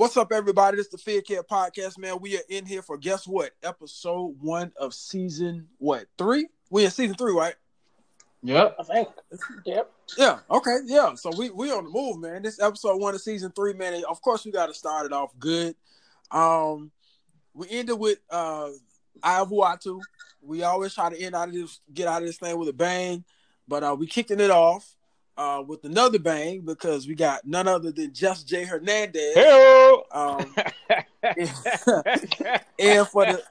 What's up, everybody? This is the Fear Care Podcast, man. We are in here for guess what? Episode one of season what? Three? We in season three, right? Yep. I think. Yep. Yeah. Okay. Yeah. So we we on the move, man. This episode one of season three, man. Of course, we got to start it off good. Um, we ended with uh, Ayavuatu. We always try to end out of this, get out of this thing with a bang, but uh, we kicking it off uh, with another bang because we got none other than just Jay Hernandez. Hello. Um, and for the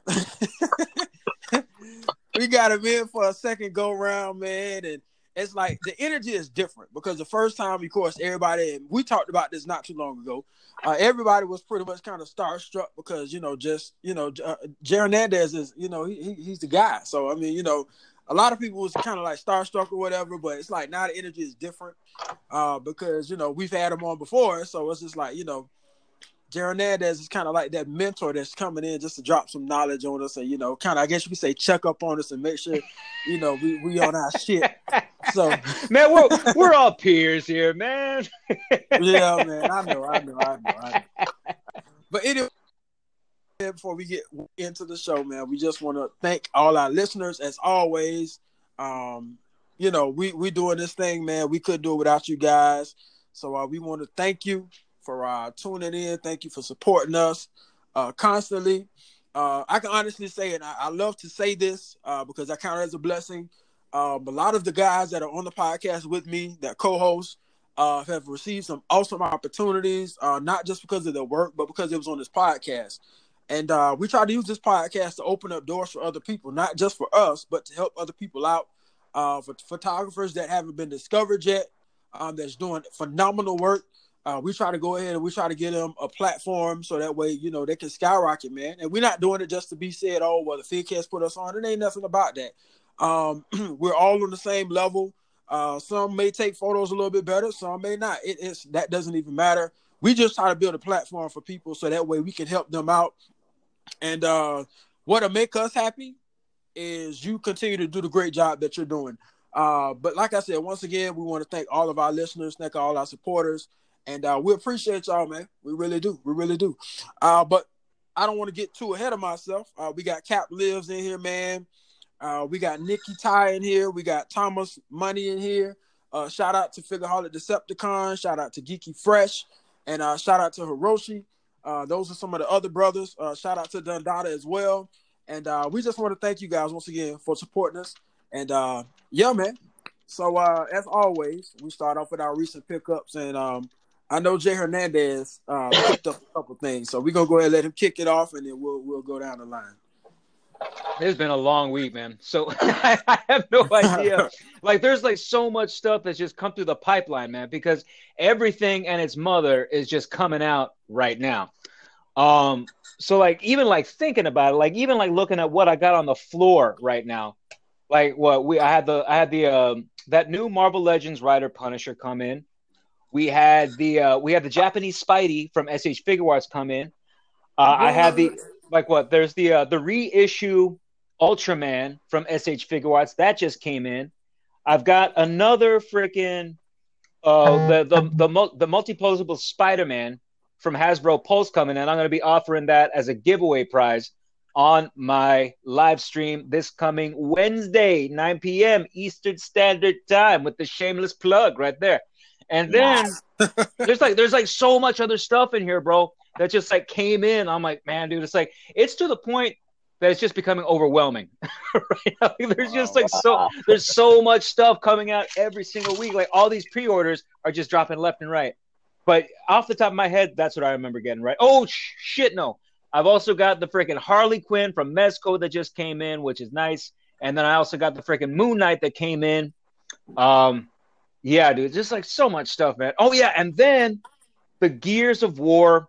we got him in for a second go round, man, and it's like the energy is different because the first time, of course, everybody and we talked about this not too long ago. Uh, everybody was pretty much kind of starstruck because you know, just you know, uh, Jay Hernandez is you know he, he, he's the guy. So I mean, you know, a lot of people was kind of like starstruck or whatever, but it's like now the energy is different uh, because you know we've had him on before, so it's just like you know Jaron Hernandez is kind of like that mentor that's coming in just to drop some knowledge on us and you know kind of I guess you could say check up on us and make sure you know we we on our shit. So man, we're we're all peers here, man. yeah, man, I know, I know, I know, I know. But anyway, before we get into the show, man, we just want to thank all our listeners as always. Um, you know, we we doing this thing, man. We couldn't do it without you guys. So uh, we want to thank you for uh, tuning in. Thank you for supporting us uh, constantly. Uh, I can honestly say, and I, I love to say this uh, because I count it as a blessing. Um, a lot of the guys that are on the podcast with me, that co-host, uh, have received some awesome opportunities, uh, not just because of their work, but because it was on this podcast. And uh, we try to use this podcast to open up doors for other people, not just for us, but to help other people out. Uh, for photographers that haven't been discovered yet, um, that's doing phenomenal work. Uh, we try to go ahead and we try to get them a platform so that way, you know, they can skyrocket, man. And we're not doing it just to be said, oh, well, the Fearcast put us on. It ain't nothing about that. Um, we're all on the same level. Uh, some may take photos a little bit better, some may not. It, it's that doesn't even matter. We just try to build a platform for people so that way we can help them out. And uh, what'll make us happy is you continue to do the great job that you're doing. Uh, but like I said, once again, we want to thank all of our listeners, thank all our supporters, and uh, we appreciate y'all, man. We really do. We really do. Uh, but I don't want to get too ahead of myself. Uh, we got Cap Lives in here, man. Uh, we got Nikki Ty in here. We got Thomas Money in here. Uh, shout out to Figureaholic Decepticon. Shout out to Geeky Fresh. And uh, shout out to Hiroshi. Uh, those are some of the other brothers. Uh, shout out to Dundada as well. And uh, we just want to thank you guys once again for supporting us. And uh, yeah, man. So uh, as always, we start off with our recent pickups, and um, I know Jay Hernandez uh, picked up a couple things, so we're gonna go ahead and let him kick it off, and then we'll we'll go down the line. It's been a long week, man. So I have no idea. like, there's like so much stuff that's just come through the pipeline, man. Because everything and its mother is just coming out right now. Um, so like even like thinking about it, like even like looking at what I got on the floor right now, like what we I had the I had the um that new Marvel Legends Rider Punisher come in. We had the uh, we had the Japanese Spidey from SH Figure Figuarts come in. Uh, I had the like what there's the uh, the reissue Ultraman from SH Figuarts that just came in. I've got another freaking uh the the the, the, the multiposable Spider-Man from Hasbro Pulse coming in. I'm going to be offering that as a giveaway prize on my live stream this coming Wednesday, 9 p.m. Eastern Standard Time with the shameless plug right there. And then there's like there's like so much other stuff in here, bro, that just like came in. I'm like, man, dude, it's like it's to the point that it's just becoming overwhelming. right now. There's just like so there's so much stuff coming out every single week. Like all these pre-orders are just dropping left and right. But off the top of my head, that's what I remember getting right. Oh sh- shit, no. I've also got the freaking Harley Quinn from Mezco that just came in, which is nice. And then I also got the freaking Moon Knight that came in. Um, yeah, dude, just like so much stuff, man. Oh yeah, and then the Gears of War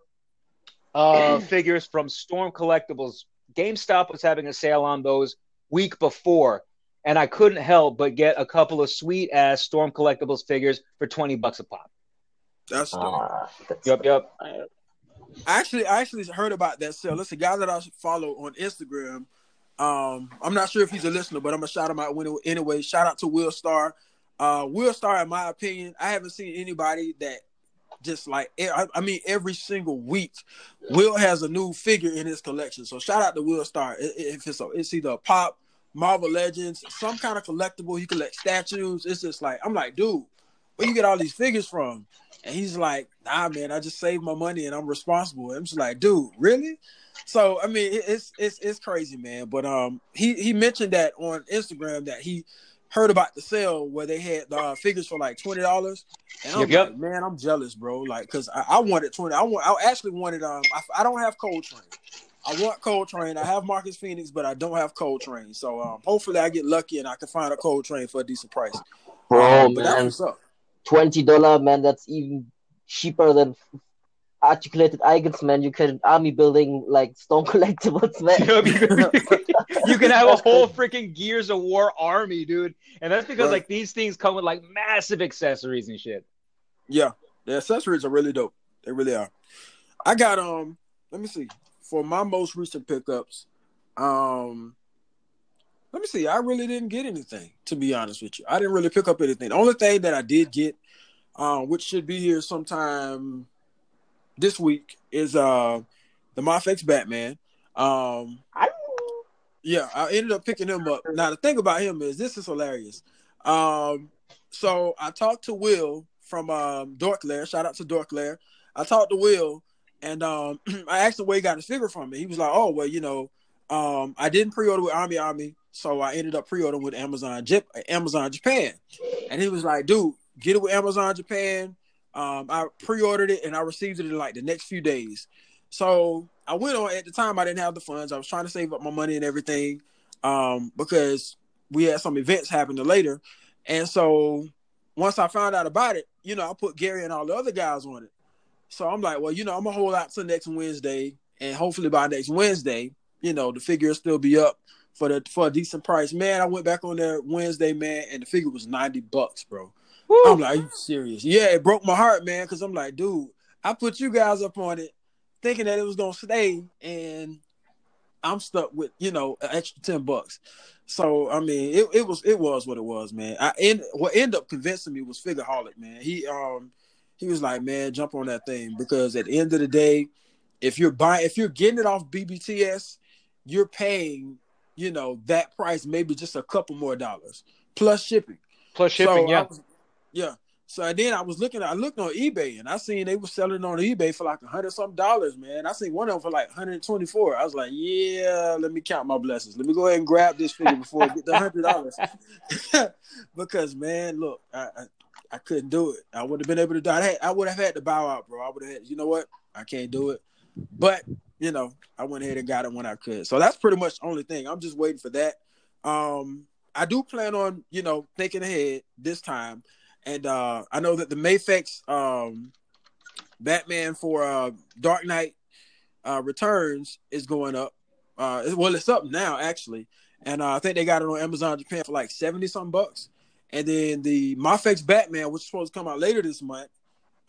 uh, figures from Storm Collectibles. GameStop was having a sale on those week before, and I couldn't help but get a couple of sweet ass Storm Collectibles figures for twenty bucks a pop. That's dope. Uh, that's Yep, yep. I actually I actually heard about that sale. It's a guy that I follow on Instagram. Um, I'm not sure if he's a listener, but I'm gonna shout him out anyway. Shout out to Will Star. Uh, Will Star, in my opinion, I haven't seen anybody that just like I, mean, every single week, Will has a new figure in his collection. So shout out to Will Star. If it's a, it's either a pop, Marvel Legends, some kind of collectible. He collect statues. It's just like I'm like, dude, where you get all these figures from? And he's like, nah, man, I just saved my money and I'm responsible. And I'm just like, dude, really? So I mean, it's it's it's crazy, man. But um, he he mentioned that on Instagram that he heard about the sale where they had the uh, figures for like twenty dollars, and I'm yep, like, man, I'm jealous, bro. Like, cause I, I wanted twenty. I want. I actually wanted. Um, I, I don't have Cole Train. I want Cole Train. I have Marcus Phoenix, but I don't have Cole Train. So um, hopefully I get lucky and I can find a Cole Train for a decent price. Bro, um, man, twenty dollar man. That's even cheaper than articulated icons, man. You can army building like Storm collectibles, man. you can have a whole freaking Gears of War army, dude. And that's because right. like these things come with like massive accessories and shit. Yeah, the accessories are really dope. They really are. I got um. Let me see. For my most recent pickups, um, let me see. I really didn't get anything, to be honest with you. I didn't really pick up anything. The only thing that I did get, um, which should be here sometime this week is uh the Mafex Batman. Um yeah, I ended up picking him up. Now the thing about him is this is hilarious. Um so I talked to Will from um Dorklair. Shout out to Dorklair. I talked to Will and um I asked him where he got his figure from. And he was like, Oh, well, you know, um I didn't pre-order with AmiAmi, so I ended up pre-ordering with Amazon Amazon Japan. And he was like, dude, get it with Amazon Japan. Um, I pre-ordered it and I received it in like the next few days. So I went on at the time I didn't have the funds. I was trying to save up my money and everything um, because we had some events happening later. And so once I found out about it, you know, I put Gary and all the other guys on it. So I'm like, well, you know, I'm gonna hold out till next Wednesday, and hopefully by next Wednesday, you know, the figure will still be up for the for a decent price. Man, I went back on there Wednesday, man, and the figure was 90 bucks, bro. Woo. I'm like, are you serious? Yeah, it broke my heart, man, because I'm like, dude, I put you guys up on it thinking that it was gonna stay, and I'm stuck with you know an extra ten bucks. So I mean, it, it was it was what it was, man. I end what ended up convincing me was Figureaholic, man. He um he was like, man, jump on that thing because at the end of the day, if you're buying if you're getting it off BBTS, you're paying you know that price maybe just a couple more dollars plus shipping. Plus shipping, so yeah. Was, yeah. So then I was looking, I looked on eBay and I seen they were selling on eBay for like a hundred some dollars, man. I seen one of them for like 124. I was like, yeah, let me count my blessings. Let me go ahead and grab this figure before I get the hundred dollars. because man, look, I, I, I couldn't do it. I would have been able to do I, I would have had to bow out, bro. I would have had, you know what? I can't do it. But you know, I went ahead and got it when I could. So that's pretty much the only thing. I'm just waiting for that. Um, I do plan on, you know, thinking ahead this time and uh, I know that the Mafex um, Batman for uh, Dark Knight uh, Returns is going up. Uh, well, it's up now actually, and uh, I think they got it on Amazon Japan for like seventy something bucks. And then the Mafex Batman, which is supposed to come out later this month.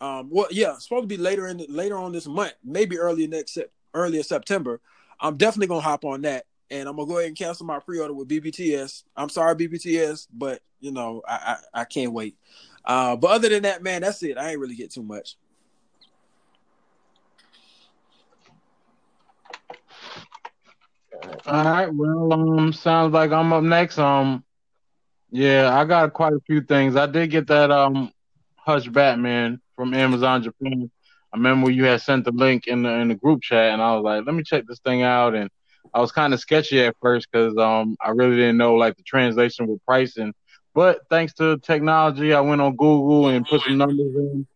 Um, well, yeah, supposed to be later in later on this month, maybe early next earlier September. I'm definitely gonna hop on that, and I'm gonna go ahead and cancel my pre-order with BBTS. I'm sorry, BBTS, but you know I I, I can't wait. Uh, but other than that, man, that's it. I ain't really get too much. All right. Well, um, sounds like I'm up next. Um, yeah, I got quite a few things. I did get that um, Hush Batman from Amazon Japan. I remember you had sent the link in the in the group chat, and I was like, let me check this thing out. And I was kind of sketchy at first because um, I really didn't know like the translation with pricing but thanks to technology, I went on Google and put some numbers in.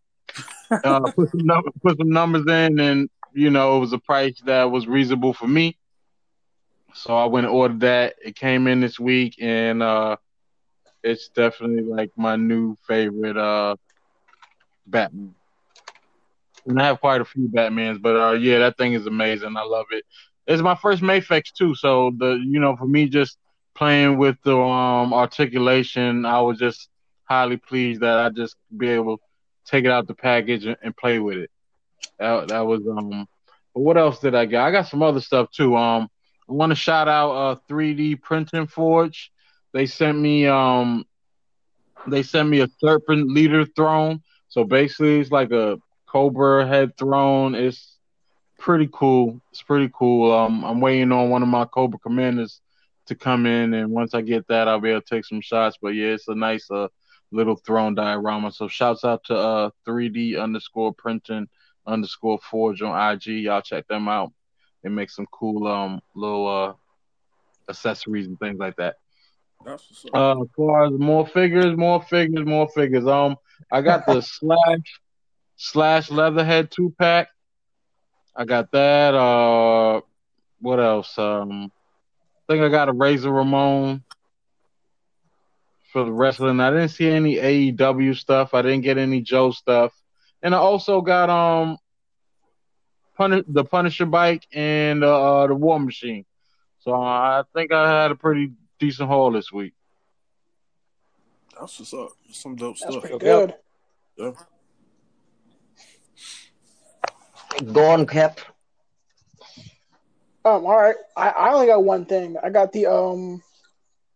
Uh, put some num- put some numbers in, and you know it was a price that was reasonable for me. So I went and ordered that. It came in this week, and uh, it's definitely like my new favorite uh, Batman. And I have quite a few Batmans, but uh, yeah, that thing is amazing. I love it. It's my first Mafex too, so the you know for me just playing with the um, articulation, I was just highly pleased that I just be able to take it out the package and, and play with it. That, that was um. But what else did I get? I got some other stuff too. Um, I want to shout out uh 3D Printing Forge. They sent me um, they sent me a Serpent Leader throne. So basically, it's like a Cobra head throne. It's pretty cool. It's pretty cool. Um, I'm waiting on one of my Cobra commanders to come in, and once I get that, I'll be able to take some shots. But yeah, it's a nice uh little throne diorama. So shouts out to uh 3D underscore printing underscore forge on IG. Y'all check them out. They make some cool um little uh accessories and things like that. That's uh, as far as more figures, more figures, more figures. Um, I got the slash slash leatherhead two pack. I got that. Uh, what else? Um, I think I got a Razor Ramon for the wrestling. I didn't see any AEW stuff. I didn't get any Joe stuff, and I also got um, Punish the Punisher bike and uh, the War Machine. So I think I had a pretty decent haul this week. That's what's up. Some dope That's stuff. Pretty good. Yeah. Go on, Cap. Um, all right. I, I only got one thing. I got the um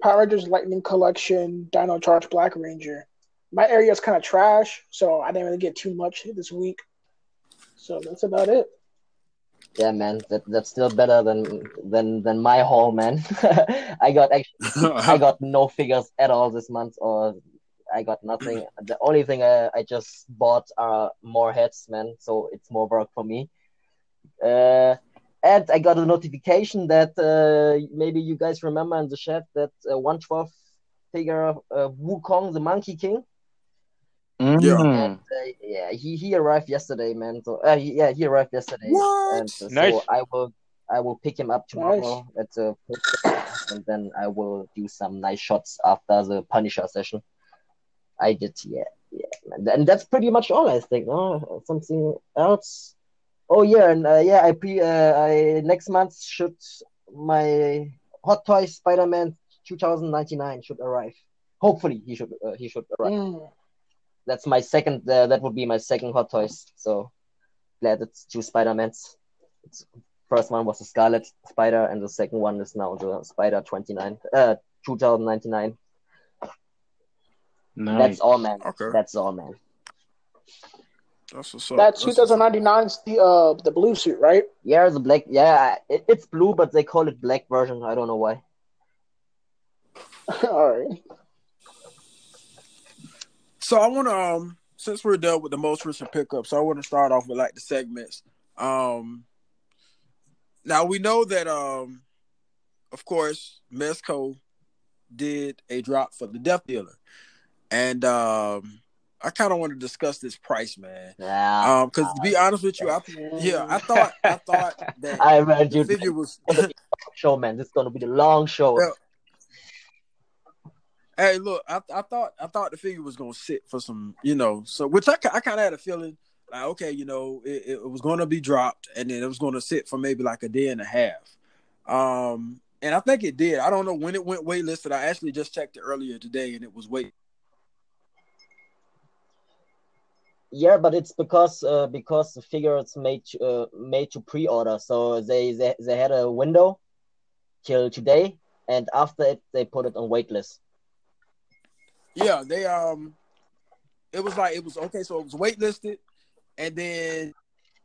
Power Rangers Lightning Collection Dino Charge Black Ranger. My area is kind of trash, so I didn't really get too much this week. So that's about it. Yeah, man, that that's still better than than than my haul, man. I got actually I got no figures at all this month, or I got nothing. The only thing I, I just bought are more heads, man. So it's more work for me. Uh, and I got a notification that uh, maybe you guys remember in the chat that uh, 112 figure uh, Wukong, the Monkey King. Mm. Yeah. And, uh, yeah, he, he arrived yesterday, man. So uh, he, yeah, he arrived yesterday. What? And, uh, Nice. So I will I will pick him up tomorrow at the and then I will do some nice shots after the Punisher session. I did, yeah, yeah, and that's pretty much all I think. No, something else. Oh yeah, and uh, yeah, I pre uh, I next month should my Hot Toys Spider Man 2099 should arrive. Hopefully, he should uh, he should arrive. Mm. That's my second. Uh, that would be my second Hot Toys. So glad it's two Spider Mans. First one was the Scarlet Spider, and the second one is now the Spider 29, uh, 2099. Nice. That's all, man. Okay. That's all, man. That's what's up. That That's what's up. 2099 is the uh the blue suit, right? Yeah, the black. Yeah, it, it's blue, but they call it black version. I don't know why. all right. So I want to, um, since we're done with the most recent pickups, I want to start off with like the segments. Um, now we know that, um, of course, Mezco did a drop for the Death Dealer, and um, I kind of want to discuss this price, man. Yeah. Um, because to be honest with you, I yeah, I thought I thought that I read the figure was. show, man. This is gonna be the long show. Yeah. Hey, look, I, I thought I thought the figure was gonna sit for some, you know, so which I, I kind of had a feeling like, okay, you know, it, it was gonna be dropped and then it was gonna sit for maybe like a day and a half. Um, and I think it did. I don't know when it went waitlisted. I actually just checked it earlier today and it was wait. Yeah, but it's because uh, because the figure is made uh, made to pre-order, so they, they they had a window till today, and after it they put it on waitlist. Yeah, they um, it was like it was okay. So it was waitlisted, and then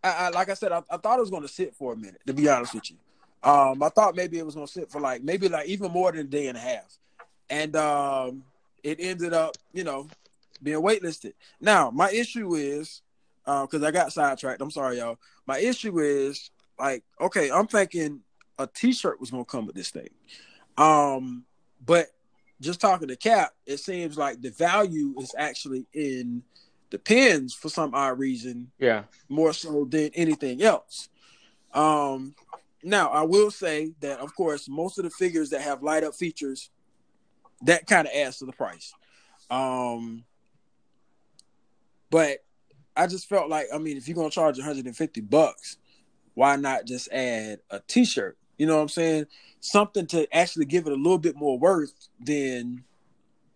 I, I like I said, I, I thought it was gonna sit for a minute. To be honest with you, um, I thought maybe it was gonna sit for like maybe like even more than a day and a half, and um, it ended up, you know, being waitlisted. Now my issue is, because I got sidetracked. I'm sorry, y'all. My issue is like, okay, I'm thinking a T-shirt was gonna come with this thing, um, but just talking to Cap, it seems like the value is actually in the pins for some odd reason, Yeah. more so than anything else. Um, now I will say that, of course, most of the figures that have light up features, that kind of adds to the price. Um, but I just felt like, I mean, if you're gonna charge 150 bucks, why not just add a T-shirt? You know what I'm saying? Something to actually give it a little bit more worth than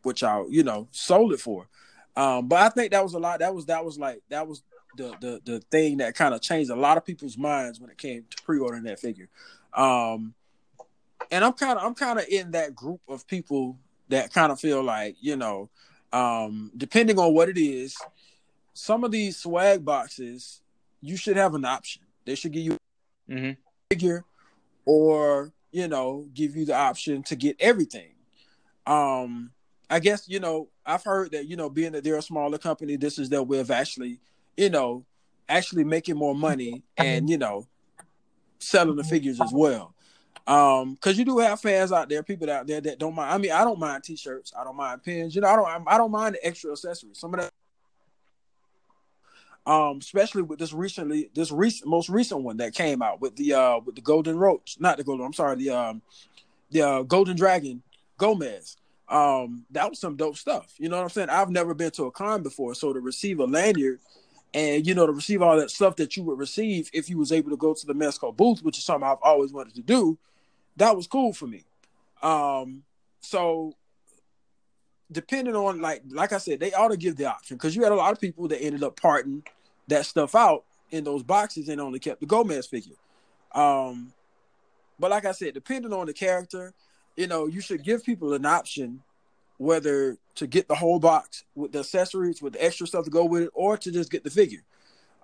what y'all, you know, sold it for. Um, but I think that was a lot. That was that was like that was the the the thing that kind of changed a lot of people's minds when it came to pre-ordering that figure. Um, and I'm kind of I'm kind of in that group of people that kind of feel like you know, um, depending on what it is, some of these swag boxes, you should have an option. They should give you mm-hmm. figure, or you know, give you the option to get everything. Um, I guess you know I've heard that you know being that they're a smaller company, this is their way of actually, you know, actually making more money and you know selling the figures as well. Um, because you do have fans out there, people out there that don't mind. I mean, I don't mind t-shirts, I don't mind pins. You know, I don't I don't mind the extra accessories. Some of that um, especially with this recently, this recent, most recent one that came out with the uh with the Golden Roach, not the Golden. I'm sorry, the um the uh, Golden Dragon Gomez. Um, that was some dope stuff. You know what I'm saying? I've never been to a con before, so to receive a lanyard and you know to receive all that stuff that you would receive if you was able to go to the Mezco booth, which is something I've always wanted to do, that was cool for me. Um, so depending on like like I said, they ought to give the option because you had a lot of people that ended up parting that stuff out in those boxes and only kept the Gomez figure. Um, but like I said, depending on the character, you know, you should give people an option whether to get the whole box with the accessories, with the extra stuff to go with it, or to just get the figure.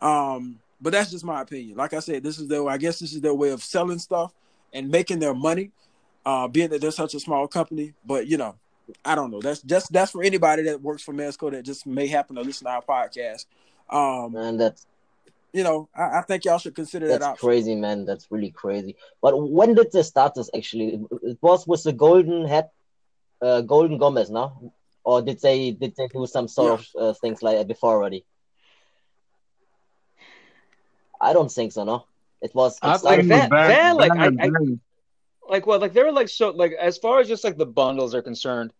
Um, but that's just my opinion. Like I said, this is their I guess this is their way of selling stuff and making their money, uh, being that they're such a small company. But you know, I don't know. That's just that's for anybody that works for Mezco that just may happen to listen to our podcast. Um, Man, that's you know, I, I think y'all should consider that's that option. crazy, man. That's really crazy. But when did they start this? Actually, it was with the golden head, uh, golden Gomez, no? Or did they did they do some sort of uh, things like that before already? I don't think so. No, it was. It I that- back, that, like, back I- I- like what like they were like so like as far as just like the bundles are concerned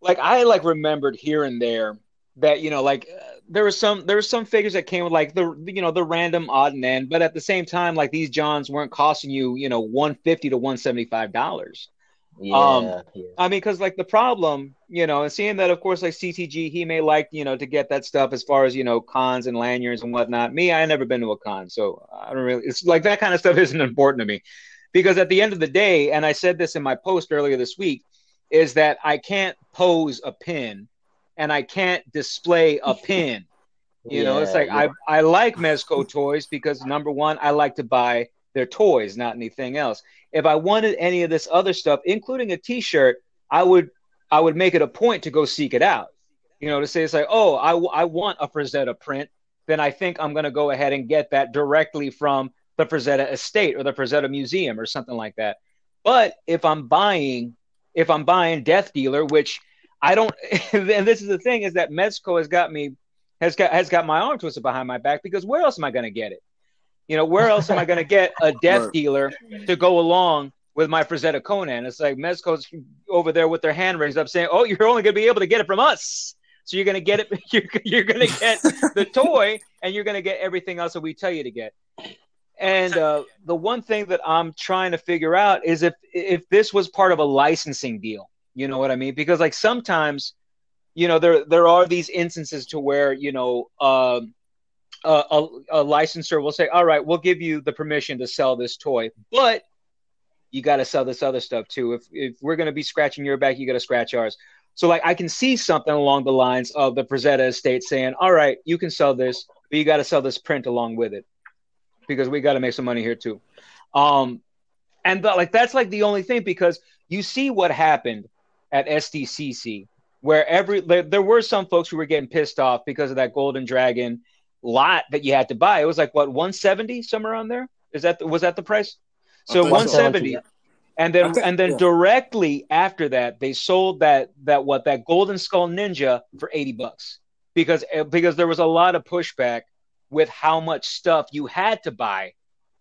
like i like remembered here and there that you know like uh, there was some there were some figures that came with like the you know the random odd and end but at the same time like these johns weren't costing you you know 150 to 175 dollars yeah, um, yeah. I mean, because like the problem, you know, and seeing that, of course, like CTG, he may like, you know, to get that stuff as far as you know, cons and lanyards and whatnot. Me, I never been to a con, so I don't really. It's like that kind of stuff isn't important to me, because at the end of the day, and I said this in my post earlier this week, is that I can't pose a pin, and I can't display a pin. You know, it's like yeah. I I like Mezco toys because number one, I like to buy their toys, not anything else. If I wanted any of this other stuff, including a T-shirt, I would I would make it a point to go seek it out. You know, to say it's like, oh, I, w- I want a Frazetta print, then I think I'm going to go ahead and get that directly from the Frazetta estate or the Frazetta museum or something like that. But if I'm buying, if I'm buying Death Dealer, which I don't, and this is the thing is that Mezco has got me, has got has got my arm twisted behind my back because where else am I going to get it? You know, where else am I going to get a Death Dealer to go along with my Frazetta Conan? It's like Mezco's over there with their hand raised up saying, "Oh, you're only going to be able to get it from us." So you're gonna get it. You're, you're gonna get the toy, and you're gonna get everything else that we tell you to get. And uh, the one thing that I'm trying to figure out is if if this was part of a licensing deal. You know what I mean? Because like sometimes, you know, there there are these instances to where you know um, a, a, a licensor will say, "All right, we'll give you the permission to sell this toy, but you got to sell this other stuff too. If if we're gonna be scratching your back, you got to scratch ours." So like I can see something along the lines of the Frazetta estate saying, "All right, you can sell this, but you got to sell this print along with it because we got to make some money here too." Um, and the, like that's like the only thing because you see what happened at SDCC where every there, there were some folks who were getting pissed off because of that Golden Dragon lot that you had to buy. It was like what 170 somewhere on there. Is that was that the price? So think so. 170 and then I think- and then yeah. directly after that they sold that that what that golden skull ninja for 80 bucks because eh, because there was a lot of pushback with how much stuff you had to buy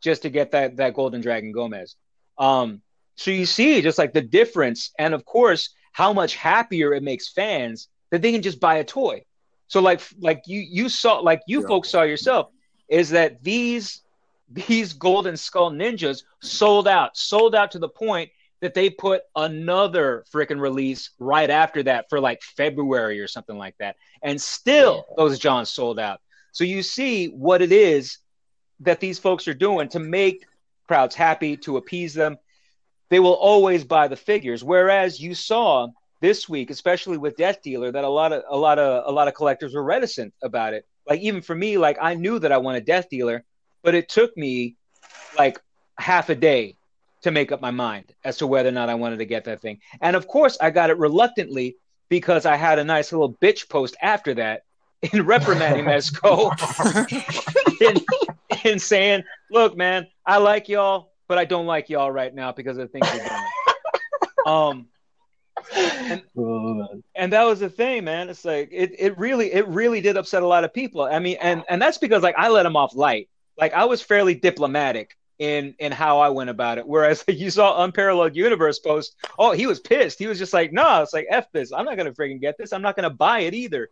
just to get that that golden dragon gomez um so you see just like the difference and of course how much happier it makes fans that they can just buy a toy so like like you you saw like you Yeah. folks saw yourself is that these these golden skull ninjas sold out sold out to the point that they put another freaking release right after that for like february or something like that and still Yeah. those johns sold out so you see what it is that these folks are doing to make crowds happy to appease them. They will always buy the figures. Whereas you saw this week especially with death dealer that a lot of a lot of a lot of collectors were reticent about it. Like even for me, like I knew that I wanted Death Dealer, but it took me like half a day to make up my mind as to whether or not I wanted to get that thing. And of course, I got it reluctantly because I had a nice little bitch post after that in reprimanding Mezco in, in saying, "Look, man, I like y'all, but I don't like y'all right now because of the things you're doing." um, and, and that was the thing, man. It's like it, it really, it really did upset a lot of people. I mean, and and that's because like I let him off light. Like I was fairly diplomatic in in how I went about it. Whereas like, you saw Unparalleled Universe post, oh, he was pissed. He was just like, no, it's like F this. I'm not gonna freaking get this. I'm not gonna buy it either.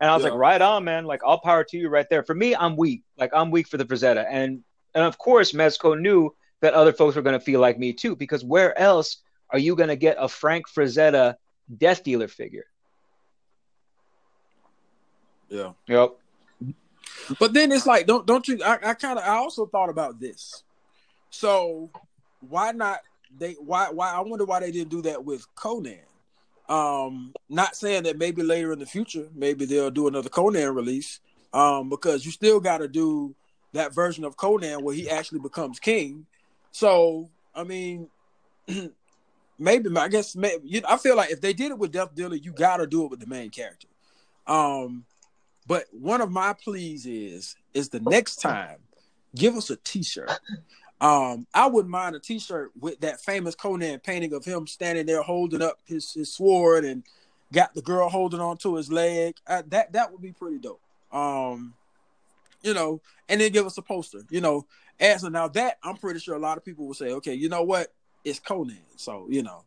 And I was yeah. like, right on, man. Like all power to you right there. For me, I'm weak. Like I'm weak for the Frazetta. And and of course Mezco knew that other folks were gonna feel like me too, because where else are you gonna get a Frank Frazetta Death Dealer figure? Yeah. Yep. But then it's like, don't don't you? I, I kind of I also thought about this. So why not they? Why why? I wonder why they didn't do that with Conan. Um, not saying that maybe later in the future, maybe they'll do another Conan release. Um, because you still got to do that version of Conan where he actually becomes king. So I mean, maybe I guess maybe you know, I feel like if they did it with Death Dealer, you got to do it with the main character. Um, but one of my pleas is is the next time give us a T-shirt. Um, I wouldn't mind a T-shirt with that famous Conan painting of him standing there holding up his, his sword and got the girl holding on to his leg. That that would be pretty dope. Um, you know, and then give us a poster. You know, as of now that I'm pretty sure a lot of people will say, okay, you know what, it's Conan. So you know,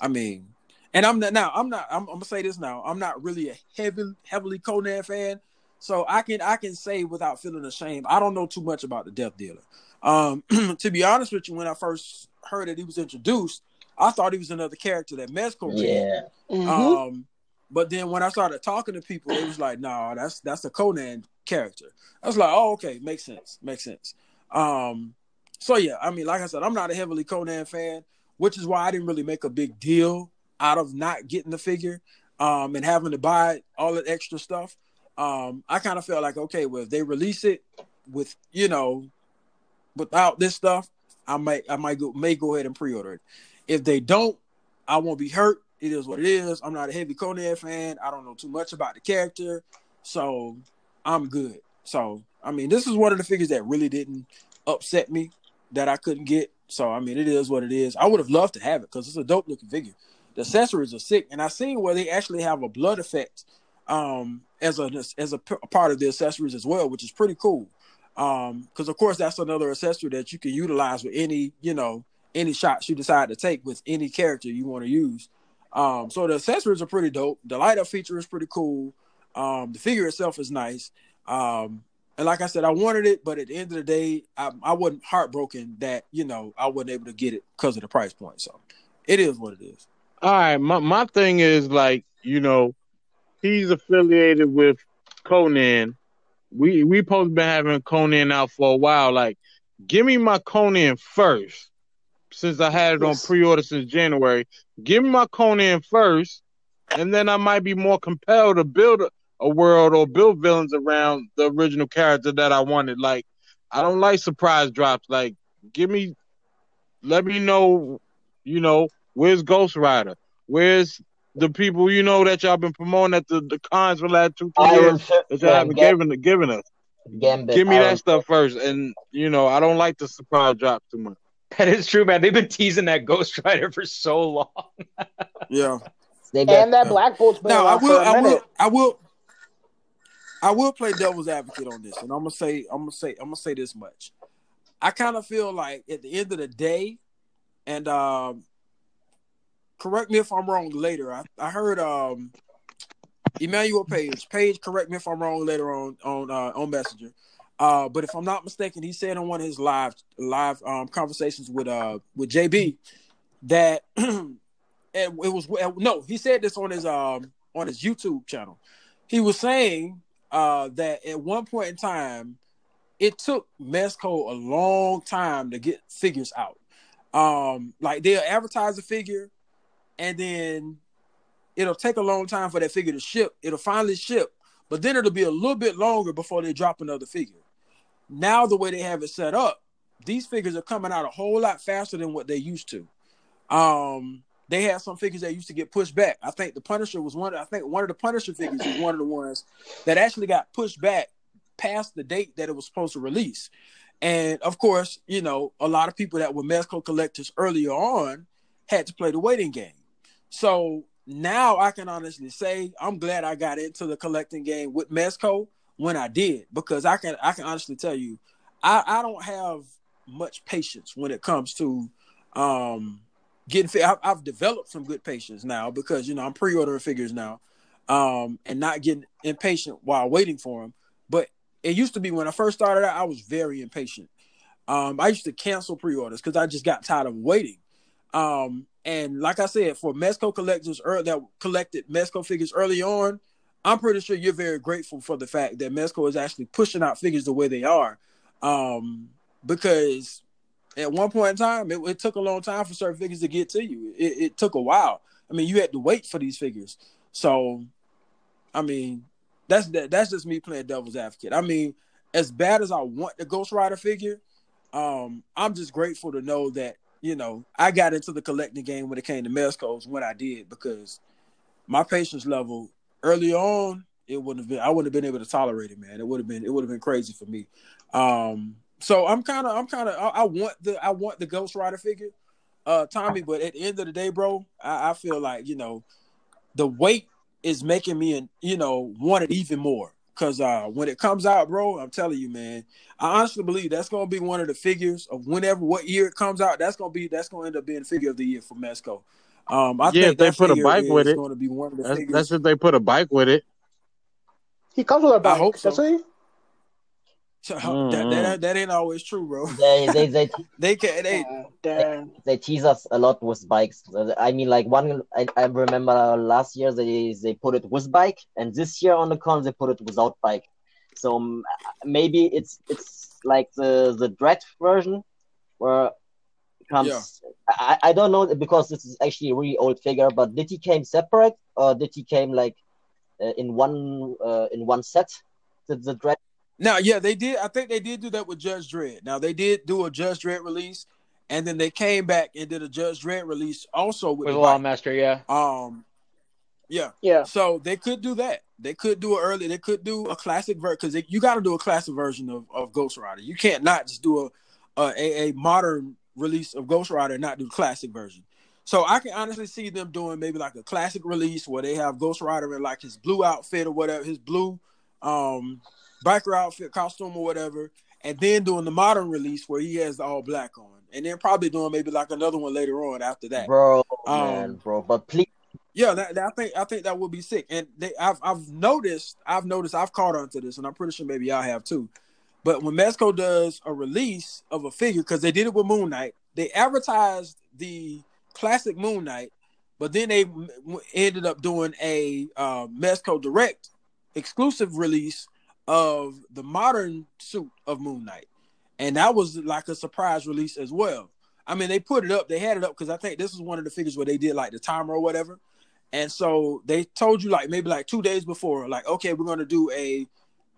I mean, and I'm not now. I'm not. I'm, I'm, gonna say this now. I'm not really a heavy, heavily Conan fan, so I can I can say without feeling ashamed. I don't know too much about the Death Dealer. Um, to be honest with you, when I first heard that he was introduced, I thought he was another character that Mezco Yeah. Mm-hmm. Um, but then when I started talking to people, it was like, no, nah, that's that's a Conan character. I was like, oh, okay, makes sense, makes sense. Um, so yeah, I mean, like I said, I'm not a heavily Conan fan, which is why I didn't really make a big deal out of not getting the figure um, and having to buy all that extra stuff. Um, I kind of felt like, okay, well, if they release it with, you know, without this stuff, I might, I might go, may go ahead and pre-order it. If they don't, I won't be hurt. It is what it is. I'm not a heavy Conan fan. I don't know too much about the character, so I'm good. So, I mean, this is one of the figures that really didn't upset me that I couldn't get. So, I mean, it is what it is. I would have loved to have it because it's a dope looking figure the accessories are sick. And I seen where they actually have a blood effect um, as a as a, p- a part of the accessories as well, which is pretty cool. Um, because of course that's another accessory that you can utilize with any you know any shots you decide to take with any character you want to use. Um, so the accessories are pretty dope. The light up feature is pretty cool. Um, the figure itself is nice. Um, and like I said, I wanted it, but at the end of the day, I, I wasn't heartbroken that you know I wasn't able to get it because of the price point. So it is what it is all right, my my thing is like, you know, he's affiliated with Conan. We we supposed to be having Conan out for a while. Like, give me my Conan first, since I had it on pre-order since January. Give me my Conan first, and then I might be more compelled to build a, a world or build villains around the original character that I wanted. Like, I don't like surprise drops. Like, give me, let me know, you know, Where's Ghost Rider? Where's the people you know that y'all been promoting at the, the cons for the last two three years that y'all haven't given given us? Gambit, Give me that stuff first, and you know I don't like the surprise drop too much. That is true, man. They've been teasing that Ghost Rider for so long. yeah, and that Black Bolt's been now I will, I will, I will, I will play devil's advocate on this, and I'm gonna say, I'm gonna say, I'm gonna say this much. I kind of feel like at the end of the day, and um, correct me if I'm wrong later. I, I heard um Emmanuel Page. Page, correct me if I'm wrong later on on uh, on Messenger. Uh, but if I'm not mistaken, he said on one of his live live um, conversations with uh with JB that it, it was no, he said this on his um on his YouTube channel. He was saying uh that at one point in time, it took Mezco a long time to get figures out. Um, like they'll advertise a figure, and then it'll take a long time for that figure to ship. It'll finally ship, but then it'll be a little bit longer before they drop another figure. Now the way they have it set up, these figures are coming out a whole lot faster than what they used to. Um, they had some figures that used to get pushed back. I think the Punisher was one. I think one of the Punisher figures was one of the ones that actually got pushed back past the date that it was supposed to release. And of course, you know, a lot of people that were Mezco collectors earlier on had to play the waiting game. So now I can honestly say I'm glad I got into the collecting game with Mezco when I did because I can I can honestly tell you I, I don't have much patience when it comes to um getting fit. I've, I've developed some good patience now because you know I'm pre-ordering figures now um and not getting impatient while waiting for them. But it used to be when I first started out I was very impatient. Um I used to cancel pre-orders because I just got tired of waiting. Um and like I said, for Mezco collectors er, that collected Mezco figures early on, I'm pretty sure you're very grateful for the fact that Mezco is actually pushing out figures the way they are. Um, because at one point in time, it, it, took a long time for certain figures to get to you. It, it, took a while. I mean, you had to wait for these figures. So, I mean, that's that, that's just me playing devil's advocate. I mean, as bad as I want the Ghost Rider figure, um, I'm just grateful to know that you know, I got into the collecting game when it came to Mezcos when I did because my patience level early on, it wouldn't have been I wouldn't have been able to tolerate it, man. It would have been it would have been crazy for me. Um so I'm kind of I'm kind of I, I, want the I want the Ghost Rider figure, uh Tommy, but at the end of the day, bro, I, I feel like, you know, the wait is making me and you know want it even more. Cause uh, when it comes out, bro, I'm telling you, man, I honestly believe that's gonna be one of the figures of whenever what year it comes out. That's gonna be that's gonna end up being figure of the year for Mezco. Um, I yeah, think they put a bike with it. Going to be one of the that's, figures. that's if they put a bike with it. He comes with a bike. I hope so. Does he? So, mm-hmm. that, that, that ain't always true, bro. They they they they can they, Uh, they, they tease us a lot with bikes. I mean, like one, I, I remember last year they they put it with bike, and this year on the con they put it without bike. So um, maybe it's it's like the the Dredd version where it comes. Yeah. I, I don't know because this is actually a really old figure. But did he came separate or did he came like uh, in one uh, in one set? The, the Dredd. Now, yeah, they did. I think they did do that with Judge Dredd. Now they did do a Judge Dredd release, and then they came back and did a Judge Dredd release also with, with the Lawmaster, yeah. Um, yeah, Yeah. So they could do that. They could do it early. They could do a classic version because you got to do a classic version of, of Ghost Rider. You can't not just do a, a a modern release of Ghost Rider and not do the classic version. So I can honestly see them doing maybe like a classic release where they have Ghost Rider in like his blue outfit or whatever, his blue um biker outfit, costume or whatever, and then doing the modern release where he has the all black on, and then probably doing maybe like another one later on after that. Bro, Um, man, bro. But please, Yeah, that, that- I think I think that would be sick. And they, I've I've noticed I've noticed I've caught on to this, and I'm pretty sure maybe y'all have too. But when Mezco does a release of a figure, because they did it with Moon Knight, they advertised the classic Moon Knight, but then they ended up doing a uh, Mezco Direct exclusive release of the modern suit of Moon Knight, and that was like a surprise release as well. I mean, they put it up, they had it up because I think this was one of the figures where they did like the timer or whatever. And so they told you like maybe like two days before, like, okay, we're gonna do a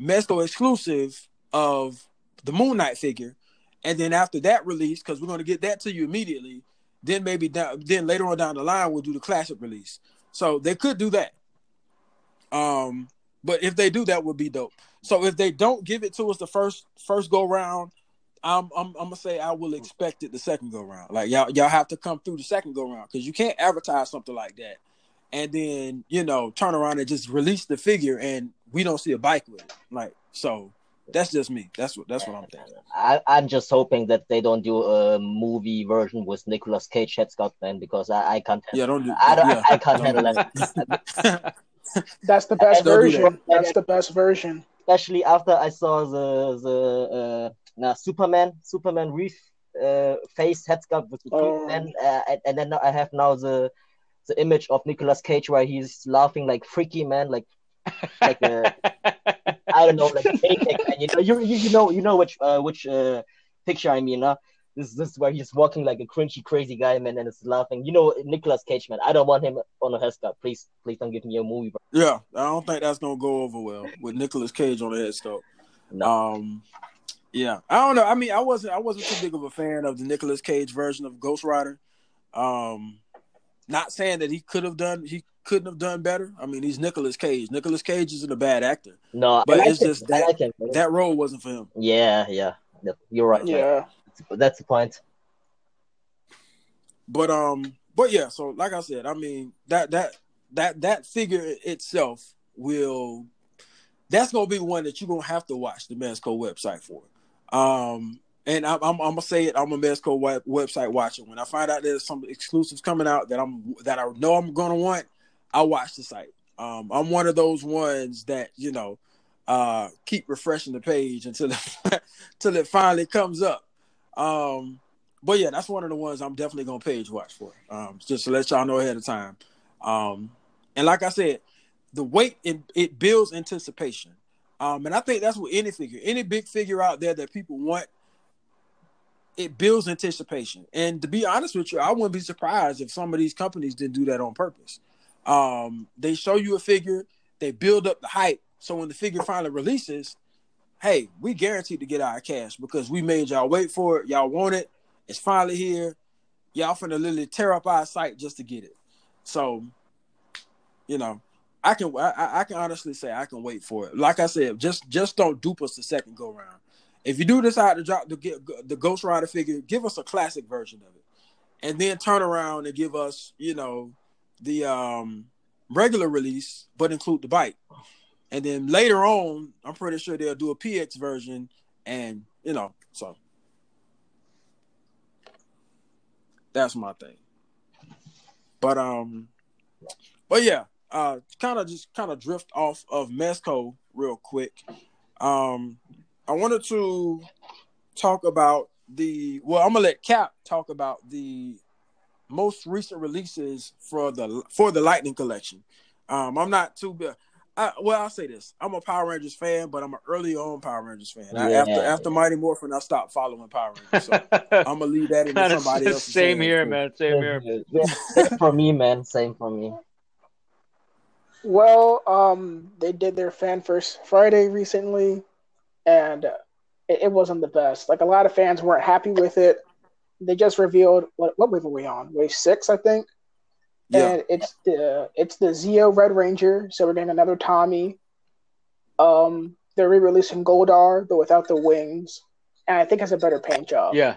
Mezco exclusive of the Moon Knight figure, and then after that release, because we're gonna get that to you immediately, then maybe down, then later on down the line we'll do the classic release. So they could do that. Um, but if they do, that would be dope. So if they don't give it to us the first first go round, I'm I'm, I'm gonna say I will expect it the second go round. Like y'all y'all have to come through the second go round because you can't advertise something like that and then you know turn around and just release the figure and we don't see a bike with it. Like so, that's just me. That's what that's what I'm thinking. I, I'm just hoping that they don't do a movie version with Nicolas Cage head sculpt, man, because I, I can't. handle Yeah, don't do. I, don't, yeah, I can't handle do that. That's the best Don't do that. version. That's the best version. Especially after I saw the the uh, nah, Superman Superman Reeve uh, face head sculpt with the Oh. and uh, and- and then I have now the the image of Nicolas Cage where he's laughing like freaky man, like like a I don't know, like a man. You know, you, you you know you know which uh, which uh, picture I mean, huh? This this is where he's walking like a cringy, crazy guy, man, and it's laughing. You know, Nicolas Cage, man. I don't want him on a head sculpt. Please, please don't give me a movie. Bro. Yeah, I don't think that's gonna go over well with Nicolas Cage on a head sculpt. No. Um, yeah, I don't know. I mean, I wasn't I wasn't too big of a fan of the Nicolas Cage version of Ghost Rider. Um, not saying that he could have done he couldn't have done better. I mean, he's Nicolas Cage. Nicolas Cage isn't a bad actor, no, but I like it's him. just I that like him, that role wasn't for him. Yeah, yeah, you're right. Yeah. That's the point. But um, but yeah. So like I said, I mean that that that that figure itself will that's gonna be one that you're gonna have to watch the Mezco website for. Um, and I'm, I'm, I'm gonna say it. I'm a Mezco web, website watcher. When I find out there's some exclusives coming out that I'm that I know I'm gonna want, I watch the site. Um, I'm one of those ones that you know uh, keep refreshing the page until it, until it finally comes up. Um, but yeah, that's one of the ones I'm definitely gonna page watch for. Um, just to let y'all know ahead of time. Um, and like I said, the wait it, it builds anticipation. Um, and I think that's what any figure, any big figure out there that people want, it builds anticipation. And to be honest with you, I wouldn't be surprised if some of these companies didn't do that on purpose. Um, they show you a figure, they build up the hype, so when the figure finally releases, hey, we guaranteed to get our cash because we made y'all wait for it. Y'all want it. It's finally here. Y'all finna literally tear up our site just to get it. So, you know, I can I, I can honestly say I can wait for it. Like I said, just just don't dupe us the second go round. If you do decide to drop the get the Ghost Rider figure, give us a classic version of it, and then turn around and give us you know the um regular release, but include the bite. And then later on, I'm pretty sure they'll do a PX version, and you know, so that's my thing. But um, but yeah, uh, kind of just kind of drift off of Mezco real quick. Um, I wanted to talk about the well, I'm gonna let Cap talk about the most recent releases for the for the Lightning collection. Um, I'm not too. I, well, I'll say this: I'm a Power Rangers fan, but I'm an early on Power Rangers fan. I, after after Mighty Morphin, I stopped following Power Rangers. So I'm gonna leave that into Kinda somebody else. same here, man. Same here. Yeah, same for me, man. Same for me. Well, um, they did their fan first Friday recently, and uh, it, it wasn't the best. Like a lot of fans weren't happy with it. They just revealed what what wave are we on? Wave six, I think. Yeah, And it's the it's the Zeo Red Ranger. So we're getting another Tommy. Um, they're re-releasing Goldar, but without the wings, and I think has a better paint job. Yeah.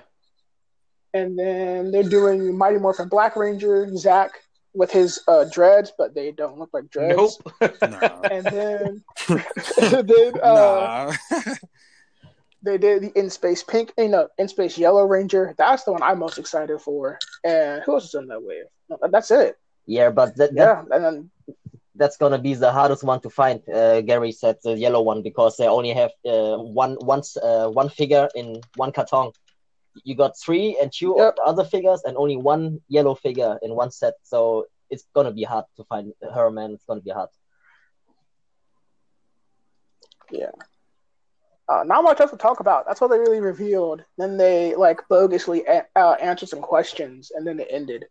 And then they're doing Mighty Morphin Black Ranger, Zach with his uh, dreads, but they don't look like dreads. Nope. And then, then uh, nah. They did the In Space Pink, you know, In Space Yellow Ranger. That's the one I'm most excited for. And who else is in that wave? No, that's it. Yeah, but that, that Yeah, and then that's gonna be the hardest one to find. Uh, Gary said the yellow one because they only have uh, one once uh, one figure in one carton. You got three and two Yep. other figures and only one yellow figure in one set. So it's gonna be hard to find her, man. It's gonna be hard. Uh, not much else to talk about. That's what they really revealed. Then they like bogusly a- uh, answered some questions, and then it ended.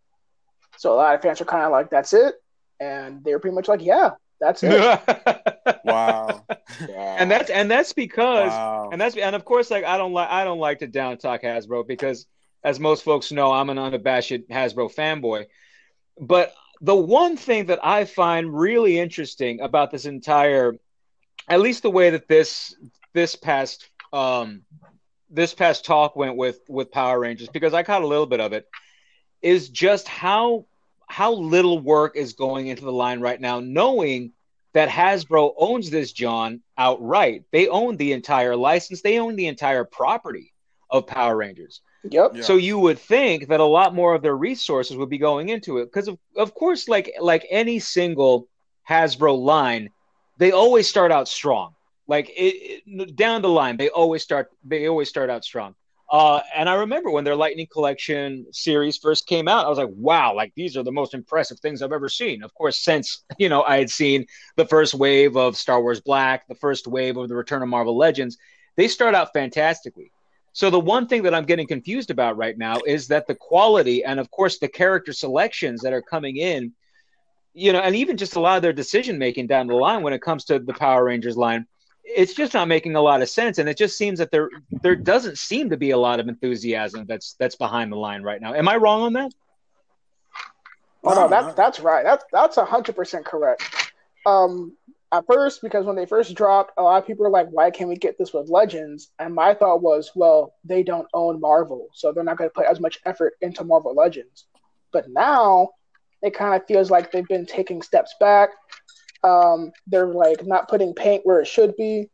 So a lot of fans are kind of like, "That's it," and they were pretty much like, "Yeah, that's it." wow. Yeah. and that's and that's because Wow. and that's and of course like I don't like I don't like to down talk Hasbro because as most folks know I'm an unabashed Hasbro fanboy. But the one thing that I find really interesting about this entire at least the way that this this past um this past talk went with with Power Rangers because I caught a little bit of it is just how how little work is going into the line right now knowing that Hasbro owns this John outright. They own the entire license. They own the entire property of Power Rangers. Yep. Yeah. So you would think that a lot more of their resources would be going into it because of, of course like like any single Hasbro line, they always start out strong. Like it, it- down the line, they always start they always start out strong. Uh, and I remember when their Lightning Collection series first came out, I was like, wow, like these are the most impressive things I've ever seen. Of course, since you know I had seen the first wave of Star Wars Black, the first wave of the Return of Marvel Legends, they start out fantastically. So the one thing that I'm getting confused about right now is that the quality and of course the character selections that are coming in, you know, and even just a lot of their decision making down the line when it comes to the Power Rangers line, it's just not making a lot of sense. And it just seems that there there doesn't seem to be a lot of enthusiasm that's that's behind the line right now. Am I wrong on that? Oh no, that's that's right. That's that's hundred percent correct. Um, at first because when they first dropped, a lot of people were like, "Why can't we get this with Legends?" And my thought was, "Well, they don't own Marvel, so they're not going to put as much effort into Marvel Legends." But now it kind of feels like they've been taking steps back. Um, they're like not putting paint where it should be.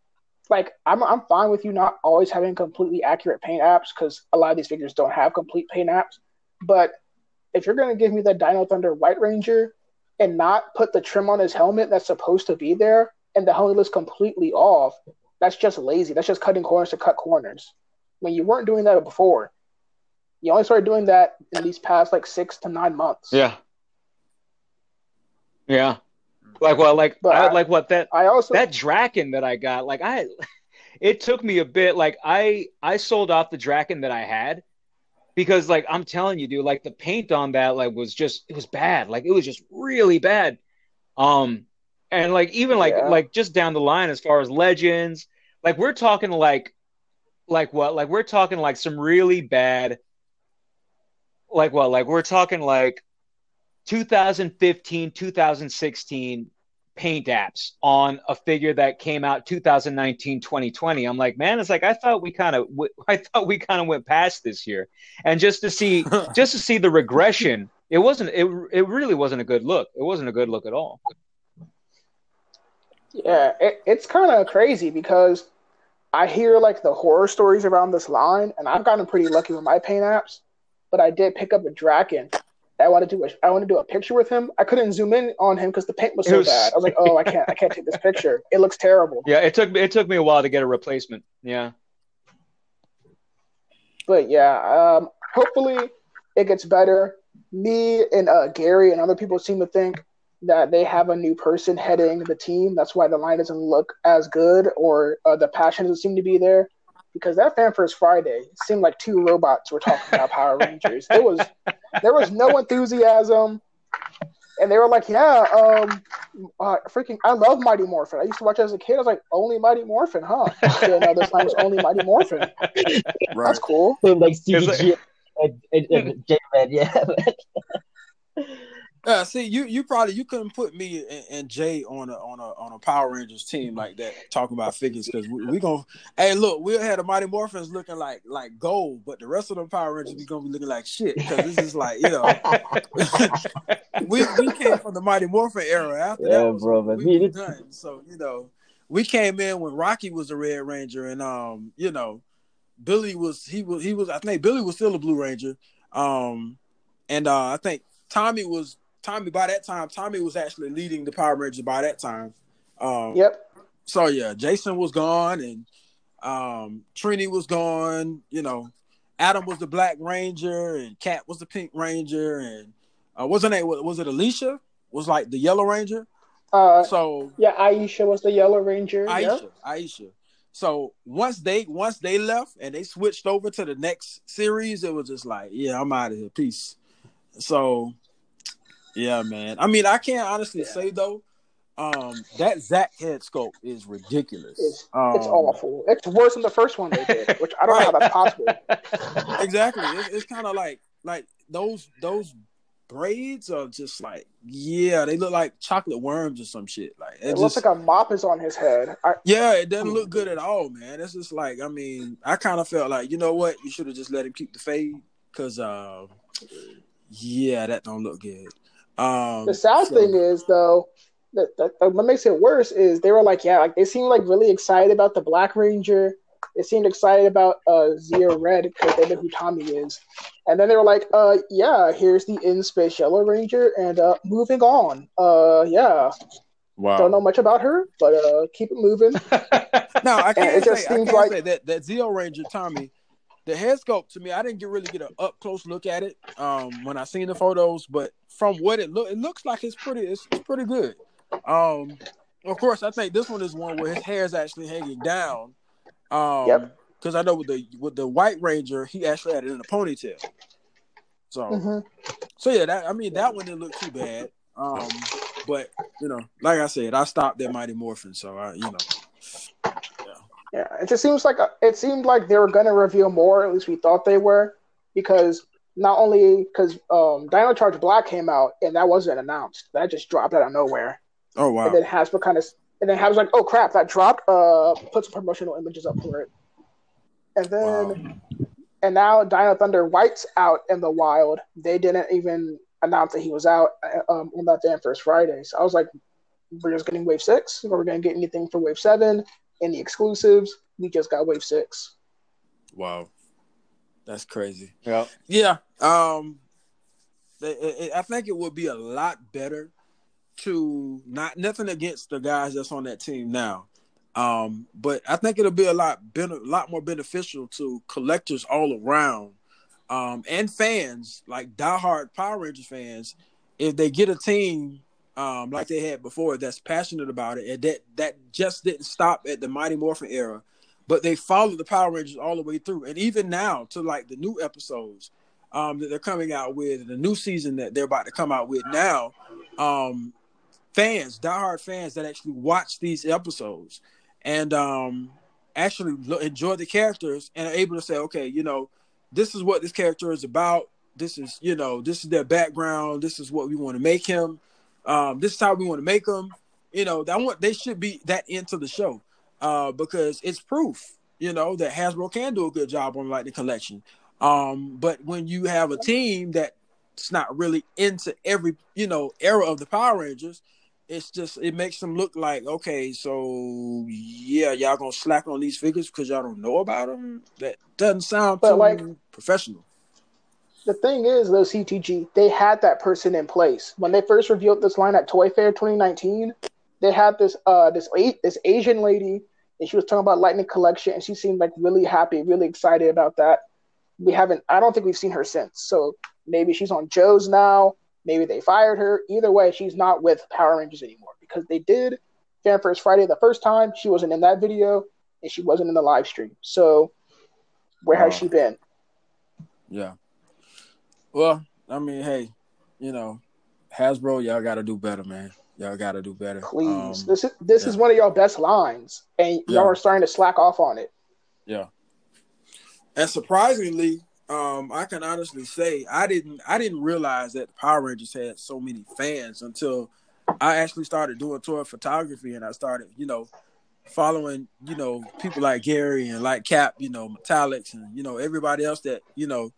Like I'm, I'm fine with you not always having completely accurate paint apps because a lot of these figures don't have complete paint apps. But if you're to give me the Dino Thunder White Ranger and not put the trim on his helmet that's supposed to be there, and the helmet is completely off, that's just lazy. That's just cutting corners to cut corners. When you weren't doing that before, you only started doing that in these past like six to nine months. Yeah. Yeah. Like well, like I, like what that I also that Drakkon that I got, like I, it took me a bit. Like I, I sold off the Drakkon that I had because, like, I'm telling you, dude, like the paint on that, like, was just it was bad. Like it was just really bad. Um, and like even like Yeah. like just down the line as far as legends, like we're talking like, like what? Like we're talking like some really bad. Like what? Like we're talking like 2015, 2016 paint apps on a figure that came out 2019 2020 i'm like man it's like i thought we kind of i thought we kind of went past this year and just to see just to see the regression it wasn't it, it really wasn't a good look it wasn't a good look at all Yeah, it, it's kind of crazy because I hear like the horror stories around this line, and I've gotten pretty lucky with my paint apps. But I did pick up a Drakkon. I wanted to do a, I wanted to do a picture with him. I couldn't zoom in on him because the paint was so was- bad. I was like, oh, I can't, I can't take this picture. It looks terrible. yeah it took me it took me a while to get a replacement yeah But yeah, um, hopefully it gets better. Me and uh, Gary and other people seem to think that they have a new person heading the team. That's why the line doesn't look as good or uh, the passion doesn't seem to be there. Because that fan first Friday seemed like two robots were talking about Power Rangers. It was there was no enthusiasm, and they were like, "Yeah, um, uh, freaking, I love Mighty Morphin. I used to watch it as a kid. I was like, only Mighty Morphin, huh? Didn't this line was only Mighty Morphin. Right. That's cool. like It's CTG and, and, and J-Man, yeah. Yeah, see, you you probably you couldn't put me and, and Jay on a on a on a Power Rangers team like that talking about figures because we, we gonna hey look we had the Mighty Morphins looking like like gold, but the rest of them Power Rangers we gonna be looking like shit because this is like you know we we came from the Mighty Morphin era. After Yeah, that was bro, but we was done. So you know we came in when Rocky was a Red Ranger and um you know Billy was he was he was I think Billy was still a Blue Ranger um and uh I think Tommy was Tommy by that time. Tommy was actually leading the Power Rangers by that time. Um, Yep. So yeah, Jason was gone, and um, Trini was gone. You know, Adam was the Black Ranger, and Cat was the Pink Ranger, and uh, her name? Was it Alicia? Was like the Yellow Ranger. Uh, So yeah, Aisha was the Yellow Ranger. Aisha, Yep. Aisha. So once they once they left and they switched over to the next series, it was just like, yeah, I'm out of here. Peace. So yeah, man. I mean, I can't honestly say though, um, that Zach head sculpt is ridiculous. It's, um, it's awful. It's worse than the first one they did, which I don't know how that's possible. Exactly. It's, it's kind of like like those those braids are just like yeah, they look like chocolate worms or some shit. Like it, It looks like a mop is on his head. I, Yeah, it doesn't look good at all, man. It's just like I mean, I kind of felt like you know what, you should have just let him keep the fade because, uh, yeah, that don't look good. Um, the sad so- thing is, though, that, that, that what makes it worse is they were like, yeah, like they seemed like really excited about the Black Ranger. They seemed excited about uh, Zeo Red because they know who Tommy is. And then they were like, uh, yeah, here's the In Space Yellow Ranger, and uh, moving on. Uh, yeah, wow. don't know much about her, but uh, keep it moving. No, I can't just say. I seems like- that that Zeo Ranger Tommy, the head sculpt to me, I didn't get really get an up close look at it um, when I seen the photos, but from what it look, it looks like it's pretty. It's, it's pretty good. Um, of course, I think this one is one where his hair is actually hanging down. Um, Yep. because I know with the with the White Ranger, he actually had it in a ponytail. So, hmm so yeah, that I mean that one didn't look too bad. Um, but you know, like I said, I stopped at Mighty Morphin, so I, you know, Yeah, it just seems like it seemed like they were gonna reveal more. At least we thought they were, because not only because um, Dino Charge Black came out and that wasn't announced, that just dropped out of nowhere. oh wow! And then Hasbro kind of, and then Hasbro's like, oh crap, that dropped. Uh, put some promotional images up for it. And then, wow, and now Dino Thunder White's out in the wild. They didn't even announce that he was out uh, um, on that damn first Friday. So I was like, we're just getting Wave Six, or we're gonna get anything for Wave Seven, any exclusives. We just got Wave Six. wow, that's crazy. Yeah. Yeah, um, they- it- it- I think it would be a lot better to not nothing against the guys that's on that team now, um, but I think it'll be a lot ben- a lot more beneficial to collectors all around, um, and fans like diehard Power Rangers fans if they get a team um, like they had before that's passionate about it and that that just didn't stop at the Mighty Morphin era, but they followed the Power Rangers all the way through, and even now to like the new episodes um, that they're coming out with, the new season that they're about to come out with now. Um, fans, diehard fans that actually watch these episodes and um, actually lo- enjoy the characters and are able to say, okay, you know, this is what this character is about. This is, you know, this is their background. This is what we want to make him. Um, this is how we want to make them. You know, that want they should be that into the show uh, because it's proof, you know, that Hasbro can do a good job on like the collection. Um, but when you have a team that's not really into every, you know, era of the Power Rangers, it's just it makes them look like okay, so yeah, y'all gonna slack on these figures because y'all don't know about them. That doesn't sound But, too like- professional. The thing is, though, CTG, they had that person in place when they first revealed this line at Toy Fair 2019. They had this uh this this Asian lady, and she was talking about Lightning Collection, and she seemed like really happy, really excited about that. We haven't, I don't think we've seen her since. So maybe she's on Joe's now. Maybe they fired her. Either way, she's not with Power Rangers anymore because they did Fan First Friday the first time. She wasn't in that video, and she wasn't in the live stream. So where has she been? Yeah. Well, I mean, hey, you know, Hasbro, y'all got to do better, man. Y'all got to do better. Please, Um, this is this is one of y'all best lines, and y'all are starting to slack off on it. Yeah. And surprisingly, um, I can honestly say I didn't I didn't realize that the Power Rangers had so many fans until I actually started doing toy photography and I started, you know, following, you know, people like Gary and like Cap, you know, Metallics and you know everybody else that, you know,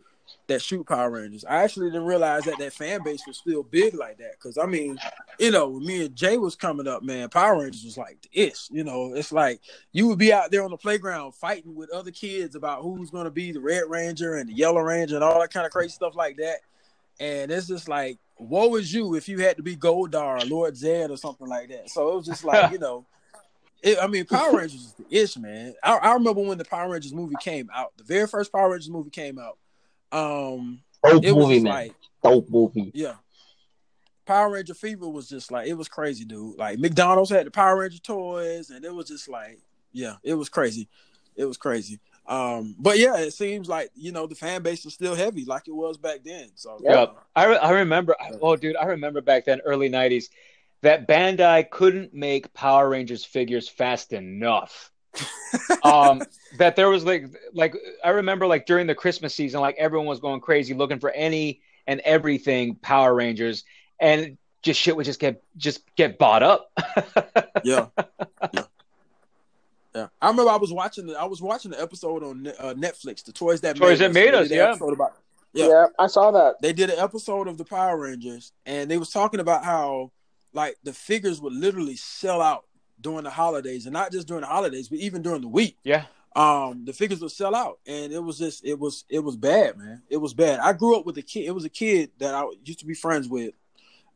that shoot Power Rangers. I actually didn't realize that that fan base was still big like that. Cause I mean, you know, when me and Jay was coming up, man, Power Rangers was like the ish. You know, it's like you would be out there on the playground fighting with other kids about who's to be the Red Ranger and the Yellow Ranger and all that kind of crazy stuff like that. And it's just like, woe is you if you had to be Goldar or Lord Zedd or something like that. So it was just like, you know, it, I mean, Power Rangers is the ish, man. I, I remember when the Power Rangers movie came out, the very first Power Rangers movie came out. Um, Dope it movie, just man. like, Dope movie. yeah. Power Ranger Fever was just like it was crazy, dude. Like McDonald's had the Power Ranger toys, and it was just like, yeah, it was crazy. It was crazy. Um, but yeah, it seems like you know the fan base is still heavy, like it was back then. So Yeah. Yeah, I, re- I remember. Oh, dude, I remember back then, early '90s, that Bandai couldn't make Power Rangers figures fast enough. Um, that there was like, like I remember, like during the Christmas season, like everyone was going crazy looking for any and everything Power Rangers, and just shit would just get just get bought up. yeah, yeah, yeah. I remember I was watching the I was watching the episode on uh, Netflix, the toys that Toys Made They Us, did an yeah. about- Yeah. Yeah. I saw that. they did an episode of the Power Rangers, and they was talking about how like the figures would literally sell out during the holidays, and not just during the holidays, but even during the week. yeah, Um, the figures would sell out, and it was just it was it was bad, man. It was bad. I grew up with a kid. It was a kid that I used to be friends with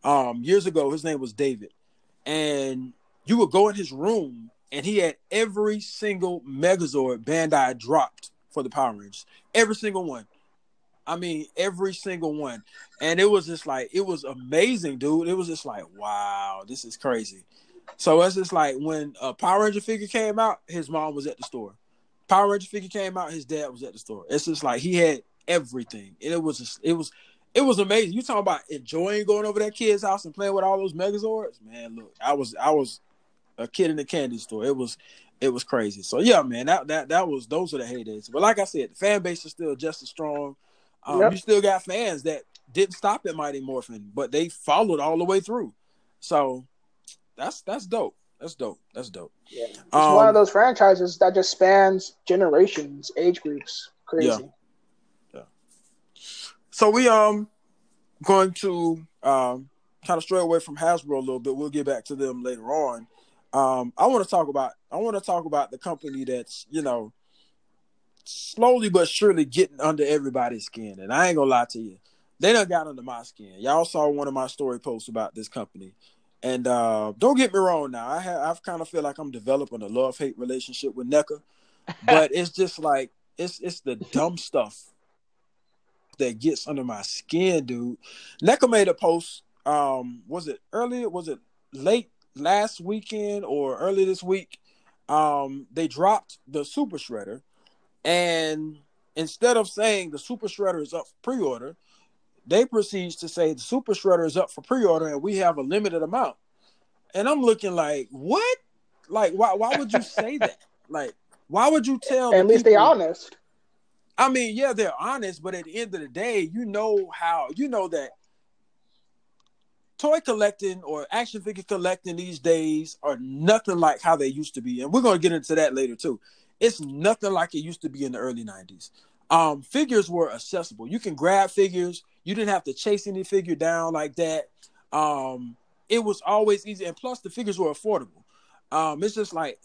um years ago. His name was David, and you would go in his room, and he had every single Megazord Bandai dropped for the Power Rangers, every single one. I mean, every single one. And it was just like, it was amazing, dude. It was just like, wow, this is crazy. So it's just like when a Power Ranger figure came out, his mom was at the store. Power Ranger figure came out, his dad was at the store. It's just like he had everything, and it was just, it was it was amazing. You talking about enjoying going over that kid's house and playing with all those Megazords, man. Look, I was I was a kid in the candy store. It was it was crazy. So yeah, man, that that that was those are the heydays. But like I said, the fan base is still just as strong. Um, yep. You still got fans that didn't stop at Mighty Morphin, but they followed all the way through. So that's that's dope. That's dope. That's dope. Yeah, it's um, one of those franchises that just spans generations, age groups. Crazy. Yeah. yeah. So we um going to um kind of stray away from Hasbro a little bit. We'll get back to them later on. Um, I want to talk about I want to talk about the company that's you know slowly but surely getting under everybody's skin, and I ain't gonna lie to you, they done got under my skin. Y'all saw one of my story posts about this company, and uh, don't get me wrong. Now I have I've kind of feel like I'm developing a love hate relationship with NECA, but it's just like it's it's the dumb stuff that gets under my skin, dude. NECA made a post. Um, was it earlier? Was it late last weekend or early this week? Um, they dropped the Super Shredder, and instead of saying the Super Shredder is up pre-order, they proceeds to say the Super Shredder is up for pre-order and we have a limited amount. And I'm looking like, what? Like, why? Why would you say that? Like, why would you tell? At least they're honest. I mean, yeah, they're honest, but at the end of the day, you know how you know that toy collecting or action figure collecting these days are nothing like how they used to be, and we're gonna get into that later too. It's nothing like it used to be in the early '90s. Um, figures were accessible. You can grab figures. You didn't have to chase any figure down like that. Um, it was always easy, and plus the figures were affordable. Um, it's just like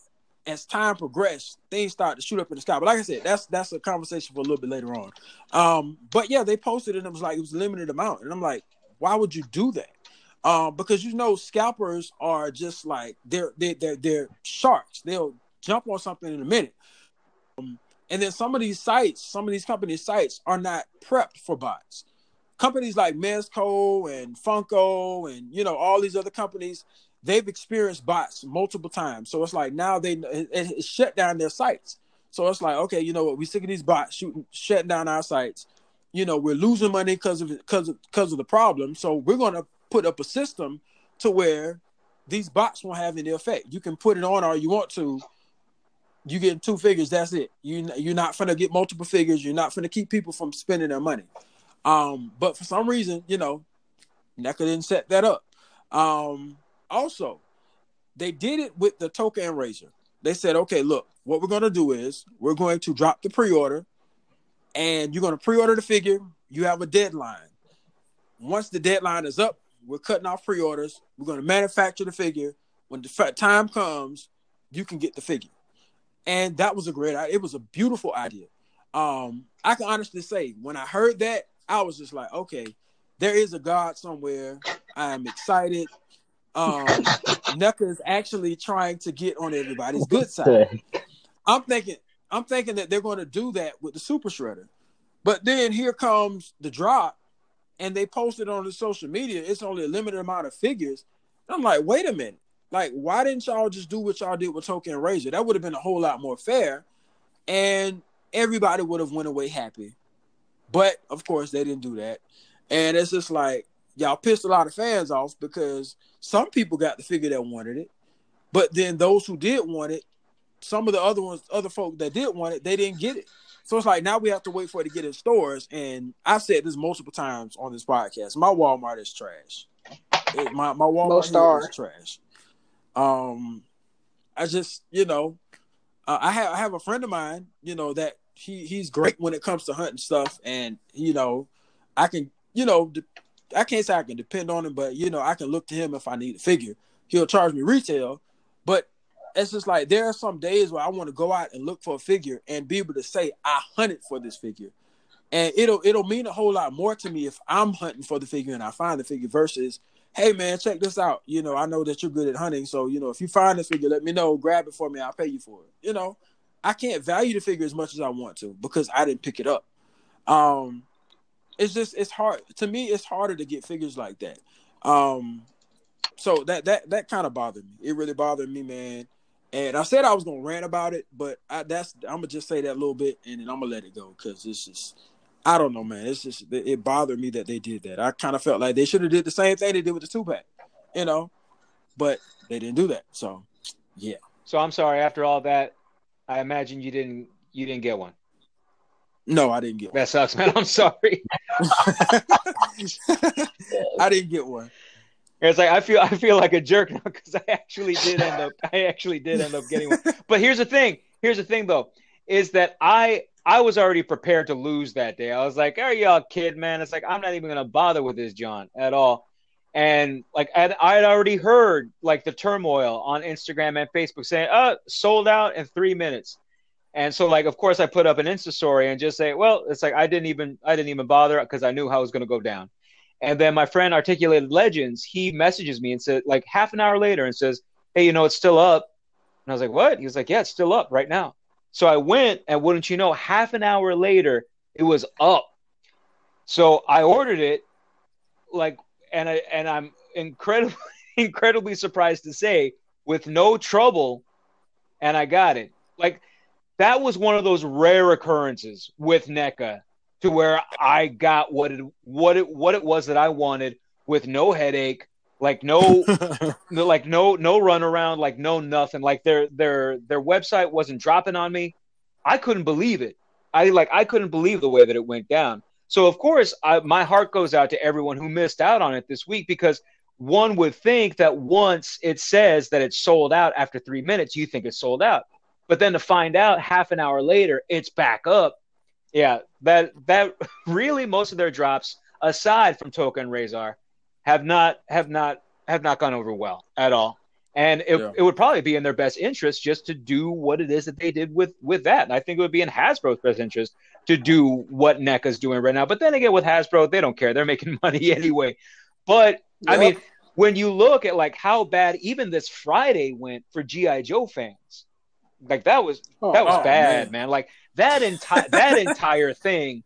as time progressed, things started to shoot up in the sky. But like I said, that's that's a conversation for a little bit later on. Um, but yeah, they posted it and it was like it was a limited amount. And I'm like, why would you do that? Um, because you know, scalpers are just like they're they they're they're sharks. They'll jump on something in a minute. Um, and then some of these sites, some of these companies' sites are not prepped for bots. Companies like Mezco and Funko and you know all these other companies, they've experienced bots multiple times. So it's like now they it, it shut down their sites. So it's like, okay, you know what? We sick of these bots shooting, shutting down our sites. You know, we're losing money because of because of because of the problem. So we're going to put up a system to where these bots won't have any effect. You can put it on all you want to. You get two figures. That's it. You you're not gonna get multiple figures. You're not gonna keep people from spending their money. Um, but for some reason, you know, NECA didn't set that up. Um, also, they did it with the Tokka Razor. They said, okay, look, what we're going to do is we're going to drop the pre-order, and you're going to pre-order the figure. You have a deadline. Once the deadline is up, we're cutting off pre-orders. We're going to manufacture the figure. When the time comes, you can get the figure. And that was a great. It was a beautiful idea. Um, I can honestly say, when I heard that, I was just like, okay, there is a God somewhere. I am excited um, NECA is actually trying to get on everybody's good side. I'm thinking, I'm thinking that they're going to do that with the Super Shredder, but then here comes the drop, and they posted on the social media. It's only a limited amount of figures. I'm like, wait a minute, like why didn't y'all just do what y'all did with Tokka Razor? That would have been a whole lot more fair, and everybody would have went away happy. But of course, they didn't do that, and it's just like y'all pissed a lot of fans off because some people got the figure that wanted it, but then those who did want it, some of the other ones, other folk that did want it, they didn't get it. So it's like now we have to wait for it to get in stores. And I've said this multiple times on this podcast. My Walmart is trash. It, my my Walmart is trash. Um, I just you know, uh, I have I have a friend of mine, you know that he he's great when it comes to hunting stuff, and you know, I can you know I can't say I can depend on him, but you know, I can look to him if I need a figure. He'll charge me retail, but it's just like there are some days where I want to go out and look for a figure and be able to say I hunted for this figure, and it'll it'll mean a whole lot more to me if I'm hunting for the figure and I find the figure versus hey man, check this out. You know, I know that you're good at hunting, so you know if you find this figure, let me know, grab it for me, I'll pay you for it. You know, I can't value the figure as much as I want to because I didn't pick it up. Um, it's just it's hard to me. It's harder to get figures like that. Um, so that that that kind of bothered me. It really bothered me, man. And I said I was gonna rant about it, but I, that's I'm gonna just say that a little bit, and then I'm gonna let it go because it's just I don't know, man. It's just it bothered me that they did that. I kind of felt like they should have did the same thing they did with the two pack, you know, but they didn't do that. So, yeah. So I'm sorry. After all that, I imagine you didn't you didn't get one. No, I didn't get one. That sucks, man. I'm sorry. I didn't get one. It's like I feel I feel like a jerk now because I actually did end up I actually did end up getting one. But here's the thing. Here's the thing though, is that I I was already prepared to lose that day. I was like, "Are y'all kid, man?" It's like I'm not even gonna bother with this John at all. And like I had already heard like the turmoil on Instagram and Facebook saying, "Uh, sold out in three minutes." And so like of course I put up an Insta story and just say, "Well, it's like I didn't even I didn't even bother because I knew how it was gonna go down." And then my friend Articulated Legends, he messages me and said like half an hour later and says, "Hey, you know it's still up." And I was like, "What?" He was like, "Yeah, it's still up right now." So I went, and wouldn't you know, half an hour later, it was up. So I ordered it, like, and I and I'm incredibly incredibly surprised to say, with no trouble, and I got it. Like that was one of those rare occurrences with NECA to where I got what it what it what it was that I wanted with no headache, like no like no no runaround like no nothing. Like their their their website wasn't dropping on me. I couldn't believe it. I like i couldn't believe the way that it went down so of course I, my heart goes out to everyone who missed out on it this week because one would think that once it says that it's sold out after three minutes you think it's sold out but then to find out half an hour later it's back up yeah that that really most of their drops aside from Tokka razor have not have not have not gone over well at all. And it, yeah. it would probably be in their best interest just to do what it is that they did with with that. And I think it would be in Hasbro's best interest to do what NECA's doing right now. But then again, with Hasbro, they don't care. They're making money anyway. But I mean, when you look at like how bad even this Friday went for GI Joe fans, like that was oh, that was oh, bad, man. man. Like that entire that entire thing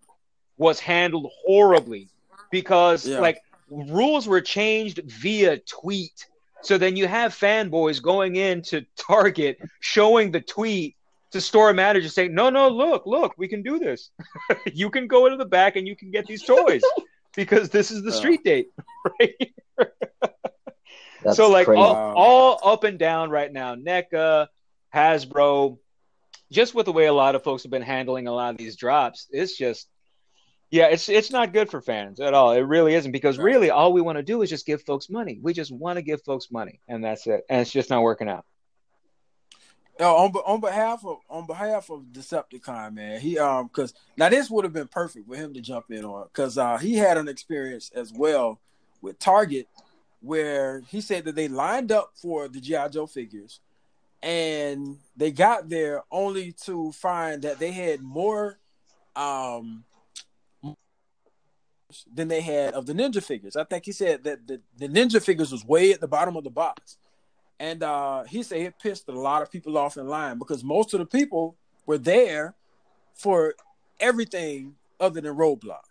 was handled horribly because yeah. like rules were changed via tweet. So then you have fanboys going into Target showing the tweet to store manager saying, "No, no, look, look, we can do this. you can go into the back and you can get these toys because this is the street date." Right? so like all, all, up and down right now, NECA, Hasbro, just with the way a lot of folks have been handling a lot of these drops, it's just yeah, it's it's not good for fans at all. It really isn't because really all we want to do is just give folks money. We just want to give folks money, and that's it. And it's just not working out. on on behalf of on behalf of Decepticon, man, he um because now this would have been perfect for him to jump in on because uh, he had an experience as well with Target where he said that they lined up for the GI Joe figures, and they got there only to find that they had more um than they had of the ninja figures. I think he said that the, the ninja figures was way at the bottom of the box. And uh, he said it pissed a lot of people off in line because most of the people were there for everything other than Roadblock.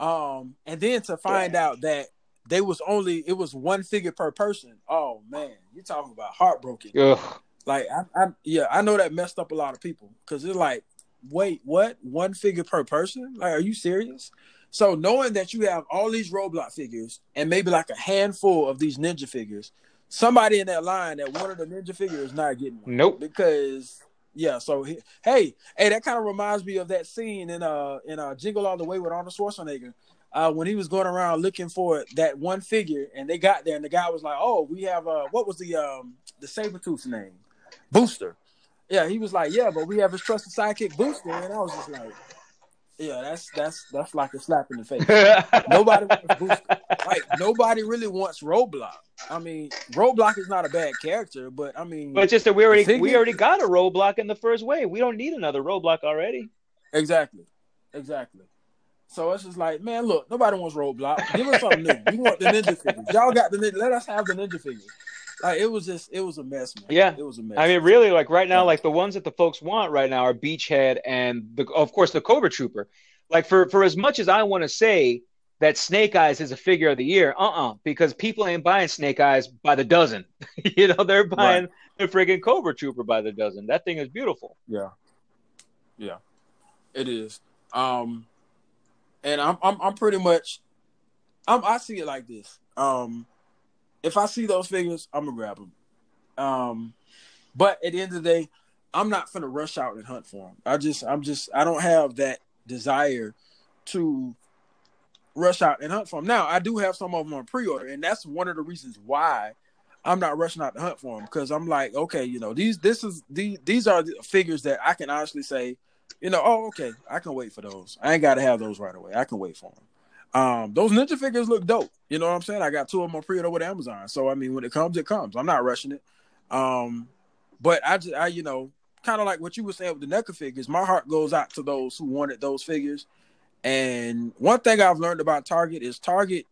Um, and then to find yeah. out that they was only it was one figure per person. Oh man, you're talking about heartbroken. Ugh. Like I, I, yeah, I know that messed up a lot of people because it's like, wait, what? One figure per person? Like, are you serious? So knowing that you have all these Roadblock figures and maybe like a handful of these ninja figures, somebody in that line that wanted the ninja figures is not getting one. Nope. Because yeah, so he, hey, hey, that kind of reminds me of that scene in uh in uh Jingle All the Way with Arnold Schwarzenegger. Uh, when he was going around looking for that one figure, and they got there, and the guy was like, "Oh, we have uh, what was the um the saber tooth's name? Booster." Yeah, he was like, "Yeah, but we have his trusted sidekick Booster," and I was just like, yeah, that's that's that's like a slap in the face. nobody wants. Like nobody really wants Roadblock. I mean, Roadblock is not a bad character, but I mean, but just that we already we already got a Roadblock in the first wave. We don't need another Roadblock already. Exactly, exactly. So it's just like, man, look, nobody wants Roadblock. Give us something new. We want the ninja figures. Y'all got the ninja. Let us have the ninja figures. Like it was just it was a mess, man. Yeah, it was a mess. I mean, really, like right now, like the ones that the folks want right now are Beachhead and the, of course, the Cobra Trooper. Like for for as much as I want to say that Snake Eyes is a figure of the year, uh uh because people ain't buying Snake Eyes by the dozen. you know, they're buying right. a freaking Cobra Trooper by the dozen. That thing is beautiful. Yeah, yeah, it is. Um, and I'm I'm I'm pretty much, I'm I see it like this. Um, if I see those figures, I'm gonna grab them. Um, but at the end of the day, I'm not gonna rush out and hunt for them. I just I'm just I don't have that desire to rush out and hunt for them. Now I do have some of them on pre-order, and that's one of the reasons why I'm not rushing out to hunt for them because I'm like, okay, you know, these this is these these are the figures that I can honestly say, you know, oh, okay, I can wait for those. I ain't got to have those right away. I can wait for them. Um, those ninja figures look dope. You know what I'm saying? I got two of them on pre-order with Amazon. So I mean, when it comes, it comes. I'm not rushing it. Um, but I just, I you know, kind of like what you were saying with the NECA figures. My heart goes out to those who wanted those figures. And one thing I've learned about Target is Target,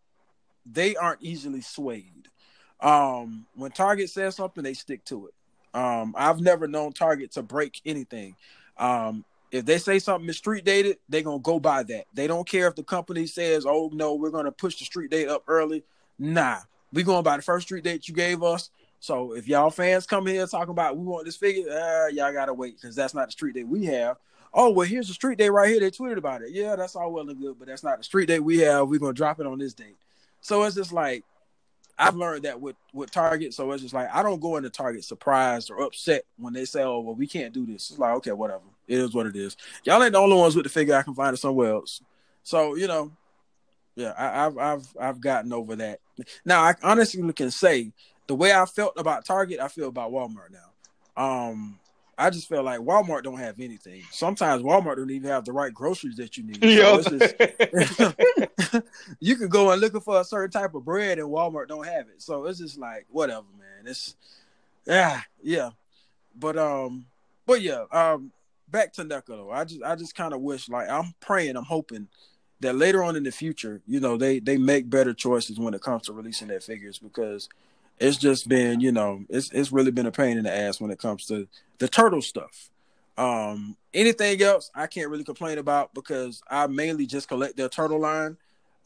they aren't easily swayed. Um, when Target says something, they stick to it. Um, I've never known Target to break anything. Um, if they say something is street dated, they're gonna go by that. They don't care if the company says, "Oh no, we're gonna push the street date up early." Nah, we going by the first street date you gave us. So if y'all fans come here talking about we want this figure, uh, y'all gotta wait because that's not the street date we have. Oh well, here's the street date right here. They tweeted about it. Yeah, that's all well and good, but that's not the street date we have. We're gonna drop it on this date. So it's just like I've learned that with with Target. So it's just like I don't go into Target surprised or upset when they say, "Oh, well, we can't do this." It's like, okay, whatever. It is what it is. Y'all ain't the only ones with the figure. I can find it somewhere else. So you know, yeah, I, have I've I've gotten over that. Now I honestly can say the way I felt about Target, I feel about Walmart now. Um, I just feel like Walmart don't have anything. Sometimes Walmart don't even have the right groceries that you need. So just, you can go and looking for a certain type of bread and Walmart don't have it. So it's just like whatever, man. It's yeah, yeah. But um, but yeah, um, back to NECA though. I just I just kind of wish like I'm praying, I'm hoping that later on in the future, you know, they they make better choices when it comes to releasing their figures because it's just been, you know, it's it's really been a pain in the ass when it comes to the turtle stuff. Um, anything else I can't really complain about because I mainly just collect their turtle line.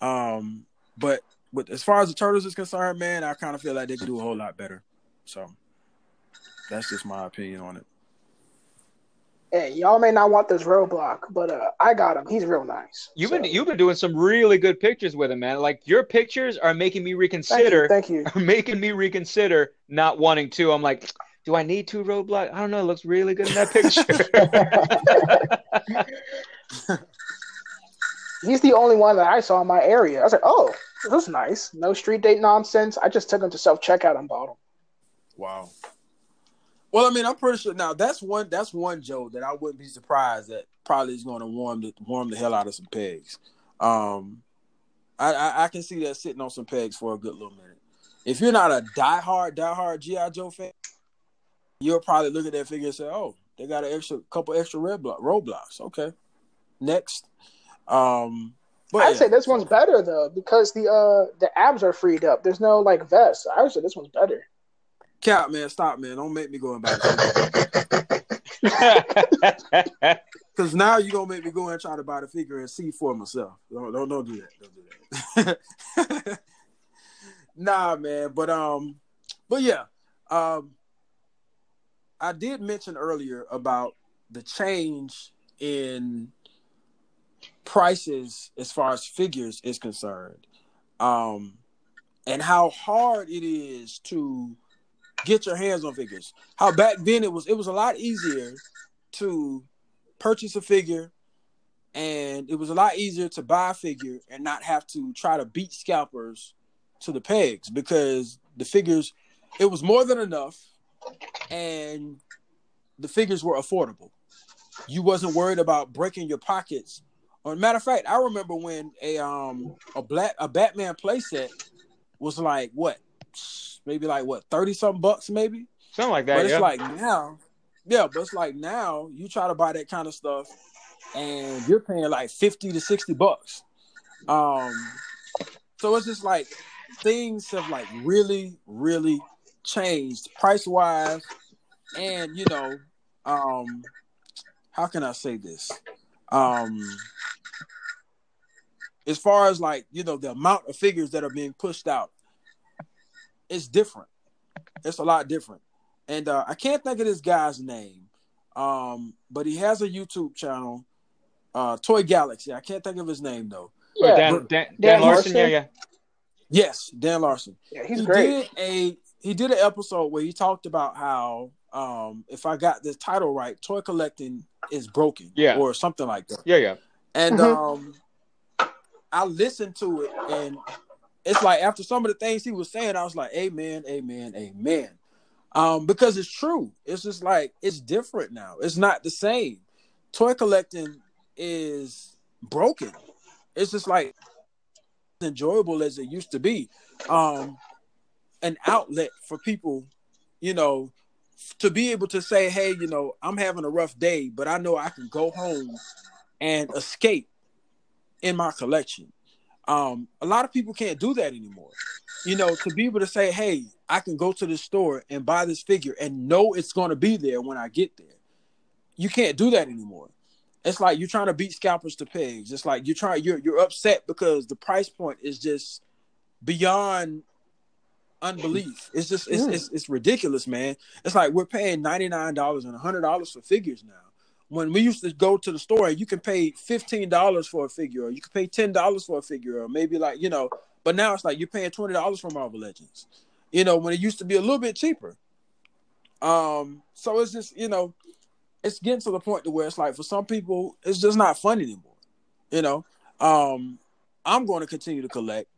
Um, but with as far as the turtles is concerned, man, I kind of feel like they could do a whole lot better. So that's just my opinion on it. Hey, y'all may not want this roadblock, but uh, I got him. He's real nice. You've so. been you've been doing some really good pictures with him, man. Like your pictures are making me reconsider. Thank you. Thank you. Making me reconsider not wanting to. I'm like, do I need two roadblock? I don't know. It looks really good in that picture. He's the only one that I saw in my area. I was like, oh, this is nice. No street date nonsense. I just took him to self checkout and bought him. Wow. Well, I mean, I'm pretty sure now that's one that's one Joe that I wouldn't be surprised that probably is going to warm the warm the hell out of some pegs. Um, I, I, I can see that sitting on some pegs for a good little minute. If you're not a diehard diehard GI Joe fan, you'll probably look at that figure and say, "Oh, they got an extra couple extra red block roadblocks." Okay, next. Um, but I'd yeah. say this one's better though because the uh the abs are freed up. There's no like vest. I would say this one's better. Cap, man, stop, man. Don't make me go and buy Because now you're gonna make me go and try to buy the figure and see for myself. Don't don't, don't do that. Don't do that. nah, man. But um, but yeah, um, I did mention earlier about the change in prices as far as figures is concerned, um, and how hard it is to get your hands on figures. How back then it was it was a lot easier to purchase a figure and it was a lot easier to buy a figure and not have to try to beat scalpers to the pegs because the figures it was more than enough and the figures were affordable. You wasn't worried about breaking your pockets. Or matter of fact, I remember when a um a black a Batman playset was like what maybe like what thirty something bucks, maybe something like that. But it's yeah. like now, yeah, but it's like now you try to buy that kind of stuff, and you're paying like fifty to sixty bucks. Um, so it's just like things have like really, really changed price wise, and you know, um, how can I say this? Um, as far as like you know the amount of figures that are being pushed out it's different. It's a lot different. and uh, I can't think of this guy's name, um, but he has a YouTube channel, uh, Toy Galaxy. I can't think of his name though. Oh, Yeah, Dan, Dan, Dan, Dan Larson, yeah, Larson? yeah. Yes, Dan Larson. yeah, he's he great. did a he did an episode where he talked about how um, if I got the title right, toy collecting is broken, Yeah. or something like that. Yeah, yeah. And Mhm. um, I listened to it, and it's like after some of the things he was saying, I was like, "Amen, amen, amen," um, because it's true. It's just like it's different now. It's not the same. Toy collecting is broken. It's just like enjoyable as it used to be. Um, an outlet for people, you know, to be able to say, "Hey, you know, I'm having a rough day, but I know I can go home and escape in my collection." Um, a lot of people can't do that anymore. You know, to be able to say, "Hey, I can go to the store and buy this figure and know it's going to be there when I get there." You can't do that anymore. It's like you're trying to beat scalpers to pegs. It's like you're trying you're you're upset because the price point is just beyond unbelief. It's just it's it's, it's ridiculous, man. It's like we're paying ninety nine dollars and hundred dollars for figures now. When we used to go to the store you can pay fifteen dollars for a figure, or you can pay ten dollars for a figure, or maybe like you know. But now it's like you're paying twenty dollars for Marvel Legends. You know, when it used to be a little bit cheaper. Um, so it's just you know, it's getting to the point to where it's like for some people it's just not fun anymore. You know, um, I'm going to continue to collect,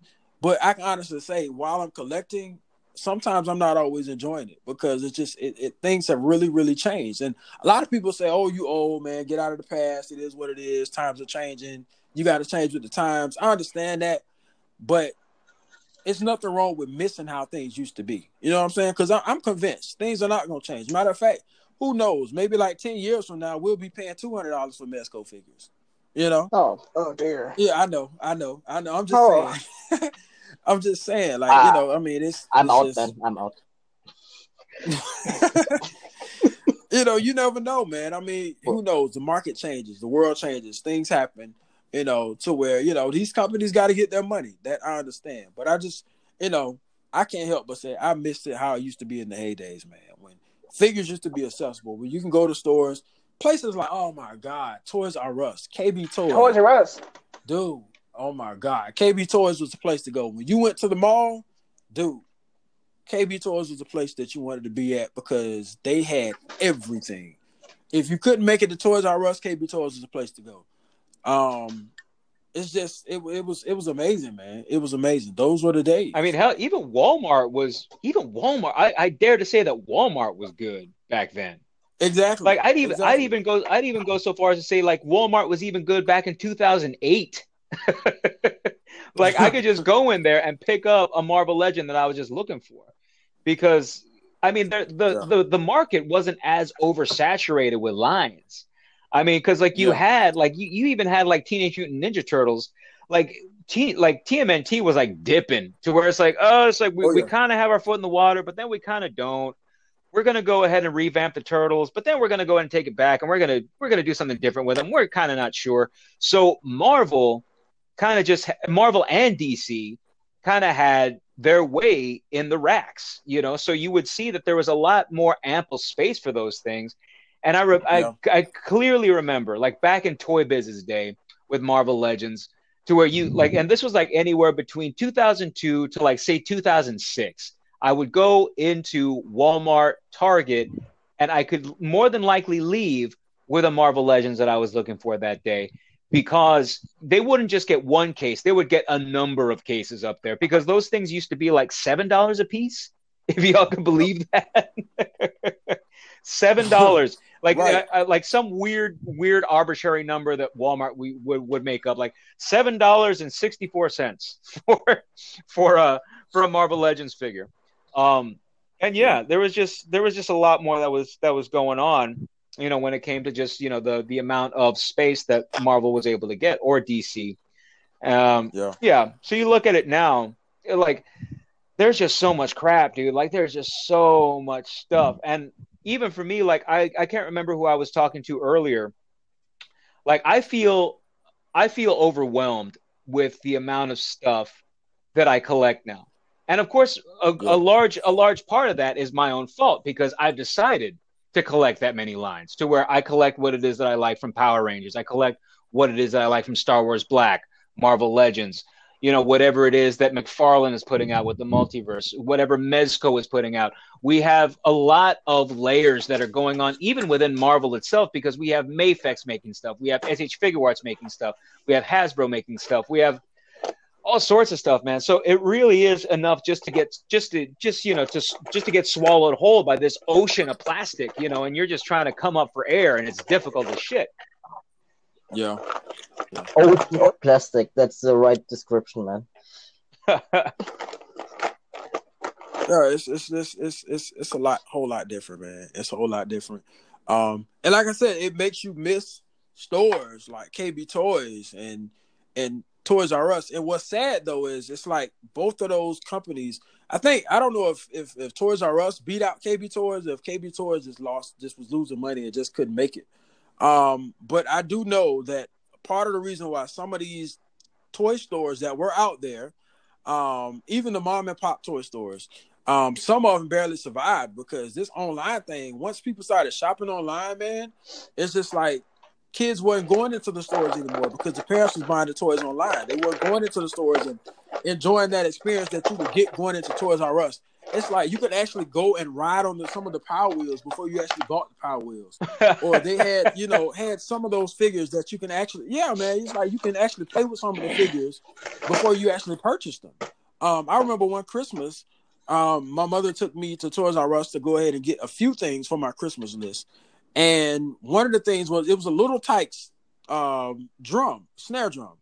but I can honestly say while I'm collecting, sometimes I'm not always enjoying it because it's just it, it things have really really changed. And a lot of people say, "Oh, you old man, get out of the past. It is what it is. Times are changing. You got to change with the times." I understand that, but it's nothing wrong with missing how things used to be. You know what I'm saying? Because I'm convinced things are not going to change. Matter of fact, who knows? Maybe like ten years from now, we'll be paying two hundred dollars for Mezco figures. You know? Oh, oh dear. Yeah, I know, I know, I know. I'm just Oh. saying. I'm just saying, like Ah, you know, I mean, it's. I'm it's out just- then. I'm out. you know, you never know, man. I mean, who knows? The market changes, the world changes, things happen, you know, to where, you know, these companies got to get their money. That I understand. But I just, you know, I can't help but say I missed it how it used to be in the heydays, man. When figures used to be accessible, when you can go to stores, places like, oh my God, Toys R Us, KB Toys. Toys R Us. dude, oh my God. KB Toys was the place to go. When you went to the mall, dude, KB Toys was the place that you wanted to be at because they had everything. If you couldn't make it to Toys R Us, KB Toys was the place to go. Um, it's just it, it was it was amazing, man. It was amazing. Those were the days. I mean, hell, even Walmart was even Walmart. I, I dare to say that Walmart was good back then. exactly. Like I'd even Exactly. I'd even go I'd even go so far as to say like Walmart was even good back in 2008. like I could just go in there and pick up a Marvel Legend that I was just looking for, because I mean the the Yeah. the, the market wasn't as oversaturated with lines. I mean, because like you Yeah. had like you, you even had like Teenage Mutant Ninja Turtles, like T like TMNT was like dipping to where it's like oh it's like we, Oh, we kind of have our foot in the water, but then we kind of don't we're gonna go ahead and revamp the turtles, but then we're gonna go ahead and take it back, and we're gonna we're gonna do something different with them. We're kind of not sure. So Marvel kind of just Marvel and DC kind of had their way in the racks, you know. So you would see that there was a lot more ample space for those things. And I re- Yeah. I I clearly remember, like back in Toy Biz's day with Marvel Legends, to where you like, and this was like anywhere between 2002 to like say 2006. I would go into Walmart, Target, and I could more than likely leave with a Marvel Legends that I was looking for that day because they wouldn't just get one case, they would get a number of cases up there because those things used to be like $7 a piece. If y'all can believe that. $7. Like Right. uh, uh, like some weird weird arbitrary number that Walmart we would, would make up like seven dollars and sixty four cents for for a for a Marvel Legends figure. Um, and yeah, there was just there was just a lot more that was that was going on. You know, when it came to just you know the the amount of space that Marvel was able to get or DC. Um, yeah. yeah. So you look at it now, like there's just so much crap, dude. Like there's just so much stuff. And even for me, like I, I can't remember who I was talking to earlier. Like I feel I feel overwhelmed with the amount of stuff that I collect now. And of course, a, a large a large part of that is my own fault because I've decided to collect that many lines to where I collect what it is that I like from Power Rangers. I collect what it is that I like from Star Wars Black, Marvel Legends, you know, whatever it is that McFarlane is putting out with the multiverse, whatever Mezco is putting out. We have a lot of layers that are going on even within Marvel itself because we have Mafex making stuff, we have SH Figuarts making stuff, we have Hasbro making stuff, we have all sorts of stuff, man. So it really is enough just to get just to just you know just just to get swallowed whole by this ocean of plastic, you know, and you're just trying to come up for air, and it's difficult as shit. Yeah. Oh, plastic. That's the right description, man. Yeah, it's it's it's it's it's it's a lot, whole lot different, man. It's a whole lot different. Um, and like I said, it makes you miss stores like KB Toys and and Toys R Us. And what's sad though is it's like both of those companies. I think I don't know if if, if Toys R Us beat out KB Toys, if KB Toys just lost, just was losing money and just couldn't make it. Um, but I do know that part of the reason why some of these toy stores that were out there, um, even the mom and pop toy stores, um, some of them barely survived because this online thing. Once people started shopping online, man, it's just like kids weren't going into the stores anymore because the parents was buying the toys online. They weren't going into the stores and enjoying that experience that you would get going into Toys R Us. It's like you could actually go and ride on the, some of the Power Wheels before you actually bought the Power Wheels, or they had you know had some of those figures that you can actually yeah man it's like you can actually play with some of the figures before you actually purchase them. Um, I remember one Christmas, um, my mother took me to Toys R Us to go ahead and get a few things for my Christmas list, and one of the things was it was a Little Tikes um, drum, snare drum,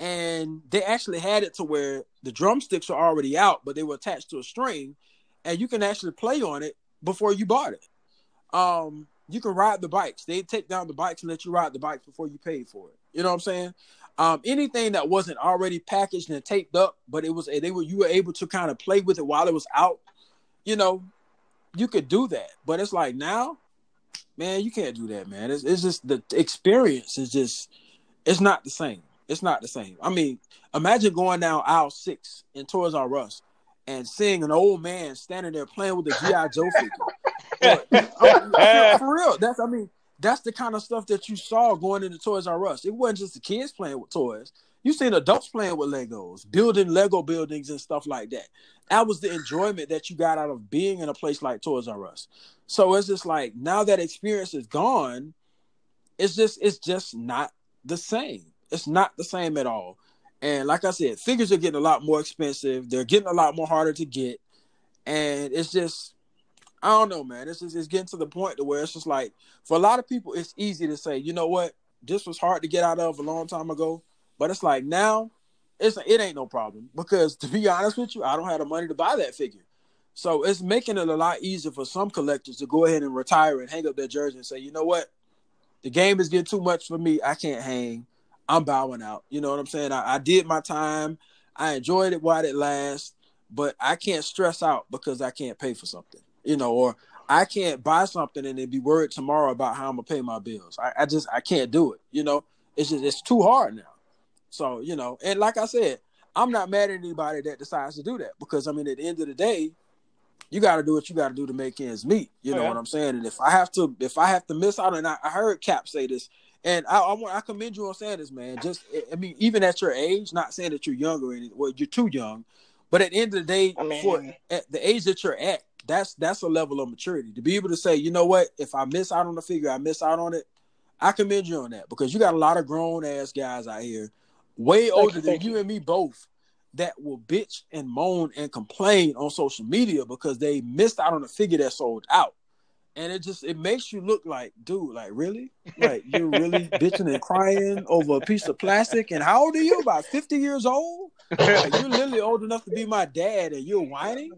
and they actually had it to where the drumsticks are already out, but they were attached to a string, and you can actually play on it before you bought it. Um, you can ride the bikes. They take down the bikes and let you ride the bikes before you pay for it. You know what I'm saying? Um, anything that wasn't already packaged and taped up, but it was they were you were able to kind of play with it while it was out. You know, you could do that, but it's like now, man, you can't do that, man. It's, it's just the experience is just it's not the same. It's not the same. I mean, imagine going down aisle six in Toys R Us and seeing an old man standing there playing with a GI Joe figure. for, for real, that's I mean, that's the kind of stuff that you saw going into Toys R Us. It wasn't just the kids playing with toys. You seen adults playing with Legos, building Lego buildings and stuff like that. That was the enjoyment that you got out of being in a place like Toys R Us. So it's just like now that experience is gone, it's just it's just not the same. It's not the same at all. And like I said, figures are getting a lot more expensive. They're getting a lot more harder to get. And it's just I don't know, man. It's just it's getting to the point to where it's just like for a lot of people, it's easy to say, you know what, this was hard to get out of a long time ago. But it's like now, it's it ain't no problem because to be honest with you, I don't have the money to buy that figure. So it's making it a lot easier for some collectors to go ahead and retire and hang up their jersey and say, you know what, the game is getting too much for me. I can't hang. I'm bowing out. You know what I'm saying? I, I did my time. I enjoyed it while it lasts, but I can't stress out because I can't pay for something. You know, or I can't buy something and then be worried tomorrow about how I'm gonna pay my bills. I, I just I can't do it. You know, it's just it's too hard now. So you know, and like I said, I'm not mad at anybody that decides to do that because I mean, at the end of the day, you got to do what you got to do to make ends meet. You Oh, know yeah. what I'm saying? And if I have to, if I have to miss out, and I, I heard Cap say this, and I, I want I commend you on saying this, man. Just I mean, even at your age, not saying that you're young or anything, well, you're too young, but at the end of the day, I mean- for at the age that you're at, that's that's a level of maturity to be able to say, you know what, if I miss out on the figure, I miss out on it. I commend you on that because you got a lot of grown ass guys out here, way older than you and me both, that will bitch and moan and complain on social media because they missed out on a figure that sold out. And it just it makes you look like, dude, like really? Like you're really bitching and crying over a piece of plastic. And how old are you? About 50 years old? Like you're literally old enough to be my dad and you're whining?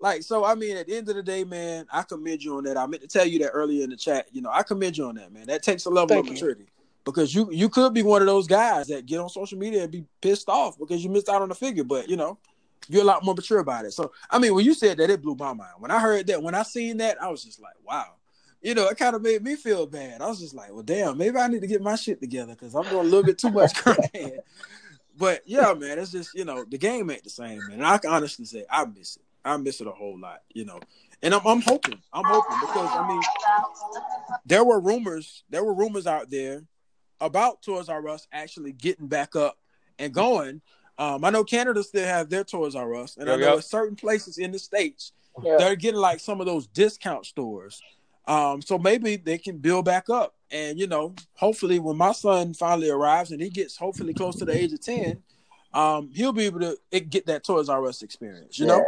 Like, so I mean, at the end of the day, man, I commend you on that. I meant to tell you that earlier in the chat. You know, I commend you on that, man. That takes a level Thank of you. Because you you could be one of those guys that get on social media and be pissed off because you missed out on the figure, but you know, you're a lot more mature about it. So I mean, when you said that, it blew my mind. When I heard that, when I seen that, I was just like, wow. You know, it kind of made me feel bad. I was just like, well, damn, maybe I need to get my shit together because I'm doing a little bit too much crying. but yeah, man, it's just you know the game ain't the same, man. And I can honestly say I miss it. I miss it a whole lot, you know. And I'm, I'm hoping, I'm hoping because I mean, there were rumors, there were rumors out there about Toys R Us actually getting back up and going. Um, I know Canada still have their Toys R Us, and I know Yep. certain places in the states Yeah. they're getting like some of those discount stores. Um, so maybe they can build back up. And you know, hopefully when my son finally arrives and he gets hopefully close to the age of 10, um, he'll be able to get that Toys R Us experience, you know?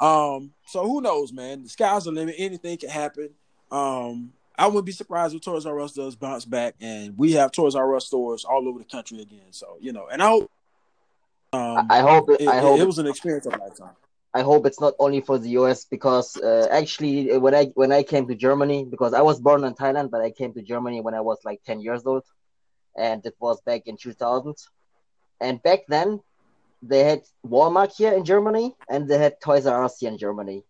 Um, so who knows, man? The sky's the limit, anything can happen. I wouldn't be surprised if Toys R Us does bounce back and we have Toys R Us stores all over the country again. So, you know, and I hope um, I hope it, I hope it was an experience of a lifetime. I hope it's not only for the US because uh, actually uh, when I when I came to Germany because I was born in Thailand but I came to Germany when I was like 10 years old and it was back in 2000 and back then they had Walmart here in Germany and they had Toys R Us here in Germany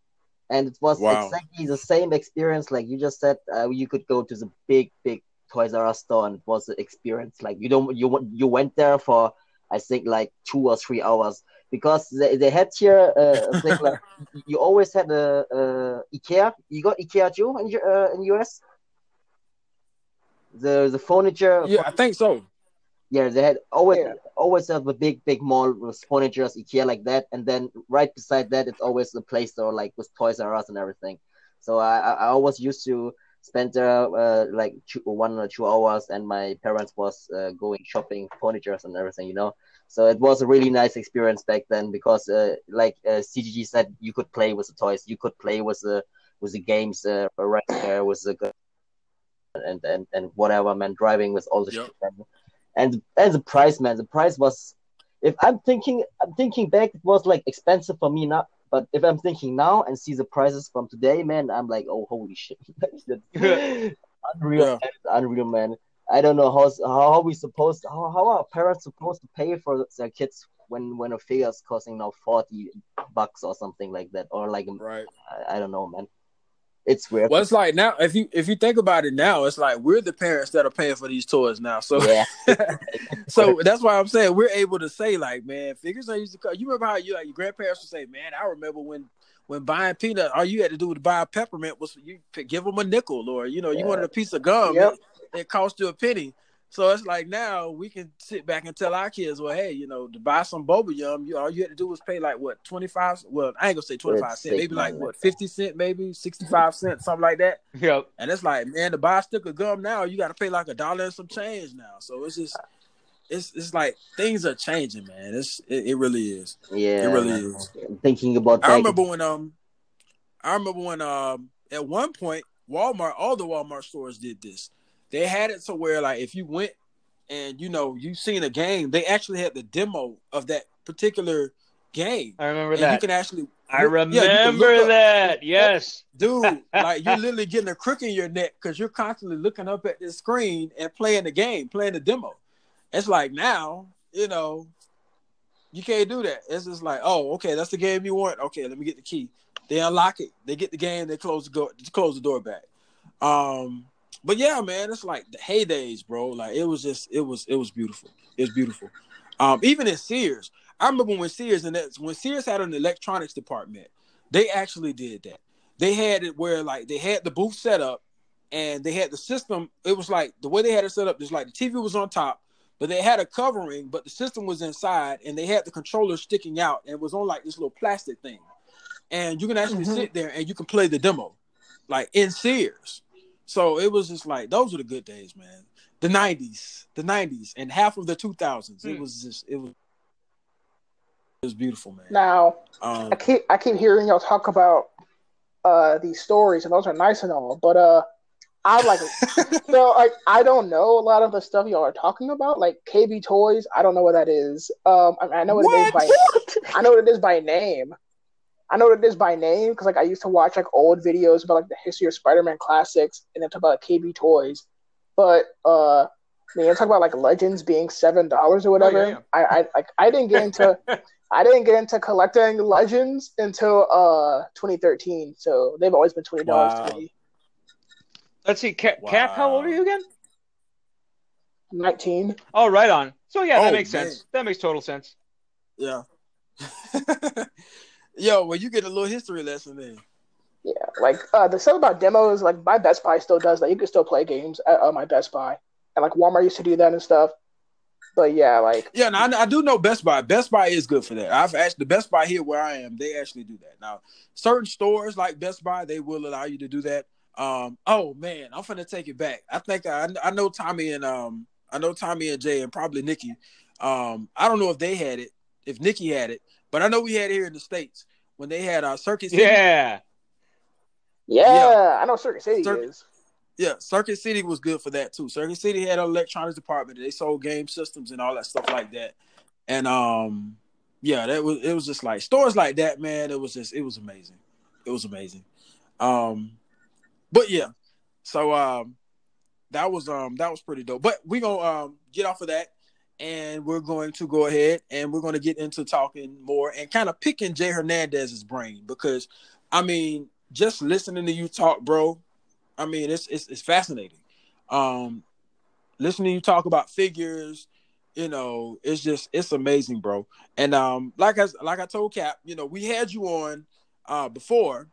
and it was Wow. exactly the same experience like you just said uh, you could go to the big big Toys R Us store and it was the experience like you don't you went- you went there for I think like two or three hours because they, they had here uh, thing like you always had a, a IKEA. You got IKEA too in uh, in US. The the furniture. Yeah, I think so. Yeah, they had always Yeah. always have a big big mall with furniture, IKEA like that, and then right beside that it's always a place store like with Toys R Us and everything. So I I, I always used to spend there uh, like two, one or two hours, and my parents was uh, going shopping furniture and everything, you know. So it was a really nice experience back then because, uh, like uh, CTG said, you could play with the toys, you could play with the with the games uh, right there with the and and and whatever, man, driving with all the Yep. shit, man. And and the price, man, the price was. If I'm thinking, I'm thinking back, it was like expensive for me now. But if I'm thinking now and see the prices from today, man, I'm like, oh, holy shit, unreal, Yeah. man, unreal, man. I don't know how are we supposed how, how are parents supposed to pay for their kids when when a figure is costing now forty bucks or something like that or like Right. I, I don't know man it's weird Well, it's like now if you if you think about it now, it's like we're the parents that are paying for these toys now. So yeah so that's why I'm saying we're able to say like, man, figures I used to cost. You remember how you like your grandparents would say, man, I remember when when buying peanut, all you had to do to buy a peppermint was you give them a nickel, or you know, you Yeah. wanted a piece of gum, Yep. it, it cost you a penny. So it's like now we can sit back and tell our kids, well, hey, you know, to buy some Bubble Yum, you all you had to do was pay like what twenty five. Well, I ain't gonna say twenty five cent, maybe like what fifty cent, maybe sixty five cents, something like that. Yep. And it's like, man, to buy a stick of gum now, you got to pay like a dollar and some change now. So it's just, it's it's like things are changing, man. It's it, it really is. yeah It really man. is. thinking about that. I remember when um, I remember when um, at one point Walmart, all the Walmart stores did this. They had it to where like if you went and you know you seen a game, they actually had the demo of that particular game. I remember And you can actually, I look- yeah, remember up- that. Yes. dude. like you're literally getting a crook in your neck because you're constantly looking up at this screen and playing the game, playing the demo. It's like now, you know, you can't do that. It's just like, oh, okay, that's the game you want. Okay, let me get the key. They unlock it. They get the game. They close the door. Close the door back. Um, but yeah, man, it's like the heydays, bro. Like it was just, it was, it was beautiful. It's beautiful. Um, even in Sears, I remember when Sears and that's when Sears had an electronics department, they actually did that. They had it where like they had the booth set up and they had the system. It was like the way they had it set up, just like the TV was on top, but they had a covering, but the system was inside, and they had the controller sticking out and it was on like this little plastic thing. And you can actually Mhm. sit there and you can play the demo, like in Sears. So it was just like those were the good days, man. The '90s, the '90s, and half of the 2000s. It Hmm. was just it was it was beautiful, man. Now, Um, I keep I keep hearing y'all talk about uh these stories, and those are nice and all, but uh, I like so like I don't know a lot of the stuff y'all are talking about, like KB Toys. I don't know what that is. Um, I, I know what, it is by I know what it is by name. I know what it is by name because like I used to watch like old videos about like the history of Spider-Man classics and then talk about KB Toys. But uh, I mean, talk about like Legends being seven dollars or whatever. Oh, yeah, yeah. I I like I didn't get into I didn't get into collecting Legends until uh 2013. So they've always been twenty dollars Wow. to me. Let's see. Cap, Cap, how old are you again? Nineteen. Oh, right on. So yeah, that Oh, makes man. sense. That makes total sense. Yeah. Yo, well, you get a little history lesson then. Yeah, like uh, the stuff about demos, like my Best Buy still does that. You can still play games at uh, my Best Buy, and like Walmart used to do that and stuff. But yeah, like Yeah, now I, I do know Best Buy. Best Buy is good for that. I've actually the Best Buy here where I am, they actually do that. Now, certain stores like Best Buy, they will allow you to do that. Um, oh man, I'm gonna take it back. I think I, I know Tommy and um, I know Tommy and Jay and probably Nikki. Um, I don't know if they had it, if Nikki had it, but I know we had it here in the states when they had uh, Circuit City. Yeah. yeah, I know Circuit City Cir- is. Yeah, Circuit City was good for that too. Circuit City had an electronics department. They sold game systems and all that stuff like that. And um, yeah, that was it was just like stores like that, man. It was just it was amazing. It was amazing. Um, but yeah, so um, that was um that was pretty dope. But we gonna um get off of that, and we're going to go ahead and we're going to get into talking more and kind of picking Jay Hernandez's brain because I mean, just listening to you talk, bro. I mean, it's it's, it's fascinating. Um, listening to you talk about figures, you know, it's just it's amazing, bro. And um, like I like I told Cap, you know, we had you on uh before,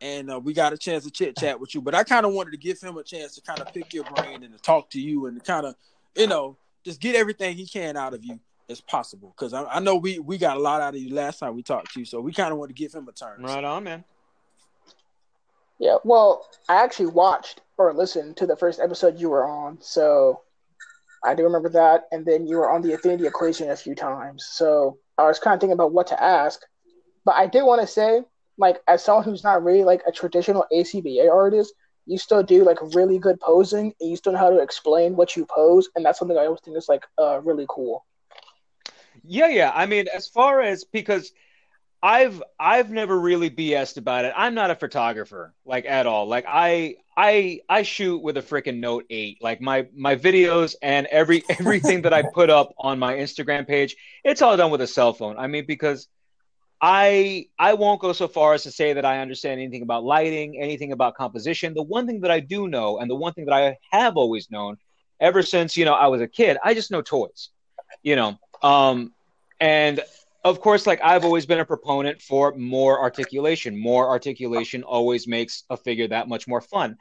and uh, we got a chance to chit chat with you. But I kind of wanted to give him a chance to kind of pick your brain and to talk to you and kind of, you know, just get everything he can out of you as possible. Because I, I know we we got a lot out of you last time we talked to you, so we kind of want to give him a turn. Right on, man. Yeah, well, I actually watched or listened to the first episode you were on, so I do remember that. And then you were on the Affinity Equation a few times, so I was kind of thinking about what to ask. But I did want to say, like, as someone who's not really like a traditional ACBA artist, you still do like really good posing, and you still know how to explain what you pose, and that's something I always think is like uh, really cool. Yeah, yeah. I mean, as far as because I've I've never really BS'd about it. I'm not a photographer like at all. Like I I I shoot with a freaking Note 8. Like my my videos and every everything that I put up on my Instagram page, it's all done with a cell phone. I mean because I I won't go so far as to say that I understand anything about lighting, anything about composition. The one thing that I do know and the one thing that I have always known ever since, you know, I was a kid, I just know toys. You know, um and of course, like I've always been a proponent for more articulation. More articulation always makes a figure that much more fun.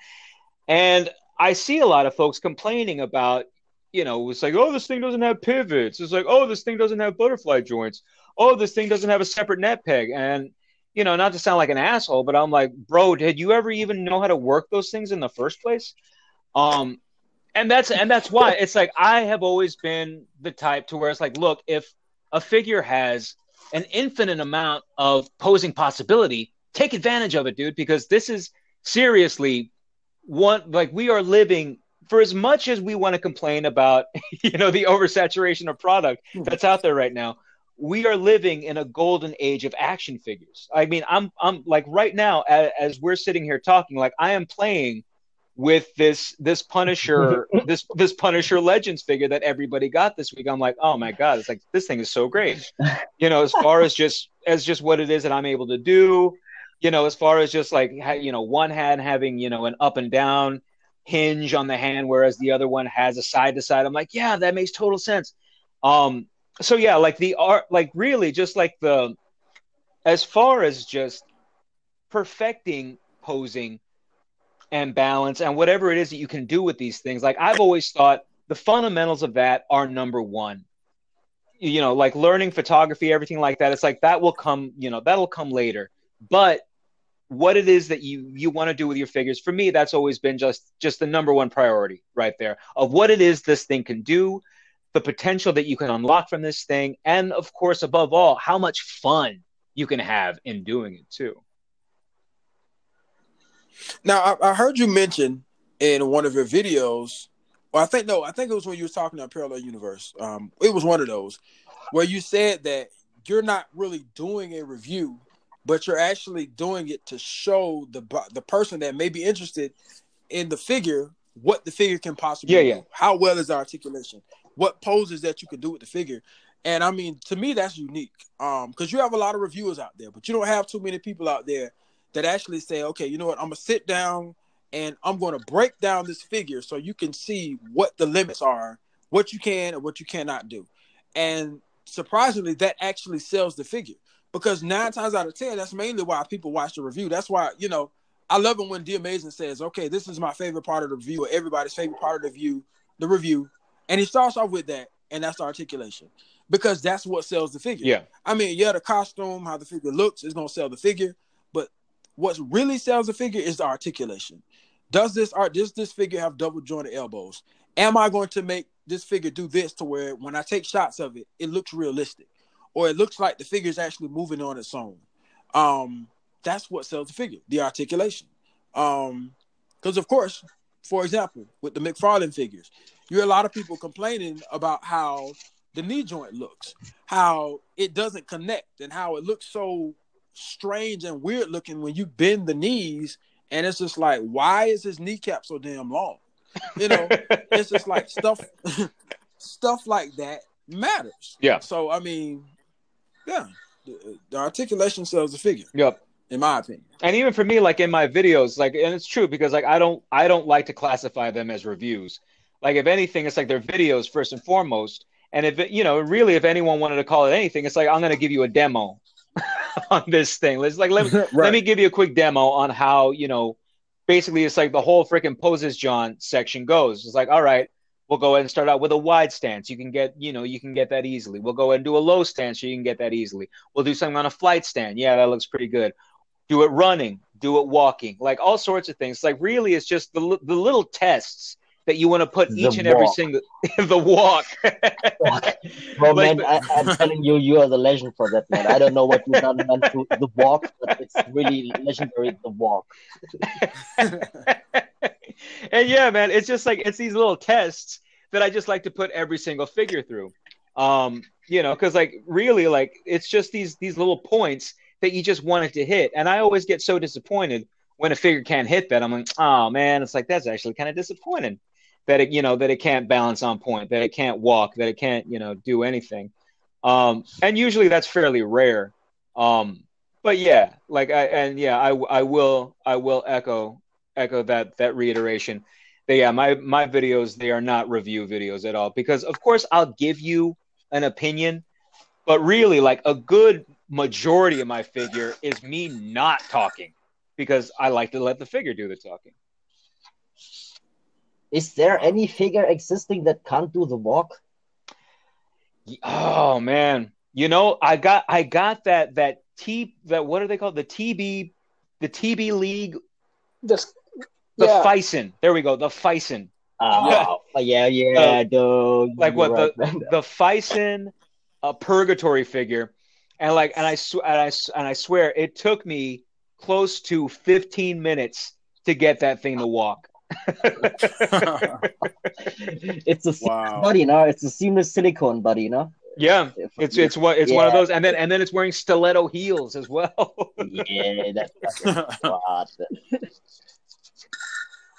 And I see a lot of folks complaining about, you know, it's like, oh, this thing doesn't have pivots. It's like, oh, this thing doesn't have butterfly joints. Oh, this thing doesn't have a separate neck peg. And, you know, not to sound like an asshole, but I'm like, bro, did you ever even know how to work those things in the first place? Um, and that's and that's why it's like I have always been the type to where it's like, look, if a figure has an infinite amount of posing possibility, take advantage of it, dude, because this is seriously one like we are living for as much as we want to complain about, you know, the oversaturation of product that's out there right now. We are living in a golden age of action figures. I mean, I'm I'm like right now as, as we're sitting here talking, like I am playing with this this Punisher this this Punisher Legends figure that everybody got this week. I'm like, oh my god, it's like this thing is so great. You know, as far as just as just what it is that I'm able to do. You know, as far as just like you know, one hand having you know an up and down hinge on the hand, whereas the other one has a side to side. I'm like, yeah, that makes total sense. Um, so yeah, like the art, like really, just like the as far as just perfecting posing and balance and whatever it is that you can do with these things. Like I've always thought the fundamentals of that are number one. You know, like learning photography, everything like that. It's like that will come, you know, that'll come later. But what it is that you you want to do with your figures, for me, that's always been just just the number one priority right there of what it is this thing can do, the potential that you can unlock from this thing, and of course, above all, how much fun you can have in doing it too. Now, I, I heard you mention in one of your videos, or I think no, I think it was when you were talking about Parallel Universe. Um, it was one of those where you said that you're not really doing a review, but you're actually doing it to show the the person that may be interested in the figure what the figure can possibly Yeah, do. yeah. How well is the articulation? What poses that you can do with the figure? And I mean, to me, that's unique. Um, because you have a lot of reviewers out there, but you don't have too many people out there that actually say, okay, you know what, I'm gonna sit down and I'm gonna break down this figure so you can see what the limits are what you can and what you cannot do. And surprisingly, that actually sells the figure because nine times out of ten, that's mainly why people watch the review. That's why you know I love it when The Amazing says, "Okay, this is my favorite part of the review, or everybody's favorite part of the review, the review," and he starts off with that, and that's the articulation because that's what sells the figure. Yeah. I mean, yeah, the costume, how the figure looks is gonna sell the figure, but what really sells the figure is the articulation. Does this art does this figure have double jointed elbows? Am I going to make this figure do this to where when I take shots of it, it looks realistic, or it looks like the figure is actually moving on its own? Um, that's what sells the figure, the articulation. Um, because of course, for example, with the McFarlane figures, you hear a lot of people complaining about how the knee joint looks, how it doesn't connect, and how it looks so strange and weird looking when you bend the knees, and it's just like, why is his kneecap so damn long? You know, it's just like stuff, stuff like that matters. Yeah. So I mean, yeah, the, the articulation sells the figure, Yep. in my opinion. And even for me, like in my videos, like, and it's true because like I don't, I don't like to classify them as reviews. Like if anything, it's like they're videos first and foremost. And if it, you know, really, if anyone wanted to call it anything, it's like I'm going to give you a demo on this thing. Let's like let me let me give you a quick demo on how you know, basically, it's like the whole freaking poses John section goes. It's like, all right, we'll go ahead and start out with a wide stance. You can get, you know, you can get that easily. We'll go ahead and do a low stance, so you can get that easily. We'll do something on a flight stand. Yeah, that looks pretty good. Do it running, do it walking, like all sorts of things. Like really, it's just the the little tests that you want to put The each and every single the walk. Bro, Like, man, I, I'm telling you, you are the legend for that, man. I don't know what you've done man, to the walk, but it's really legendary. The walk. and yeah, man, it's just like it's these little tests that I just like to put every single figure through. Um, you know, because like really, like it's just these these little points that you just wanted to hit, and I always get so disappointed when a figure can't hit that. I'm like, oh man, it's like that's actually kind of disappointing that it you know that it can't balance on point, that it can't walk, that it can't you know do anything. Um, and usually that's fairly rare. Um, but yeah, like I and yeah, I I will I will echo echo that that reiteration. That yeah, my my videos they are not review videos at all because of course I'll give you an opinion, but really like a good majority of my figure is me not talking because I like to let the figure do the talking. Is there any figure existing that can't do the walk? Oh man, you know I got I got that that T that what are they called the TB the TB League Just the yeah. Phicen there we go the Phicen Uh, yeah, yeah, dude. like what right, the man. the Phicen a purgatory figure, and like and I sw- and I s- and I swear it took me close to 15 minutes to get that thing to walk. It's a wow. body, no? It's a seamless silicone body, no? yeah, it's it's what it's one of those, and then and then it's wearing stiletto heels as well. yeah, that's that's what.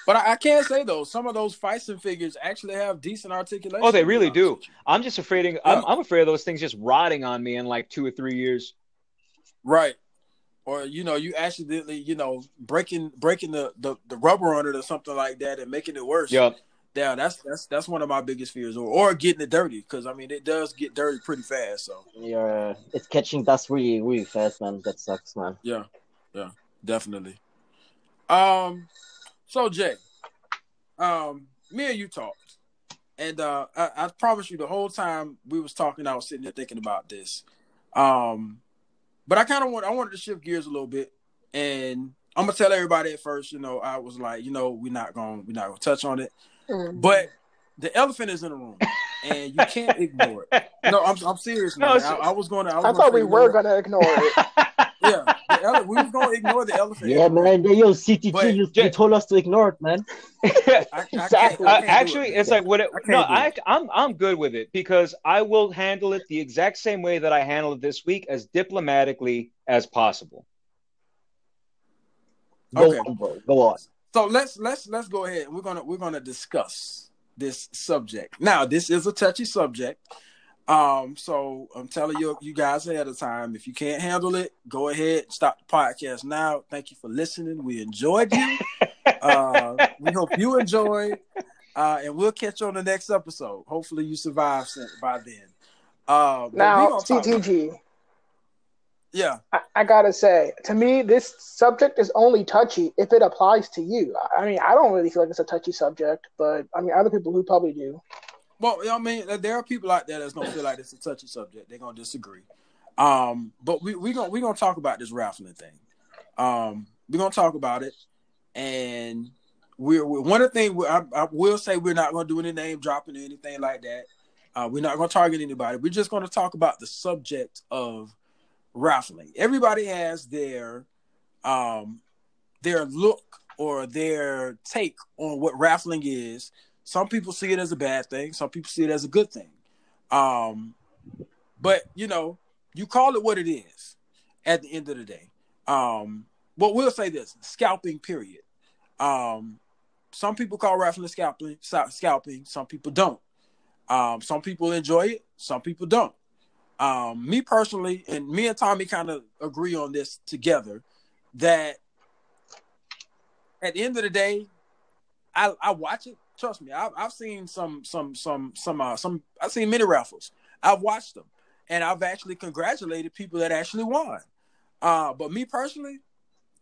But I, I can't say though, some of those Phicen figures actually have decent articulation. Oh, they really do. I'm just afraid. I'm, Yeah. I'm afraid of those things just rotting on me in like two or three years. Right. Or you know, you accidentally, you know, breaking breaking the, the, the rubber on it or something like that and making it worse. Yep. Yeah, that's that's that's one of my biggest fears. Or or getting it dirty. Because I mean it does get dirty pretty fast. So You're, it's catching dust really, really fast, man. That sucks, man. yeah. Yeah, definitely. Um so Jay, um, me and you talked. And uh I, I promise you the whole time we was talking, I was sitting there thinking about this. Um but I kind of want I wanted to shift gears a little bit and I'm gonna tell everybody at first, you know, I was like, you know, we're not gonna we're not gonna touch on it. Mm. But the elephant is in the room and you can't ignore it. No, I'm I'm serious, man. No, I, I was gonna I, was I gonna thought we were what? gonna ignore it. yeah, the ele- we was gonna ignore the elephant. Yeah, man. Yo, CTG, But- you, you told us to ignore it, man. I, I Exactly. I Uh, can't do actually, it. it's like what? It, I no, I, it. I'm I'm good with it because I will handle it the exact same way that I handled it this week, as diplomatically as possible. Go Okay. on, bro. Go on. So let's let's let's go ahead. We're gonna we're gonna discuss this subject. Now, this is a touchy subject. Um, so I'm telling you you guys ahead of time. If you can't handle it, go ahead, stop the podcast now. Thank you for listening. We enjoyed you. uh, we hope you enjoyed. Uh, and we'll catch you on the next episode. Hopefully, you survive by then. Uh, now, CTG. Yeah. I, I, gotta say, to me, this subject is only touchy if it applies to you. I mean, I don't really feel like it's a touchy subject, but I mean, other people who probably do. Well, I mean, there are people out there that's gonna feel like it's a touchy subject. They're gonna disagree. Um, but we we gonna we gonna talk about this raffling thing. Um, we're gonna talk about it, and we're, we're one of the things I, I, will say we're not gonna do any name dropping or anything like that. Uh, we're not gonna target anybody. We're just gonna talk about the subject of raffling. Everybody has their um their look or their take on what raffling is. Some people see it as a bad thing. Some people see it as a good thing. Um, but you know, you call it what it is. At the end of the day, um, well, we'll say this: scalping. Period. Um, some people call raffling scalping. Scalping. Some people don't. Um, some people enjoy it. Some people don't. Um, me personally, and me and Tommy kind of agree on this together that at the end of the day, I, I watch it. Trust me, I've, I've seen some some some some uh, some I've seen many raffles. I've watched them, and I've actually congratulated people that actually won. Uh, but me personally,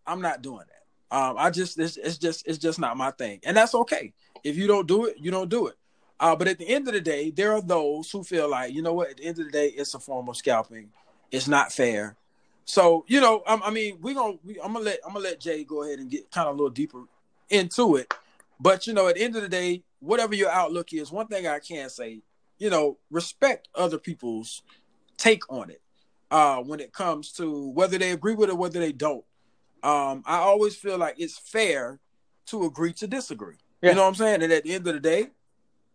I'm not doing that. Um, I just it's, it's just it's just not my thing, and that's okay. If you don't do it, you don't do it. Uh, but at the end of the day, there are those who feel like, you know what, at the end of the day, it's a form of scalping. It's not fair. So, you know, I, I mean, we're gonna I'm gonna let I'm gonna let Jay go ahead and get kind of a little deeper into it. But you know, at the end of the day, whatever your outlook is, one thing I can say, you know, respect other people's take on it. Uh, when it comes to whether they agree with it or whether they don't. Um, I always feel like it's fair to agree to disagree. Yeah. You know what I'm saying? And at the end of the day,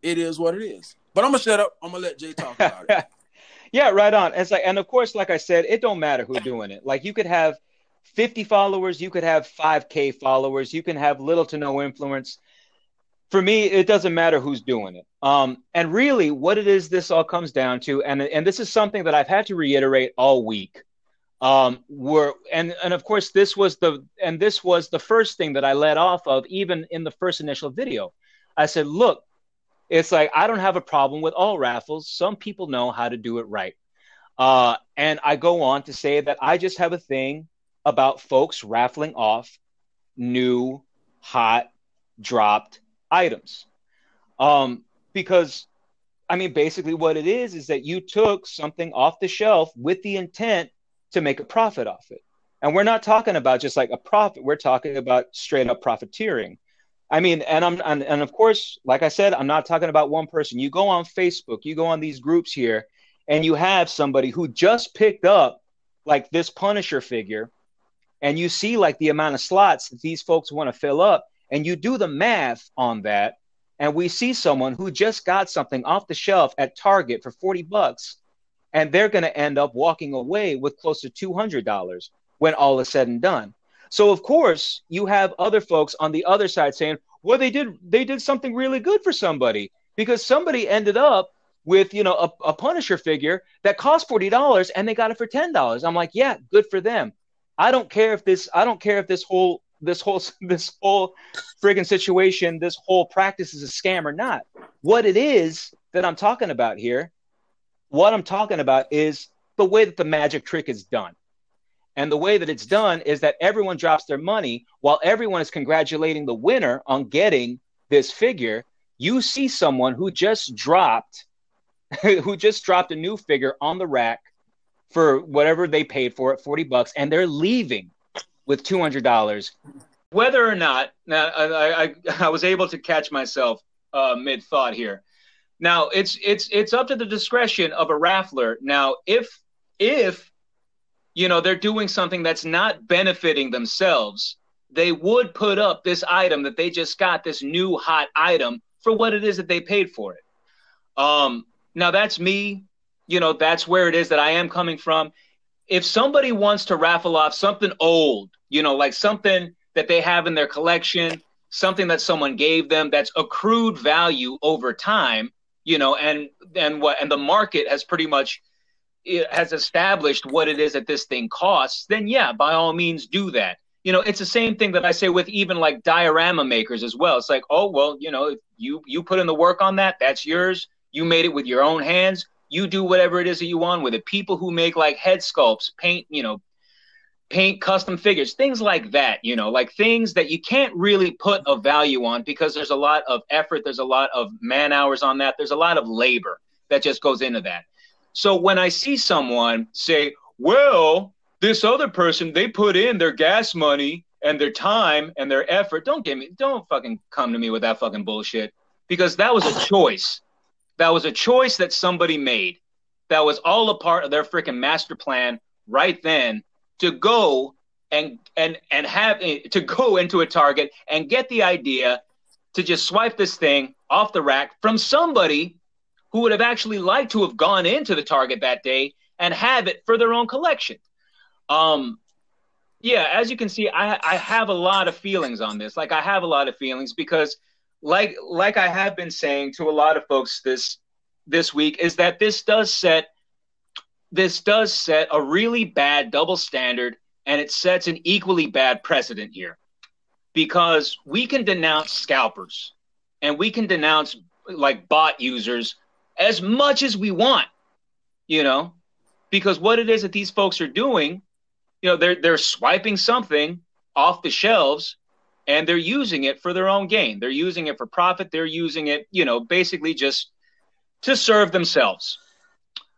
it is what it is. But I'm gonna shut up. I'm gonna let Jay talk about it. yeah, right on. It's like, and of course, like I said, it don't matter who's doing it. Like you could have 50 followers, you could have 5K followers, you can have little to no influence. For me, it doesn't matter who's doing it. Um, and really, what it is, this all comes down to, and and this is something that I've had to reiterate all week. Um, were and and of course, this was the and this was the first thing that I led off of, even in the first initial video. I said, look, it's like I don't have a problem with all raffles. Some people know how to do it right. Uh, and I go on to say that I just have a thing about folks raffling off new, hot, dropped items. Um, because, I mean, basically what it is is that you took something off the shelf with the intent to make a profit off it. And we're not talking about just like a profit, we're talking about straight up profiteering. I mean, and I'm and, and of course, like I said, I'm not talking about one person. You go on Facebook, you go on these groups here, and you have somebody who just picked up like this Punisher figure, and you see like the amount of slots that these folks want to fill up, and you do the math on that, and we see someone who just got something off the shelf at Target for 40 bucks, and they're going to end up walking away with close to $200 when all is said and done. So of course you have other folks on the other side saying, well, they did they did something really good for somebody because somebody ended up with you know a, a Punisher figure that cost forty dollars and they got it for ten dollars. I'm like, yeah, good for them. I don't care if this I don't care if this whole this whole this whole friggin' situation, this whole practice is a scam or not. What it is that I'm talking about here, what I'm talking about is the way that the magic trick is done. And the way that it's done is that everyone drops their money while everyone is congratulating the winner on getting this figure. You see someone who just dropped who just dropped a new figure on the rack for whatever they paid for it, 40 bucks, and they're leaving with $200. Whether or not, now I, I, I was able to catch myself uh, mid thought here. Now it's it's it's up to the discretion of a raffler. Now if if you know they're doing something that's not benefiting themselves they would put up this item that they just got this new hot item for what it is that they paid for it um now that's me you know that's where it is that i am coming from if somebody wants to raffle off something old you know like something that they have in their collection something that someone gave them that's accrued value over time you know and and what and the market has pretty much has established what it is that this thing costs, then yeah, by all means do that. you know, it's the same thing that I say with even like diorama makers as well. It's like, oh well, you know, if you you put in the work on that, that's yours. You made it with your own hands. You do whatever it is that you want with it. People who make like head sculpts, paint, you know, paint custom figures, things like that, you know, like things that you can't really put a value on because there's a lot of effort, there's a lot of man hours on that, there's a lot of labor that just goes into that. So when I see someone say, well, this other person, they put in their gas money and their time and their effort, don't give me, don't fucking come to me with that fucking bullshit because that was a choice. That was a choice that somebody made. That was all a part of their freaking master plan right then to go and and and have to go into a target and get the idea to just swipe this thing off the rack from somebody who would have actually liked to have gone into the target that day and have it for their own collection. Um, yeah, as you can see, I I have a lot of feelings on this. Like I have a lot of feelings because, like like I have been saying to a lot of folks this this week, is that this does set this does set a really bad double standard and it sets an equally bad precedent here because we can denounce scalpers and we can denounce like bot users as much as we want you know because what it is that these folks are doing you know they're they're swiping something off the shelves and they're using it for their own gain they're using it for profit they're using it you know basically just to serve themselves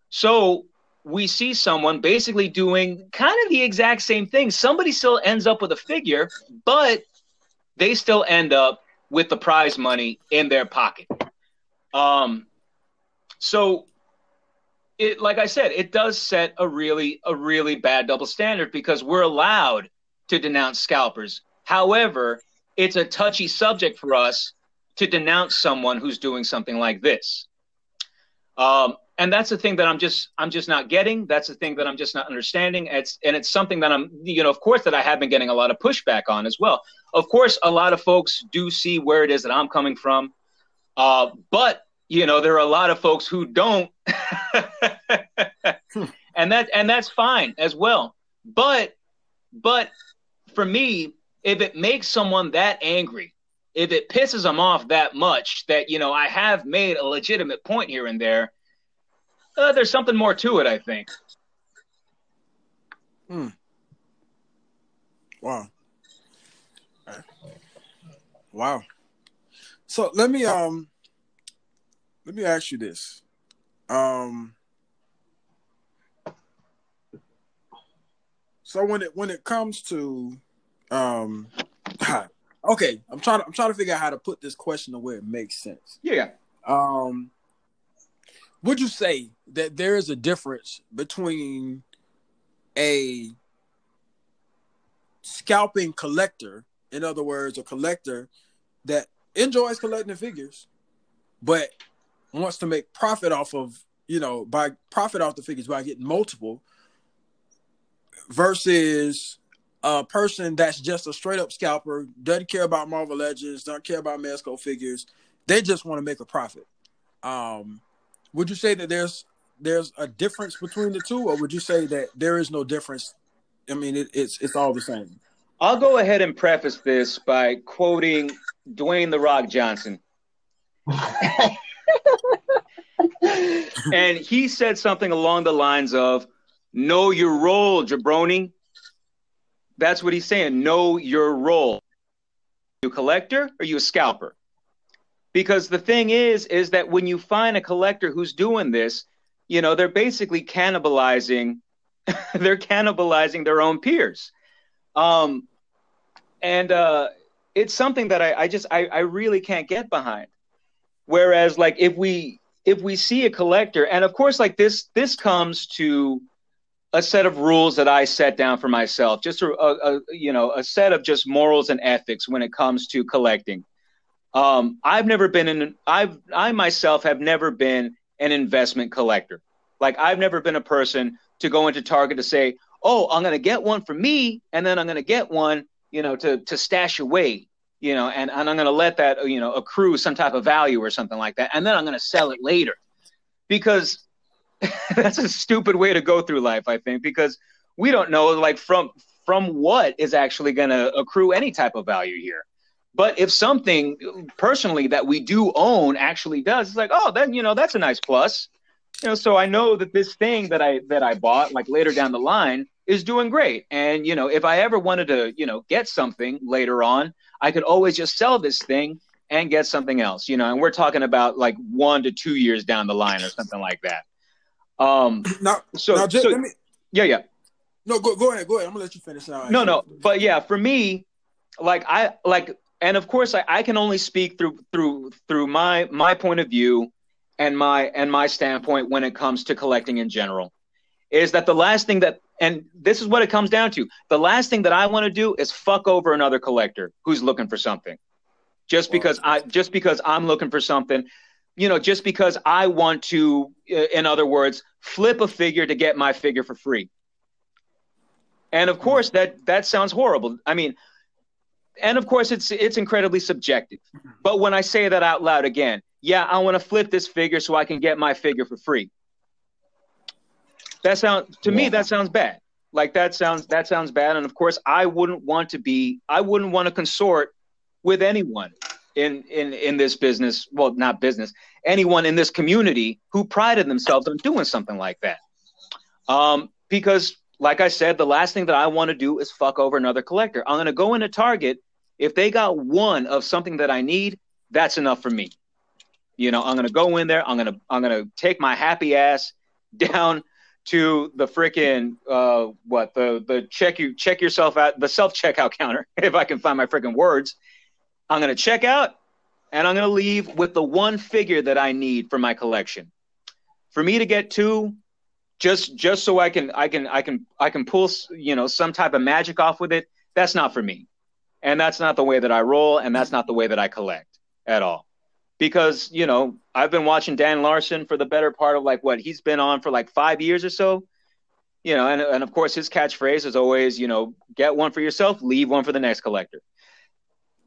so we see someone basically doing kind of the exact same thing. Somebody still ends up with a figure, but they still end up with the prize money in their pocket. Um, so it, like I said, it does set a really, a really bad double standard because we're allowed to denounce scalpers. However, it's a touchy subject for us to denounce someone who's doing something like this. Um, and that's the thing that I'm just I'm just not getting. That's the thing that I'm just not understanding. It's and it's something that I'm you know of course that I have been getting a lot of pushback on as well. Of course, a lot of folks do see where it is that I'm coming from, uh, but you know there are a lot of folks who don't, and that and that's fine as well. But but for me, if it makes someone that angry, if it pisses them off that much that you know I have made a legitimate point here and there uh, there's something more to it, I think. Hmm. Wow. Wow. So let me um let me ask you this. Um so when it when it comes to um okay, I'm trying to I'm trying to figure out how to put this question the way it makes sense. Yeah. Um would you say that there is a difference between a scalping collector, in other words, a collector that enjoys collecting the figures, but wants to make profit off of, you know, by profit off the figures by getting multiple, versus a person that's just a straight up scalper, doesn't care about Marvel Legends, don't care about Mezco figures, they just want to make a profit. Um, would you say that there's there's a difference between the two, or would you say that there is no difference? I mean, it, it's it's all the same. I'll go ahead and preface this by quoting Dwayne the Rock Johnson. and he said something along the lines of, Know your role, jabroni. That's what he's saying. Know your role. you a collector or you a scalper? because the thing is is that when you find a collector who's doing this you know they're basically cannibalizing they're cannibalizing their own peers um and uh it's something that i, I just I, I really can't get behind whereas like if we if we see a collector and of course like this this comes to a set of rules that i set down for myself just a, a, you know a set of just morals and ethics when it comes to collecting um, I've never been in. I've I myself have never been an investment collector. Like I've never been a person to go into Target to say, "Oh, I'm going to get one for me, and then I'm going to get one, you know, to to stash away, you know, and, and I'm going to let that, you know, accrue some type of value or something like that, and then I'm going to sell it later," because that's a stupid way to go through life. I think because we don't know, like from from what is actually going to accrue any type of value here. But if something personally that we do own actually does, it's like, oh, then you know that's a nice plus. You know, so I know that this thing that I that I bought like later down the line is doing great. And you know, if I ever wanted to, you know, get something later on, I could always just sell this thing and get something else. You know, and we're talking about like one to two years down the line or something like that. Um, now, so, now, just, so let me, yeah, yeah. No, go go ahead, go ahead. I'm gonna let you finish now. No, no, but yeah, for me, like I like, and of course, I, I can only speak through through through my my point of view and my and my standpoint when it comes to collecting in general. Is that the last thing that and this is what it comes down to. The last thing that I want to do is fuck over another collector who's looking for something. Just because I just because I'm looking for something, you know, just because I want to uh, in other words, flip a figure to get my figure for free. And of course that that sounds horrible. I mean, and of course it's it's incredibly subjective. But when I say that out loud again, yeah, I want to flip this figure so I can get my figure for free. That sounds to me that sounds bad. Like that sounds that sounds bad. And of course, I wouldn't want to be I wouldn't want to consort with anyone in in in this business. Well, not business. Anyone in this community who prided themselves on doing something like that. Um, because, like I said, the last thing that I want to do is fuck over another collector. I'm gonna go into Target. If they got one of something that I need, that's enough for me. You know, I'm gonna go in there. I'm gonna I'm gonna take my happy ass down to the freaking uh, what the the check you check yourself out the self checkout counter if I can find my freaking words. I'm gonna check out and I'm gonna leave with the one figure that I need for my collection. For me to get two, just just so I can I can I can I can pull you know some type of magic off with it. That's not for me, and that's not the way that I roll, and that's not the way that I collect at all because you know I've been watching Dan Larson for the better part of like what he's been on for like five years or so. You know, and and of course his catchphrase is always, you know, get one for yourself, leave one for the next collector.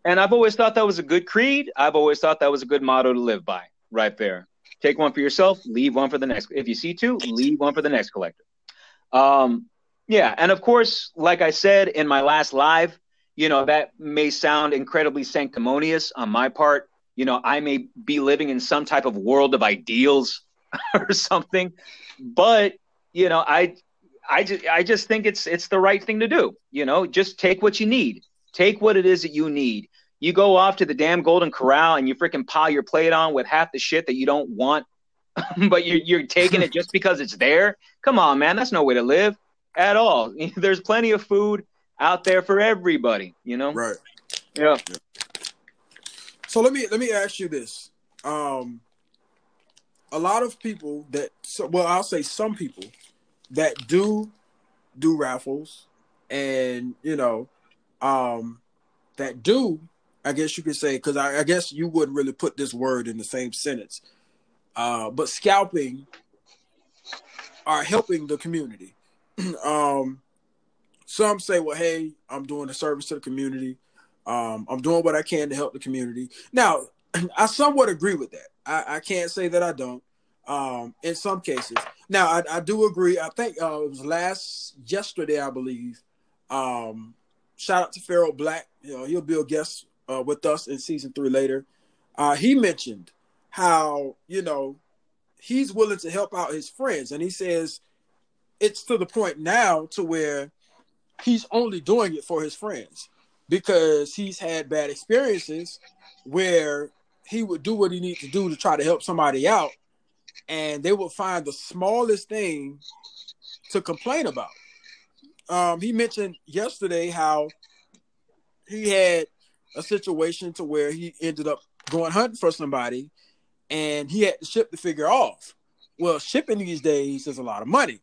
And I've always thought that was a good creed. I've always thought that was a good motto to live by, right there. Take one for yourself, leave one for the next. If you see two, leave one for the next collector. Um, yeah, and of course, like I said in my last live, you know, that may sound incredibly sanctimonious on my part you know i may be living in some type of world of ideals or something but you know i i just i just think it's it's the right thing to do you know just take what you need take what it is that you need you go off to the damn golden corral and you freaking pile your plate on with half the shit that you don't want but you're, you're taking it just because it's there come on man that's no way to live at all there's plenty of food out there for everybody you know right yeah. yeah. So let me let me ask you this. Um, a lot of people that so, well, I'll say some people that do do raffles and you know um that do I guess you could say because I, I, guess you wouldn't really put this word in the same sentence. Uh, but scalping are helping the community. um, some say, well, hey, I'm doing a service to the community. Um, I'm doing what I can to help the community. Now, I somewhat agree with that. I, I can't say that I don't. Um, in some cases. Now, I, I do agree. I think uh, it was last yesterday, I believe. Um, shout out to Pharaoh Black. You know, he'll be a guest uh, with us in season three later. Uh, he mentioned how you know he's willing to help out his friends, and he says it's to the point now to where he's only doing it for his friends because he's had bad experiences where he would do what he needs to do to try to help somebody out and they would find the smallest thing to complain about. Um, he mentioned yesterday how he had a situation to where he ended up going hunting for somebody and he had to ship the figure off. Well, shipping these days is a lot of money.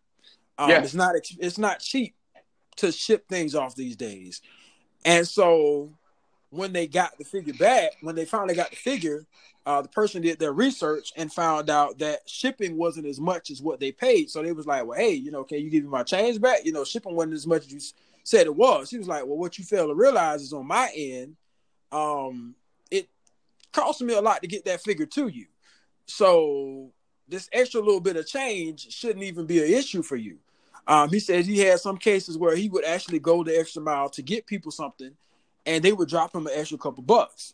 Um, yeah. It's not it's not cheap to ship things off these days. And so when they got the figure back, when they finally got the figure, uh, the person did their research and found out that shipping wasn't as much as what they paid. So they was like, "Well, hey, you know, can you give me my change back? You know, shipping wasn't as much as you said it was." He was like, "Well, what you fail to realize is on my end, um, it cost me a lot to get that figure to you. So this extra little bit of change shouldn't even be an issue for you." Um, he says he had some cases where he would actually go the extra mile to get people something, and they would drop him an extra couple bucks.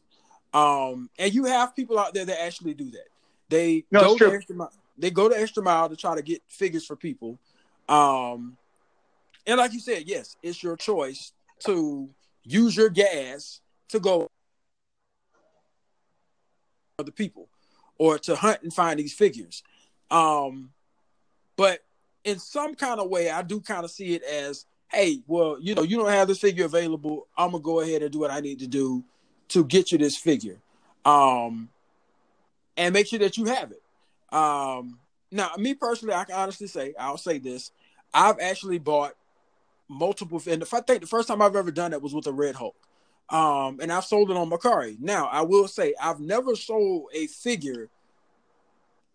Um, and you have people out there that actually do that. They No, go the extra mile. They go the extra mile to try to get figures for people. Um, and like you said, yes, it's your choice to use your gas to go other people or to hunt and find these figures. Um, but in some kind of way, I do kind of see it as, hey, well, you know, you don't have this figure available. I'm gonna go ahead and do what I need to do to get you this figure, um, and make sure that you have it. Um, now, me personally, I can honestly say, I'll say this: I've actually bought multiple, and if I think the first time I've ever done that was with a Red Hulk, um, and I've sold it on Mercari. Now, I will say, I've never sold a figure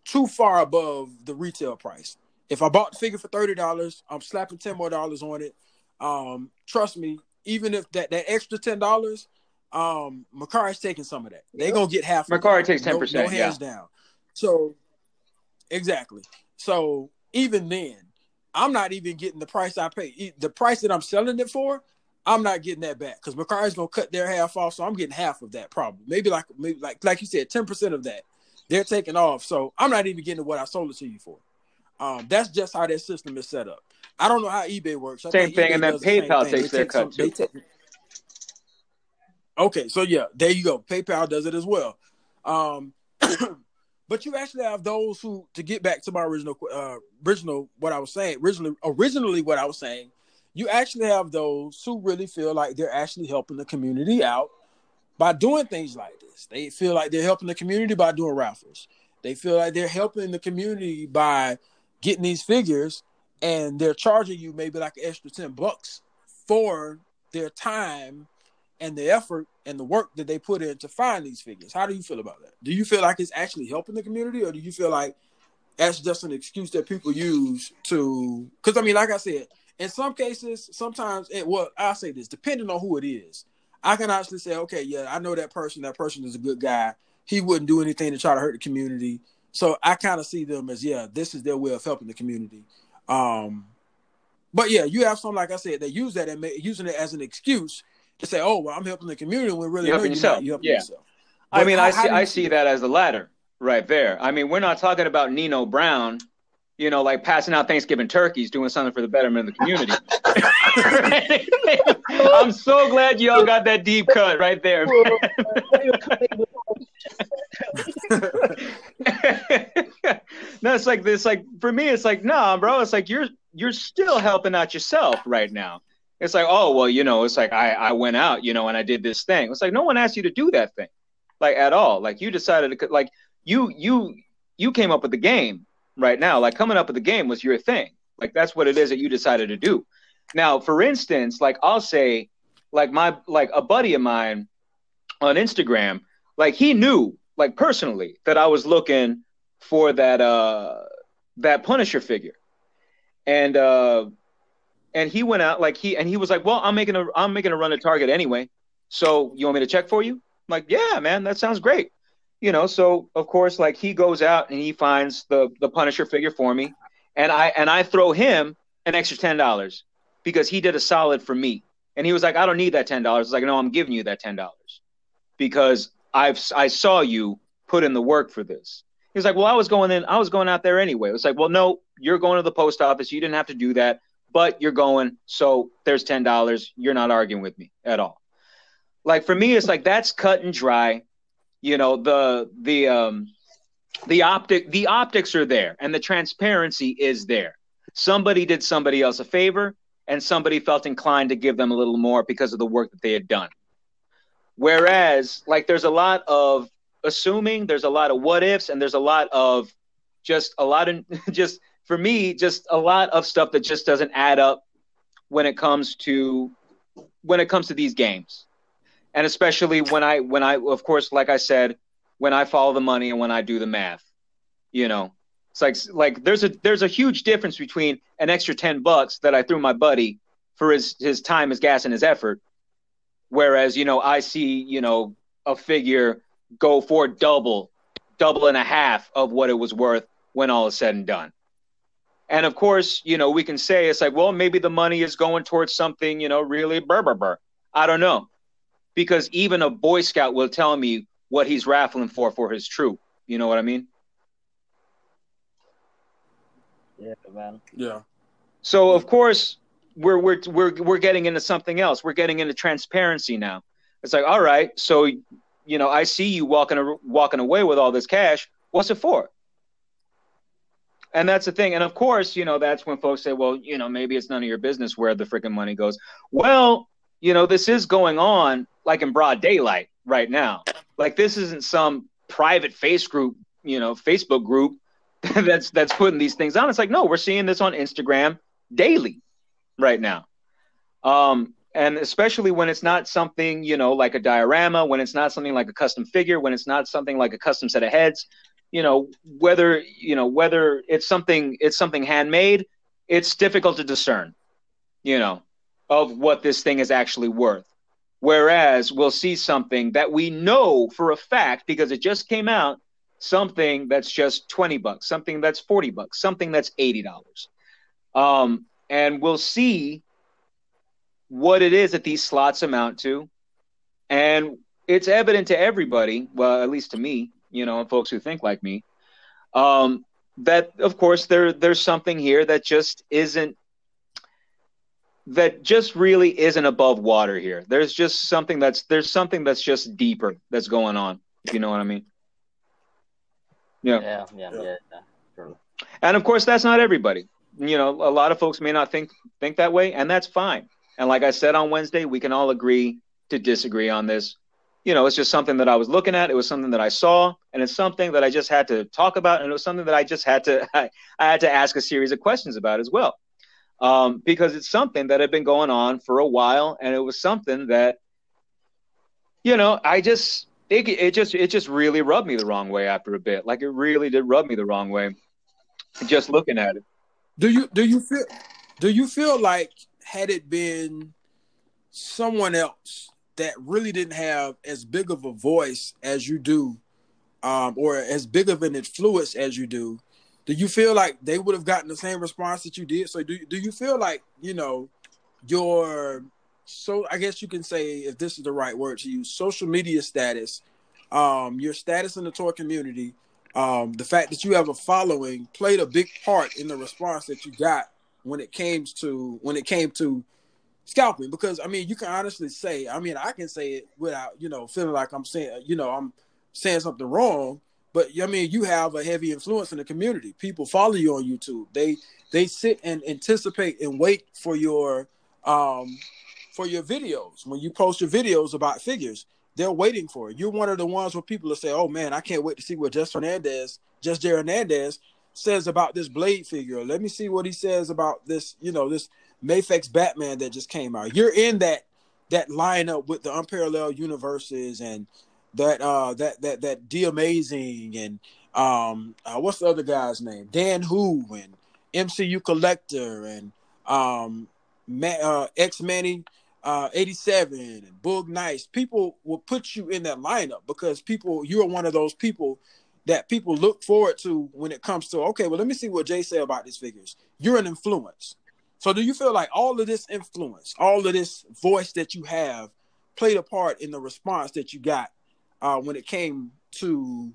too far above the retail price. If I bought the figure for thirty dollars, I'm slapping ten more dollars on it. Um, trust me, even if that that extra ten dollars, um, Mercari's taking some of that. They're gonna get half. of Mercari takes No- 10%, No, hands down. So, exactly. So even then, I'm not even getting the price I pay. The price that I'm selling it for, I'm not getting that back because Mercari's gonna cut their half off. So I'm getting half of that problem. Maybe like maybe like like you said, ten percent of that they're taking off. So I'm not even getting what I sold it to you for. Um, that's just how that system is set up. I don't know how eBay works. I Same thing, eBay and then does the PayPal takes their cut, too. take- Okay, so yeah, there you go. PayPal does it as well. Um, but you actually have those who, to get back to my original, uh, original what I was saying, originally, originally what I was saying, you actually have those who really feel like they're actually helping the community out by doing things like this. They feel like they're helping the community by doing raffles. They feel like they're helping the community by getting these figures, and they're charging you maybe like an extra ten bucks for their time and the effort and the work that they put in to find these figures. How do you feel about that? Do you feel like it's actually helping the community, or do you feel like that's just an excuse that people use to? Because I mean, like I said, in some cases, sometimes it well, I'll say this, depending on who it is, I can actually say, okay, yeah, I know that person. That person is a good guy. He wouldn't do anything to try to hurt the community. So I kind of see them as, yeah, this is their way of helping the community. Um, but yeah, you have some, like I said, they use that and make, using it as an excuse to say, "Oh, well, I'm helping the community." When really, You're no, helping you're yourself. not. You're helping Yeah. yourself. I mean, how- I see I see that as the latter right there. I mean, we're not talking about Nino Brown, you know, like passing out Thanksgiving turkeys, doing something for the betterment of the community. I'm so glad y'all got that deep cut right there. no, it's like this. Like for me, it's like nah, bro. It's like you're you're still helping out yourself right now. It's like oh well, you know, it's like I I went out, you know, and I did this thing. It's like no one asked you to do that thing, like at all. Like you decided to like you you you came up with the game right now. Like coming up with the game was your thing. Like that's what it is that you decided to do. Now, for instance, like I'll say, like my like a buddy of mine on Instagram, like he knew like personally that I was looking for that uh that Punisher figure. And uh and he went out like he and he was like, "Well, I'm making a I'm making a run at Target anyway. So, you want me to check for you?" I'm like, "Yeah, man, that sounds great." You know, so of course like he goes out and he finds the the Punisher figure for me and I and I throw him an extra $10 because he did a solid for me. And he was like, "I don't need that $10." I was like, "No, I'm giving you that $10." Because I've I saw you put in the work for this. He was like, "Well, I was going in. I was going out there anyway." It was like, "Well, no, you're going to the post office. You didn't have to do that, but you're going. So there's ten dollars. You're not arguing with me at all." Like for me, it's like that's cut and dry. You know, the the um the optic the optics are there, and the transparency is there. Somebody did somebody else a favor, and somebody felt inclined to give them a little more because of the work that they had done. Whereas, like, there's a lot of assuming, there's a lot of what ifs, and there's a lot of just a lot of just for me, just a lot of stuff that just doesn't add up when it comes to when it comes to these games, and especially when I when I of course, like I said, when I follow the money and when I do the math, you know, it's like like there's a there's a huge difference between an extra ten bucks that I threw my buddy for his his time, his gas, and his effort Whereas, you know, I see, you know, a figure go for double, double and a half of what it was worth when all is said and done. And of course, you know, we can say it's like, well, maybe the money is going towards something, you know, really burr, burr, burr. I don't know. Because even a Boy Scout will tell me what he's raffling for for his troop. You know what I mean? Yeah, man. Yeah. So of course, we're we're we're we're getting into something else. We're getting into transparency now. It's like, all right, so you know, I see you walking walking away with all this cash. What's it for? And that's the thing. And of course, you know, that's when folks say, well, you know, maybe it's none of your business where the freaking money goes. Well, you know, this is going on like in broad daylight right now. Like this isn't some private face group, you know, Facebook group that's that's putting these things on. It's like, no, we're seeing this on Instagram daily right now. Um, and especially when it's not something, you know, like a diorama, when it's not something like a custom figure, when it's not something like a custom set of heads, you know whether you know whether it's something it's something handmade it's difficult to discern you know of what this thing is actually worth whereas we'll see something that we know for a fact because it just came out something that's just 20 bucks something that's 40 bucks something that's 80 dollars. Um, and we'll see what it is that these slots amount to. And it's evident to everybody well at least to me you know, and folks who think like me, um, that of course there there's something here that just isn't that just really isn't above water here. There's just something that's there's something that's just deeper that's going on. If you know what I mean. Yeah. Yeah. Yeah. yeah, yeah. And of course, that's not everybody. You know, a lot of folks may not think think that way, and that's fine. And like I said on Wednesday, we can all agree to disagree on this you know, it's just something that I was looking at. It was something that I saw, and it's something that I just had to talk about, and it was something that I just had to I, I had to ask a series of questions about as well, um, because it's something that had been going on for a while, and it was something that, you know, I just it, it just it just really rubbed me the wrong way after a bit. Like it really did rub me the wrong way, just looking at it. Do you do you feel do you feel like had it been someone else that really didn't have as big of a voice as you do, um, or as big of an influence as you do, do you feel like they would have gotten the same response that you did? So do do you feel like you know your so I guess you can say if this is the right word to use, social media status, um, your status in the tour community, um, the fact that you have a following played a big part in the response that you got when it came to when it came to scalping because I mean you can honestly say I mean I can say it without you know feeling like I'm saying you know I'm saying something wrong but I mean you have a heavy influence in the community. People follow you on YouTube. They they sit and anticipate and wait for your um for your videos. When you post your videos about figures they're waiting for it. You're one of the ones where people will say oh man I can't wait to see what Jess Hernandez Just Jay Hernandez says about this blade figure. Let me see what he says about this you know this Mafex Batman that just came out. You're in that that lineup with the unparalleled universes and that uh that that that D Amazing and um uh, what's the other guy's name? Dan Who and MCU Collector and um uh, X Manny uh 87 and Boog Nice. People will put you in that lineup because people you're one of those people that people look forward to when it comes to okay, well let me see what Jay said about these figures. You're an influence. So do you feel like all of this influence, all of this voice that you have played a part in the response that you got uh, when it came to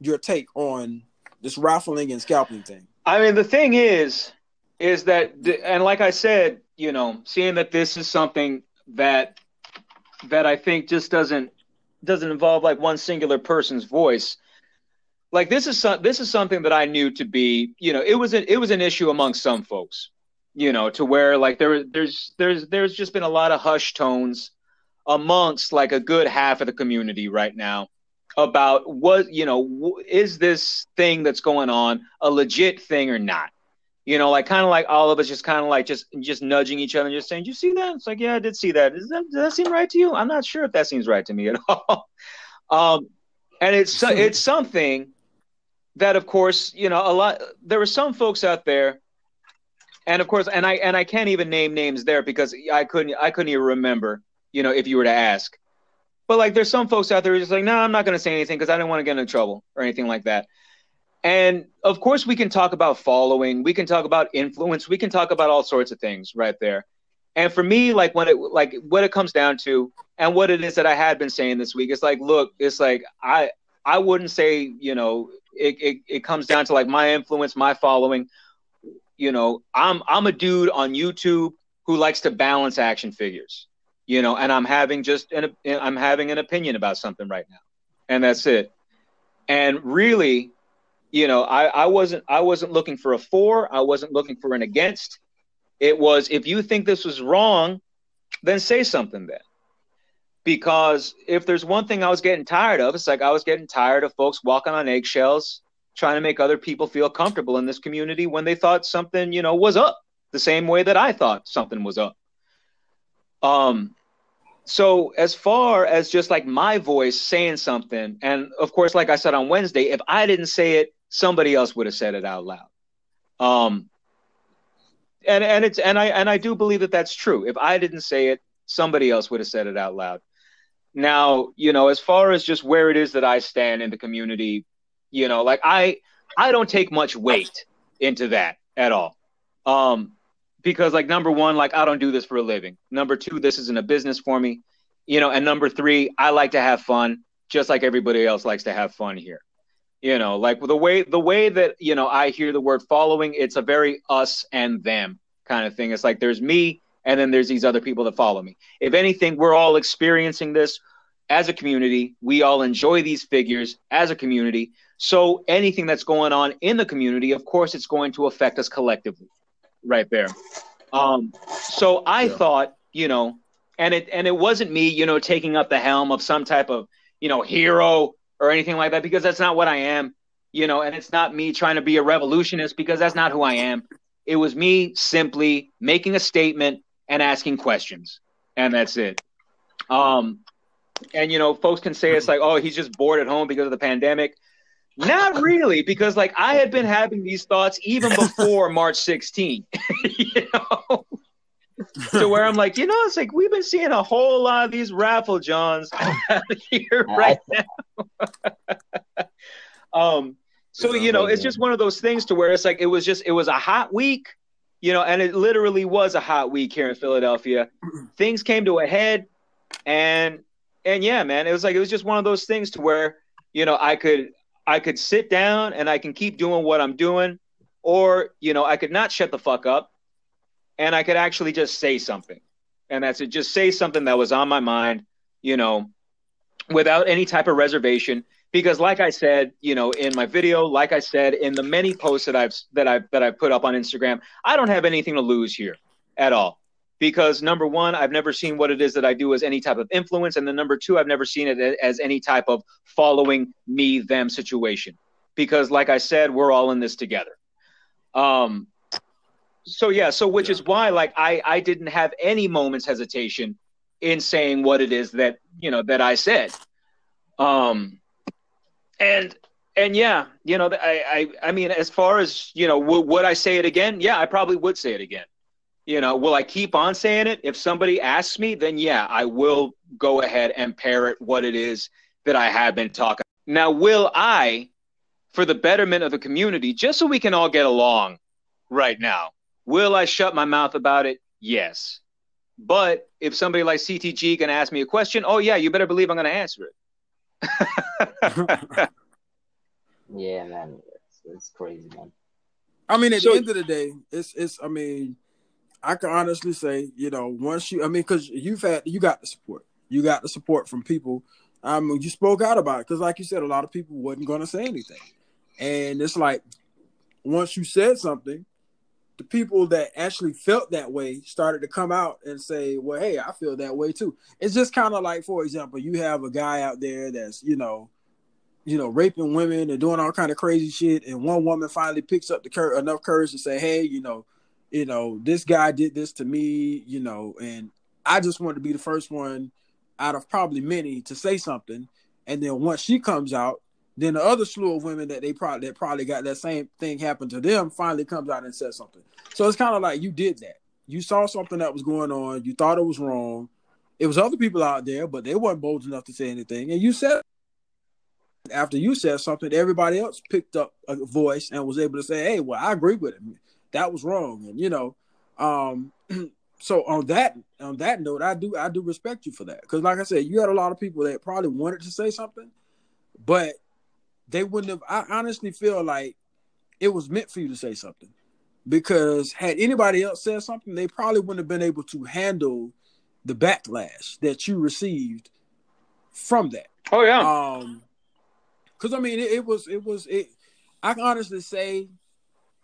your take on this raffling and scalping thing? I mean, the thing is, is that, and like I said, you know, seeing that this is something that that I think just doesn't doesn't involve like one singular person's voice. Like this is this is something that I knew to be, you know, it was a, it was an issue among some folks you know, to where like there there's there's there's just been a lot of hush tones amongst like a good half of the community right now about what you know is this thing that's going on a legit thing or not? You know like kind of like all of us just kind of like just just nudging each other and just saying you see that? It's like yeah i did see that. Does that does that seem right to you? I'm not sure if that seems right to me at all. Um and it's it's something that of course you know a lot there were some folks out there and of course, and I and I can't even name names there because I couldn't I couldn't even remember, you know, if you were to ask. But like, there's some folks out there who's just like, no, I'm not going to say anything because I don't want to get into trouble or anything like that. and of course, we can talk about following, we can talk about influence, we can talk about all sorts of things right there. And for me, like when it like what it comes down to, and what it is that I had been saying this week, it's like, look, it's like I I wouldn't say, you know, it, it, it comes down to like my influence, my following. You know, I'm I'm a dude on YouTube who likes to balance action figures. You know, and I'm having just an I'm having an opinion about something right now, and that's it. And really, you know, I, I wasn't I wasn't looking for a for, I wasn't looking for an against. It was if you think this was wrong, then say something then. Because if there's one thing I was getting tired of, it's like I was getting tired of folks walking on eggshells, trying to make other people feel comfortable in this community when they thought something, you know, was up the same way that I thought something was up. Um, so as far as just like my voice saying something, and of course, like I said on Wednesday, if I didn't say it, somebody else would have said it out loud. Um, and and it's and I and I do believe that that's true. If I didn't say it, somebody else would have said it out loud. Now, you know, as far as just where it is that I stand in the community, you know, like I I don't take much weight into that at all. Um, because like number one, like I don't do this for a living. Number two, this isn't a business for me. You know, and number three, I like to have fun, just like everybody else likes to have fun here. You know like the way the way that you know i hear the word following it's a very us and them kind of thing. It's like there's me and then there's these other people that follow me. If anything we're all experiencing this as a community. We all enjoy these figures as a community. So anything that's going on in the community of course it's going to affect us collectively right there um so i yeah. thought you know and it and it wasn't me you know taking up the helm of some type of you know hero or anything like that because that's not what I am, you know, and it's not me trying to be a revolutionist because that's not who I am. It was me simply making a statement and asking questions, and that's it. Um, and you know, folks can say it's like, oh, he's just bored at home because of the pandemic. Not really, because like I had been having these thoughts even before March 16. you know, to where I'm like, you know, it's like we've been seeing a whole lot of these raffle johns here right now. um, so you know, it's just one of those things to where it's like it was just it was a hot week, you know, and it literally was a hot week here in Philadelphia. Things came to a head, and and yeah, man, it was like it was just one of those things to where you know I could I could sit down and I can keep doing what I'm doing, or you know I could not shut the fuck up and I could actually just say something. And that's it. Just say something that was on my mind, you know, without any type of reservation. Because like I said, you know, in my video, like I said, in the many posts that I've that I've that I've put up on Instagram, I don't have anything to lose here at all. Because number one, I've never seen what it is that I do as any type of influence. And then number two, I've never seen it as any type of following me, them situation. Because like I said, we're all in this together. Um, so yeah so which yeah. is why like i i didn't have any moments hesitation in saying what it is that you know that i said um and and yeah you know i i, I mean as far as you know w- would i say it again yeah i probably would say it again you know will i keep on saying it if somebody asks me then yeah i will go ahead and parrot what it is that i have been talking now will i for the betterment of the community just so we can all get along right now Will I shut my mouth about it? Yes. But if somebody like CTG can ask me a question, oh yeah, you better believe I'm going to answer it. yeah, man, it's, it's, crazy, man. I mean, at so, the end of the day, it's it's. I mean, I can honestly say, you know, once you, I mean, because you've had, you got the support, you got the support from people. Um, you spoke out about it because, like you said, a lot of people wasn't going to say anything, and it's like once you said something, the people that actually felt that way started to come out and say, "Well, hey, I feel that way too." It's just kind of like, for example, you have a guy out there that's you know, you know, raping women and doing all kind of crazy shit, and one woman finally picks up the cur- enough courage to say, "Hey, you know, you know, this guy did this to me," you know, and I just wanted to be the first one out of probably many to say something. And then once she comes out, then the other slew of women that they probably that probably got that same thing happen to them finally comes out and says something. So it's kind of like you did that. You saw something that was going on. You thought it was wrong. It was other people out there, but they weren't bold enough to say anything, and you said. after you said something, everybody else picked up a voice and was able to say, "Hey, well, I agree with him. That was wrong." And you know, um, so on that on that note, I do I do respect you for that because, like I said, you had a lot of people that probably wanted to say something, but they wouldn't have. I honestly feel like it was meant for you to say something because had anybody else said something, they probably wouldn't have been able to handle the backlash that you received from that. Oh yeah. Um, because I mean, it, it, was it was it. I can honestly say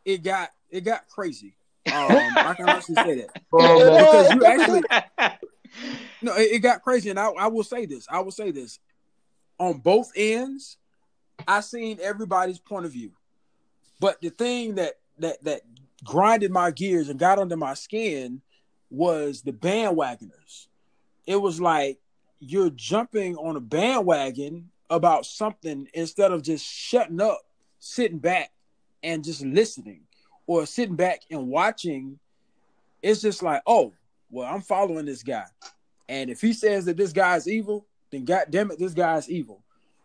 it got it got crazy. Um, I can honestly say that because you actually no, it, it got crazy, and I, I will say this. I will say this on both ends. I seen everybody's point of view, but the thing that that that grinded my gears and got under my skin was the bandwagoners. It was like you're jumping on a bandwagon about something instead of just shutting up, sitting back and just listening or sitting back and watching. It's just like, oh, well, I'm following this guy. And if he says that this guy is evil, then god damn it, this guy is evil.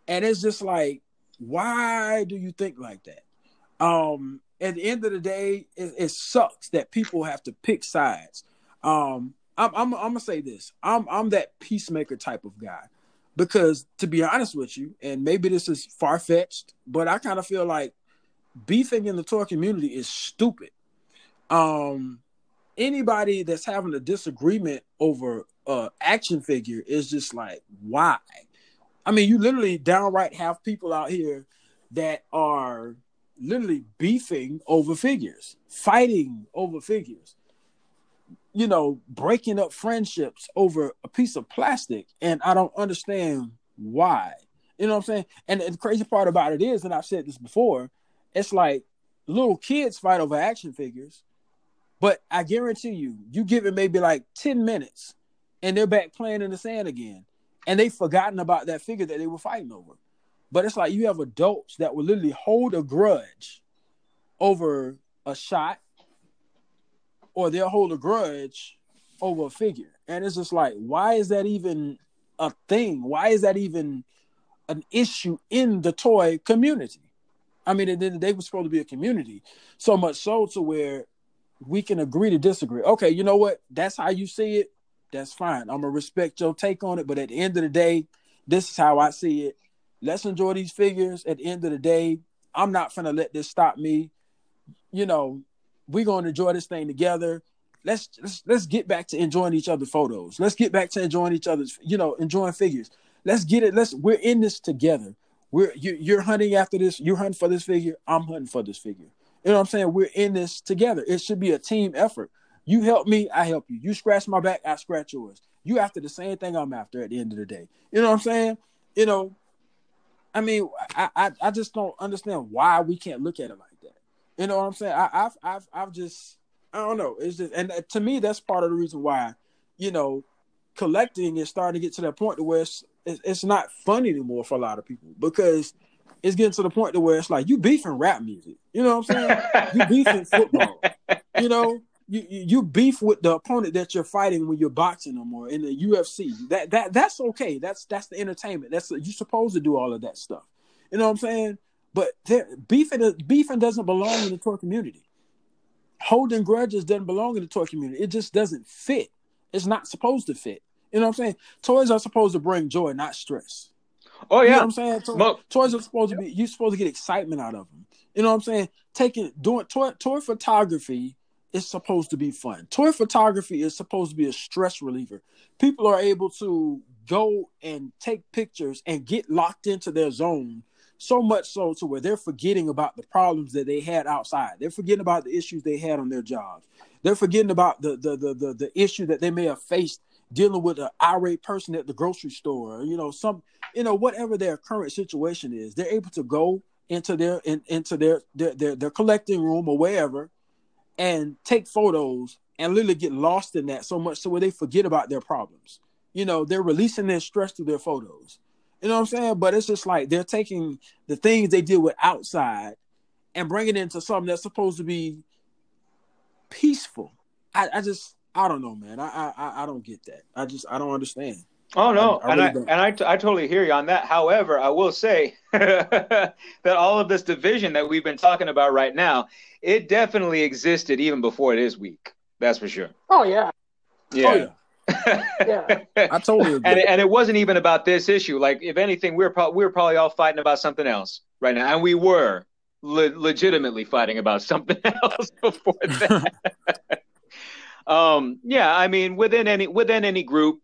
And it's just like, why do you think like that? Um, at the end of the day, it, it sucks that people have to pick sides. Um, I'm, I'm, I'm gonna say this. I'm I'm that peacemaker type of guy because to be honest with you, and maybe this is far fetched, but I kind of feel like beefing in the toy community is stupid. Um, anybody that's having a disagreement over a action figure is just like, why? I mean, you literally downright have people out here that are literally beefing over figures, fighting over figures you know, breaking up friendships over a piece of plastic, and I don't understand why. You know what I'm saying? And the crazy part about it is, and I've said this before, it's like little kids fight over action figures, but I guarantee you, you give it maybe like 10 minutes and they're back playing in the sand again. And they've forgotten about that figure that they were fighting over. But it's like you have adults that will literally hold a grudge over a shot or they'll hold a grudge over a figure. And it's just like, why is that even a thing? Why is that even an issue in the toy community? I mean, they, they were supposed to be a community, so much so to where we can agree to disagree. Okay, you know what? That's how you see it. That's fine. I'm gonna respect your take on it, but at the end of the day, this is how I see it. Let's enjoy these figures. At the end of the day, I'm not gonna let this stop me. You know, we're gonna enjoy this thing together. Let's let's let's get back to enjoying each other's photos. Let's get back to enjoying each other's, you know, enjoying figures. Let's get it. Let's we're in this together. We're you, you're hunting after this. You're hunting for this figure. I'm hunting for this figure. You know what I'm saying? We're in this together. It should be a team effort. You help me, I help you. You scratch my back, I scratch yours. You after the same thing I'm after at the end of the day. You know what I'm saying? You know, I mean, I I, I just don't understand why we can't look at it like that. you know what I'm saying? I, have I've I've just I don't know. It's just and to me that's part of the reason why you know collecting is starting to get to that point to where it's it's not fun anymore for a lot of people because it's getting to the point to where it's like you beefing rap music. You know what I'm saying? you beefing football. You know, you you beef with the opponent that you're fighting when you're boxing them or in the UFC. That that that's okay. That's that's the entertainment. That's you're supposed to do all of that stuff. You know what I'm saying? But beefing beefing doesn't belong in the toy community. Holding grudges doesn't belong in the toy community. It just doesn't fit. It's not supposed to fit. You know what I'm saying? Toys are supposed to bring joy, not stress. Oh yeah, you know I'm saying toys, toys are supposed to be. You're supposed to get excitement out of them. You know what I'm saying? Taking doing toy toy photography is supposed to be fun. Toy photography is supposed to be a stress reliever. People are able to go and take pictures and get locked into their zone so much so to where they're forgetting about the problems that they had outside. They're forgetting about the issues they had on their jobs. They're forgetting about the the the the, the issue that they may have faced dealing with an irate person at the grocery store. You know, some you know whatever their current situation is, they're able to go into their in, into their, their their their collecting room or wherever and take photos and literally get lost in that so much so where they forget about their problems. You know, they're releasing their stress through their photos. You know what I'm saying? But it's just like they're taking the things they deal with outside and bringing it into something that's supposed to be peaceful. I, I just I don't know, man. I, I I don't get that. I just I don't understand. Oh no, I- I and really I don't. and I, t- I totally hear you on that. However, I will say that all of this division that we've been talking about right now, it definitely existed even before this week. That's for sure. Oh yeah, oh, Yeah. yeah. I totally agree. and it, and it wasn't even about this issue. Like if anything, we were pro- we were probably all fighting about something else right now, and we were le- legitimately fighting about something else before that. um, yeah, I mean, within any within any group,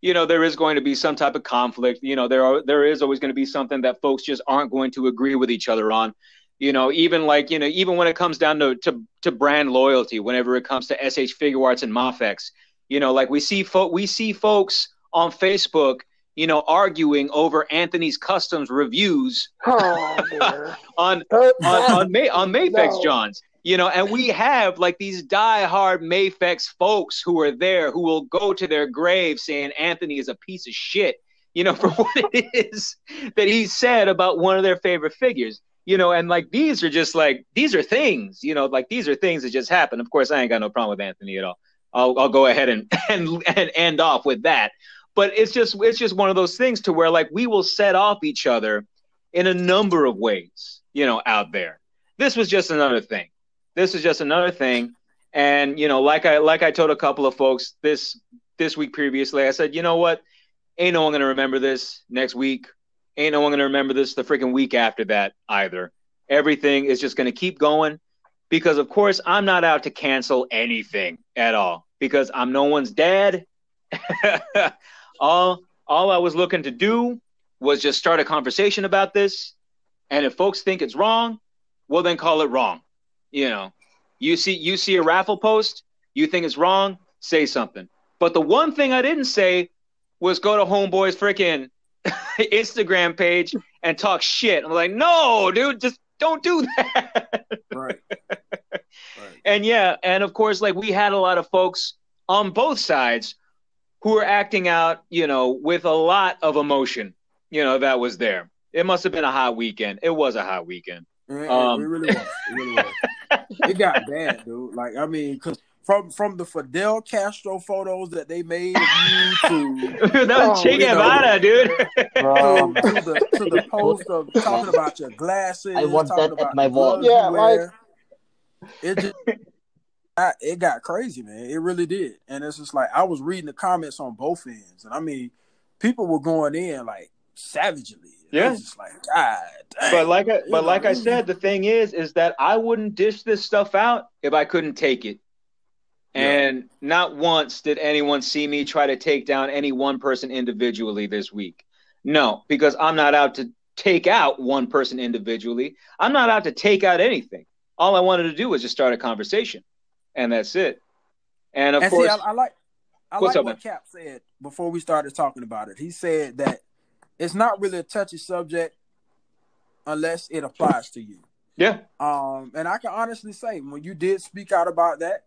you know, there is going to be some type of conflict. You know, there are there is always going to be something that folks just aren't going to agree with each other on. You know, even like you know, even when it comes down to to, to brand loyalty, whenever it comes to SH Figuarts and Mafex, you know, like we see folk we see folks on Facebook, you know, arguing over Anthony's customs reviews Oh on on on, May, on Mafex No. Johns. You know, and we have like these diehard Mafex folks who are there who will go to their grave saying Anthony is a piece of shit, you know, for what it is that he said about one of their favorite figures. You know, and like these are just like these are things, you know, like these are things that just happen. Of course, I ain't got no problem with Anthony at all. I'll I'll go ahead and and and end off with that. But it's just it's just one of those things to where like we will set off each other in a number of ways, you know, out there. This was just another thing. This is just another thing. And you know, like I like I told a couple of folks this this week previously, I said, you know what? Ain't no one gonna remember this next week. Ain't no one gonna remember this the freaking week after that either. Everything is just gonna keep going because of course I'm not out to cancel anything at all because I'm no one's dad. all all I was looking to do was just start a conversation about this. And if folks think it's wrong, well then call it wrong. You know, you see you see a raffle post, you think it's wrong, say something. But the one thing I didn't say was go to Homeboy's freaking Instagram page and talk shit. I'm like, no, dude, just don't do that. right. right. And yeah, and of course, like we had a lot of folks on both sides who were acting out, you know, with a lot of emotion, you know, that was there. It must have been a hot weekend. It was a hot weekend. It, Um, it really was. It really was. it got bad, dude. Like I mean, because from from the Fidel Castro photos that they made of you to that was Oh, Che. Guevara, dude. Bro, to, to the to the post of talking about your glasses. I want talking that at about my the wall. Yeah, like- it just I, it got crazy, man. It really did, and it's just like I was reading the comments on both ends, and I mean, people were going in like savagely. It Yeah. was just like God. Dang. But like I, but like I said, the thing is, is that I wouldn't dish this stuff out if I couldn't take it. Yeah. And not once did anyone see me try to take down any one person individually this week. No, because I'm not out to take out one person individually. I'm not out to take out anything. All I wanted to do was just start a conversation, and that's it. And of and course, see, I, I like I like up, what man? Cap said before we started talking about it. He said that it's not really a touchy subject unless it applies to you. yeah, Um, and I can honestly say, when you did speak out about that,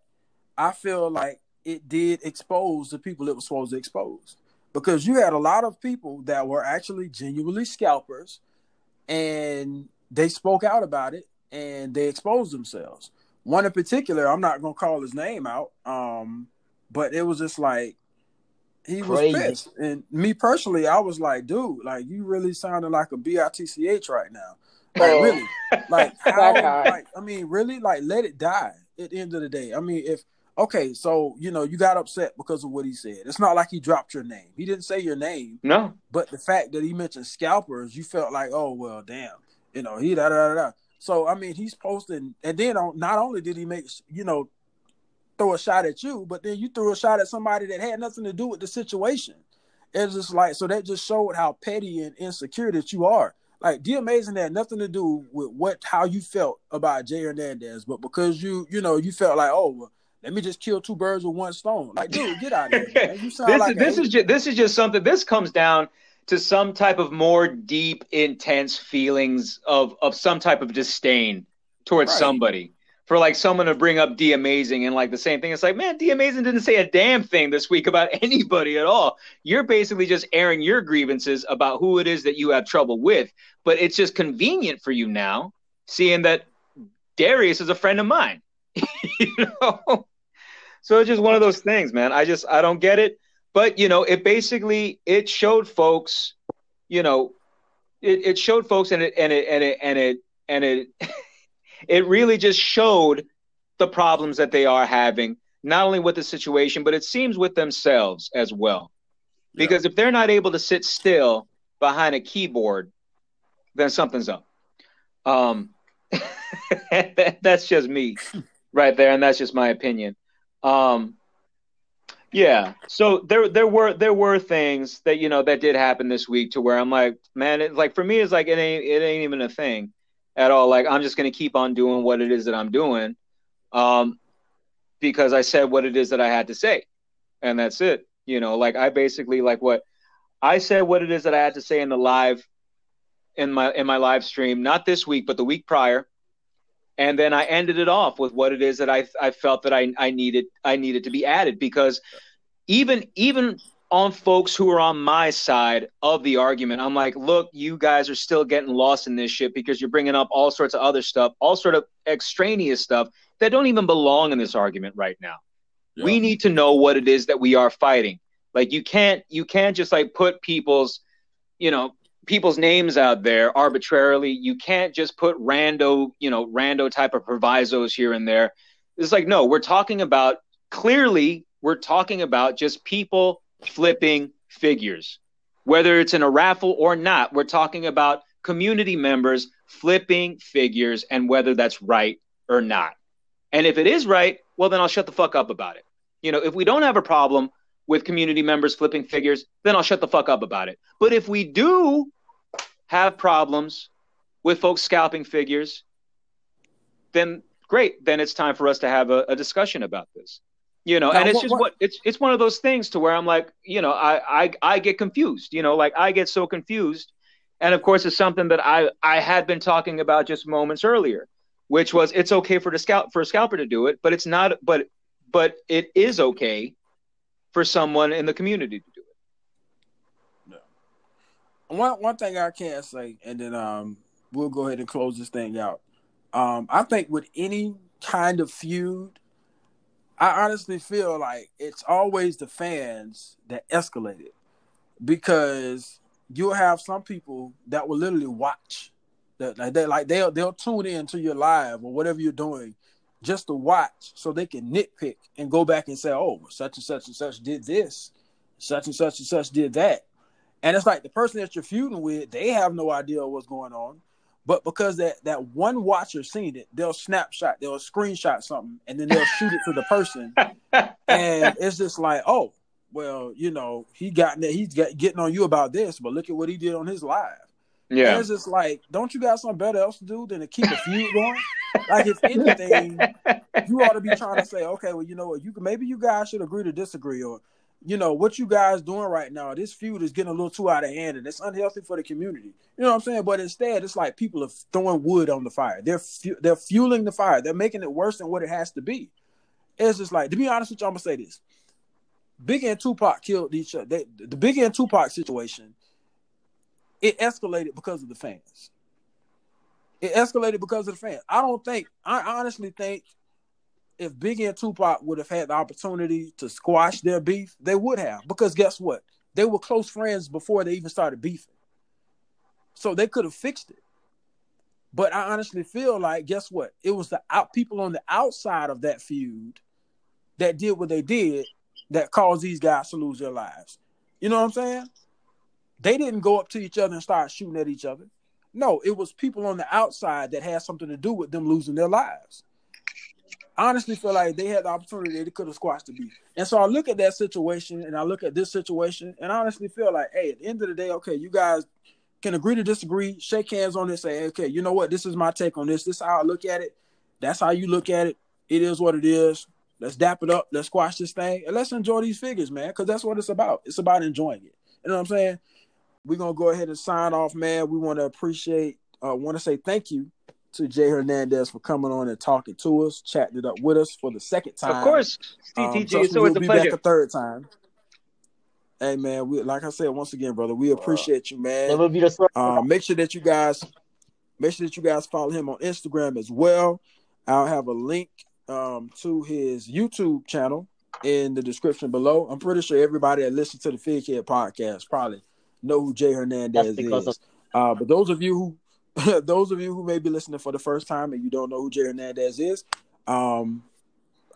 I feel like it did expose the people it was supposed to expose. Because you had a lot of people that were actually genuinely scalpers and they spoke out about it and they exposed themselves. One in particular, I'm not gonna call his name out, um, but it was just like he was pissed. And me personally, I was like, dude, like you really sounded like a bitch right now. Like Oh. really, like how? Like I mean, really, like let it die. At the end of the day, I mean, if okay, so you know you got upset because of what he said. It's not like he dropped your name. He didn't say your name, no, but the fact that he mentioned scalpers, you felt like, oh well, damn, you know, he da da da da. So I mean, he's posting, and then on, not only did he make you know throw a shot at you, but then you threw a shot at somebody that had nothing to do with the situation. It's just like so that just showed how petty and insecure that you are. Like D Amazing had nothing to do with what how you felt about Jay Hernandez, but because you you know you felt like oh well, let me just kill two birds with one stone. Like dude, get out of here. Man. You sound this like is this is just this is just something. This comes down to some type of more deep, intense feelings of of some type of disdain towards Right. somebody. For like someone to bring up D Amazing and like the same thing, it's like, man, D Amazing didn't say a damn thing this week about anybody at all. You're basically just airing your grievances about who it is that you have trouble with. But it's just convenient for you now, seeing that Darius is a friend of mine. you know? So it's just one of those things, man. I just I don't get it. but you know, it basically it showed folks, you know, it, it showed folks and it and it and it and it and it it really just showed the problems that they are having, not only with the situation, but it seems with themselves as well. Because yeah. if they're not able to sit still behind a keyboard, then something's up. Um, that's just me right there, and that's just my opinion. Um, yeah. So there there were there were things that you know that did happen this week to where I'm like, man, it, like for me, it's like it ain't it ain't even a thing at all. Like I'm just gonna keep on doing what it is that I'm doing, um, because I said what it is that I had to say, and that's it. You know, like I basically like what I said what it is that I had to say in the live in my in my live stream, not this week, but the week prior. And then I ended it off with what it is that I I felt that I I needed I needed to be added because even even on folks who are on my side of the argument, I'm like, look, you guys are still getting lost in this shit because you're bringing up all sorts of other stuff, all sort of extraneous stuff that don't even belong in this argument right now. Yeah. We need to know what it is that we are fighting. Like you can't you can't just like put people's you know people's names out there arbitrarily. You can't just put rando, you know, rando type of provisos here and there. It's like, no, we're talking about clearly, we're talking about just people flipping figures. Whether it's in a raffle or not, we're talking about community members flipping figures and whether that's right or not. And if it is right, well, then I'll shut the fuck up about it. You know, if we don't have a problem with community members flipping figures, then I'll shut the fuck up about it. But if we do have problems with folks scalping figures, then great. Then it's time for us to have a, a discussion about this. You know, now, and it's what, just what, what it's it's one of those things to where I'm like, you know, I, I I get confused. You know, like I get so confused, and of course, it's something that I I had been talking about just moments earlier, which was it's okay for the scalp for a scalper to do it, but it's not. But but it is okay for someone in the community to one one thing I can say, and then um, we'll go ahead and close this thing out. Um, I think with any kind of feud, I honestly feel like it's always the fans that escalate it because you'll have some people that will literally watch that like they like they'll they'll tune in to your live or whatever you're doing just to watch so they can nitpick and go back and say, oh, such and such and such did this, such and such and such did that. And it's like the person that you're feuding with, they have no idea what's going on. But because that that one watcher seen it, they'll snapshot, they'll screenshot something, and then they'll shoot it to the person. And it's just like, oh, well, you know, he got he's got, getting on you about this, but look at what he did on his live. Yeah, and it's just like, don't you got something better else to do than to keep a feud going? like, if anything, you ought to be trying to say, okay, well, you know what, you maybe you guys should agree to disagree, or you know what you guys doing right now this feud is getting a little too out of hand and it's unhealthy for the community. You know what i'm saying? But instead it's like people are throwing wood on the fire. They're fu- they're fueling the fire. They're making it worse than what it has to be. It's just like to be honest with you i'm gonna say this. Big and tupac killed each other. They, the big and tupac situation it escalated because of the fans. It escalated because of the fans. I don't think i honestly think if Biggie and Tupac would have had the opportunity to squash their beef, they would have. Because guess what? They were close friends before they even started beefing. So they could have fixed it. But I honestly feel like, guess what? It was the out people on the outside of that feud that did what they did that caused these guys to lose their lives. You know what I'm saying? They didn't go up to each other and start shooting at each other. No, it was people on the outside that had something to do with them losing their lives honestly feel like they had the opportunity, they could have squashed the beef. And so I look at that situation and I look at this situation and I honestly feel like, hey, at the end of the day, okay, you guys can agree to disagree, shake hands on this, say, okay, you know what, this is my take on this. This is how I look at it. That's how you look at it. It is what it is. Let's dap it up. Let's squash this thing and let's enjoy these figures, man, because that's what it's about. It's about enjoying it. You know what I'm saying? We're gonna go ahead and sign off, man. We want to appreciate, uh, want to say thank you to Jay Hernandez for coming on and talking to us, chatting it up with us for the second time. Of course, CTG. Um, so we'll be pleasure. back a third time. Hey man, we like I said once again, brother, we appreciate you, man. Never be the uh, make sure that you guys make sure that you guys follow him on Instagram as well. I'll have a link um, to his YouTube channel in the description below. I'm pretty sure everybody that listens to the Fig Head podcast probably know who Jay Hernandez is. Of- uh, but those of you who those of you who may be listening for the first time and you don't know who Jay Hernandez is, um,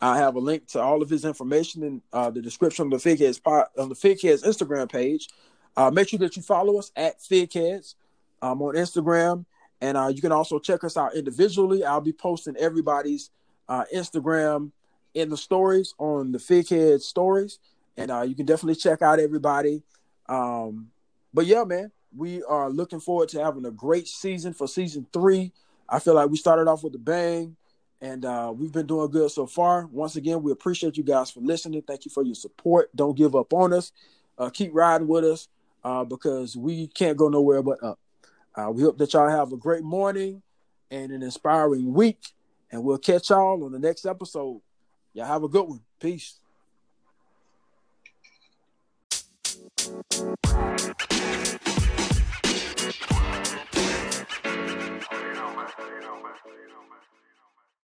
I have a link to all of his information in uh, the description of the Fig Heads on the Figheads Instagram page. Uh, make sure that you follow us at Figheads um, on Instagram, and uh, you can also check us out individually. I'll be posting everybody's uh, Instagram in the stories on the Fig Heads stories, and uh, you can definitely check out everybody. Um, but yeah, man, we are looking forward to having a great season for season three. I feel like we started off with a bang and uh, we've been doing good so far. Once again, we appreciate you guys for listening. Thank you for your support. Don't give up on us. Uh, keep riding with us uh, because we can't go nowhere but up. Uh, we hope that y'all have a great morning and an inspiring week, and we'll catch y'all on the next episode. Y'all have a good one. Peace.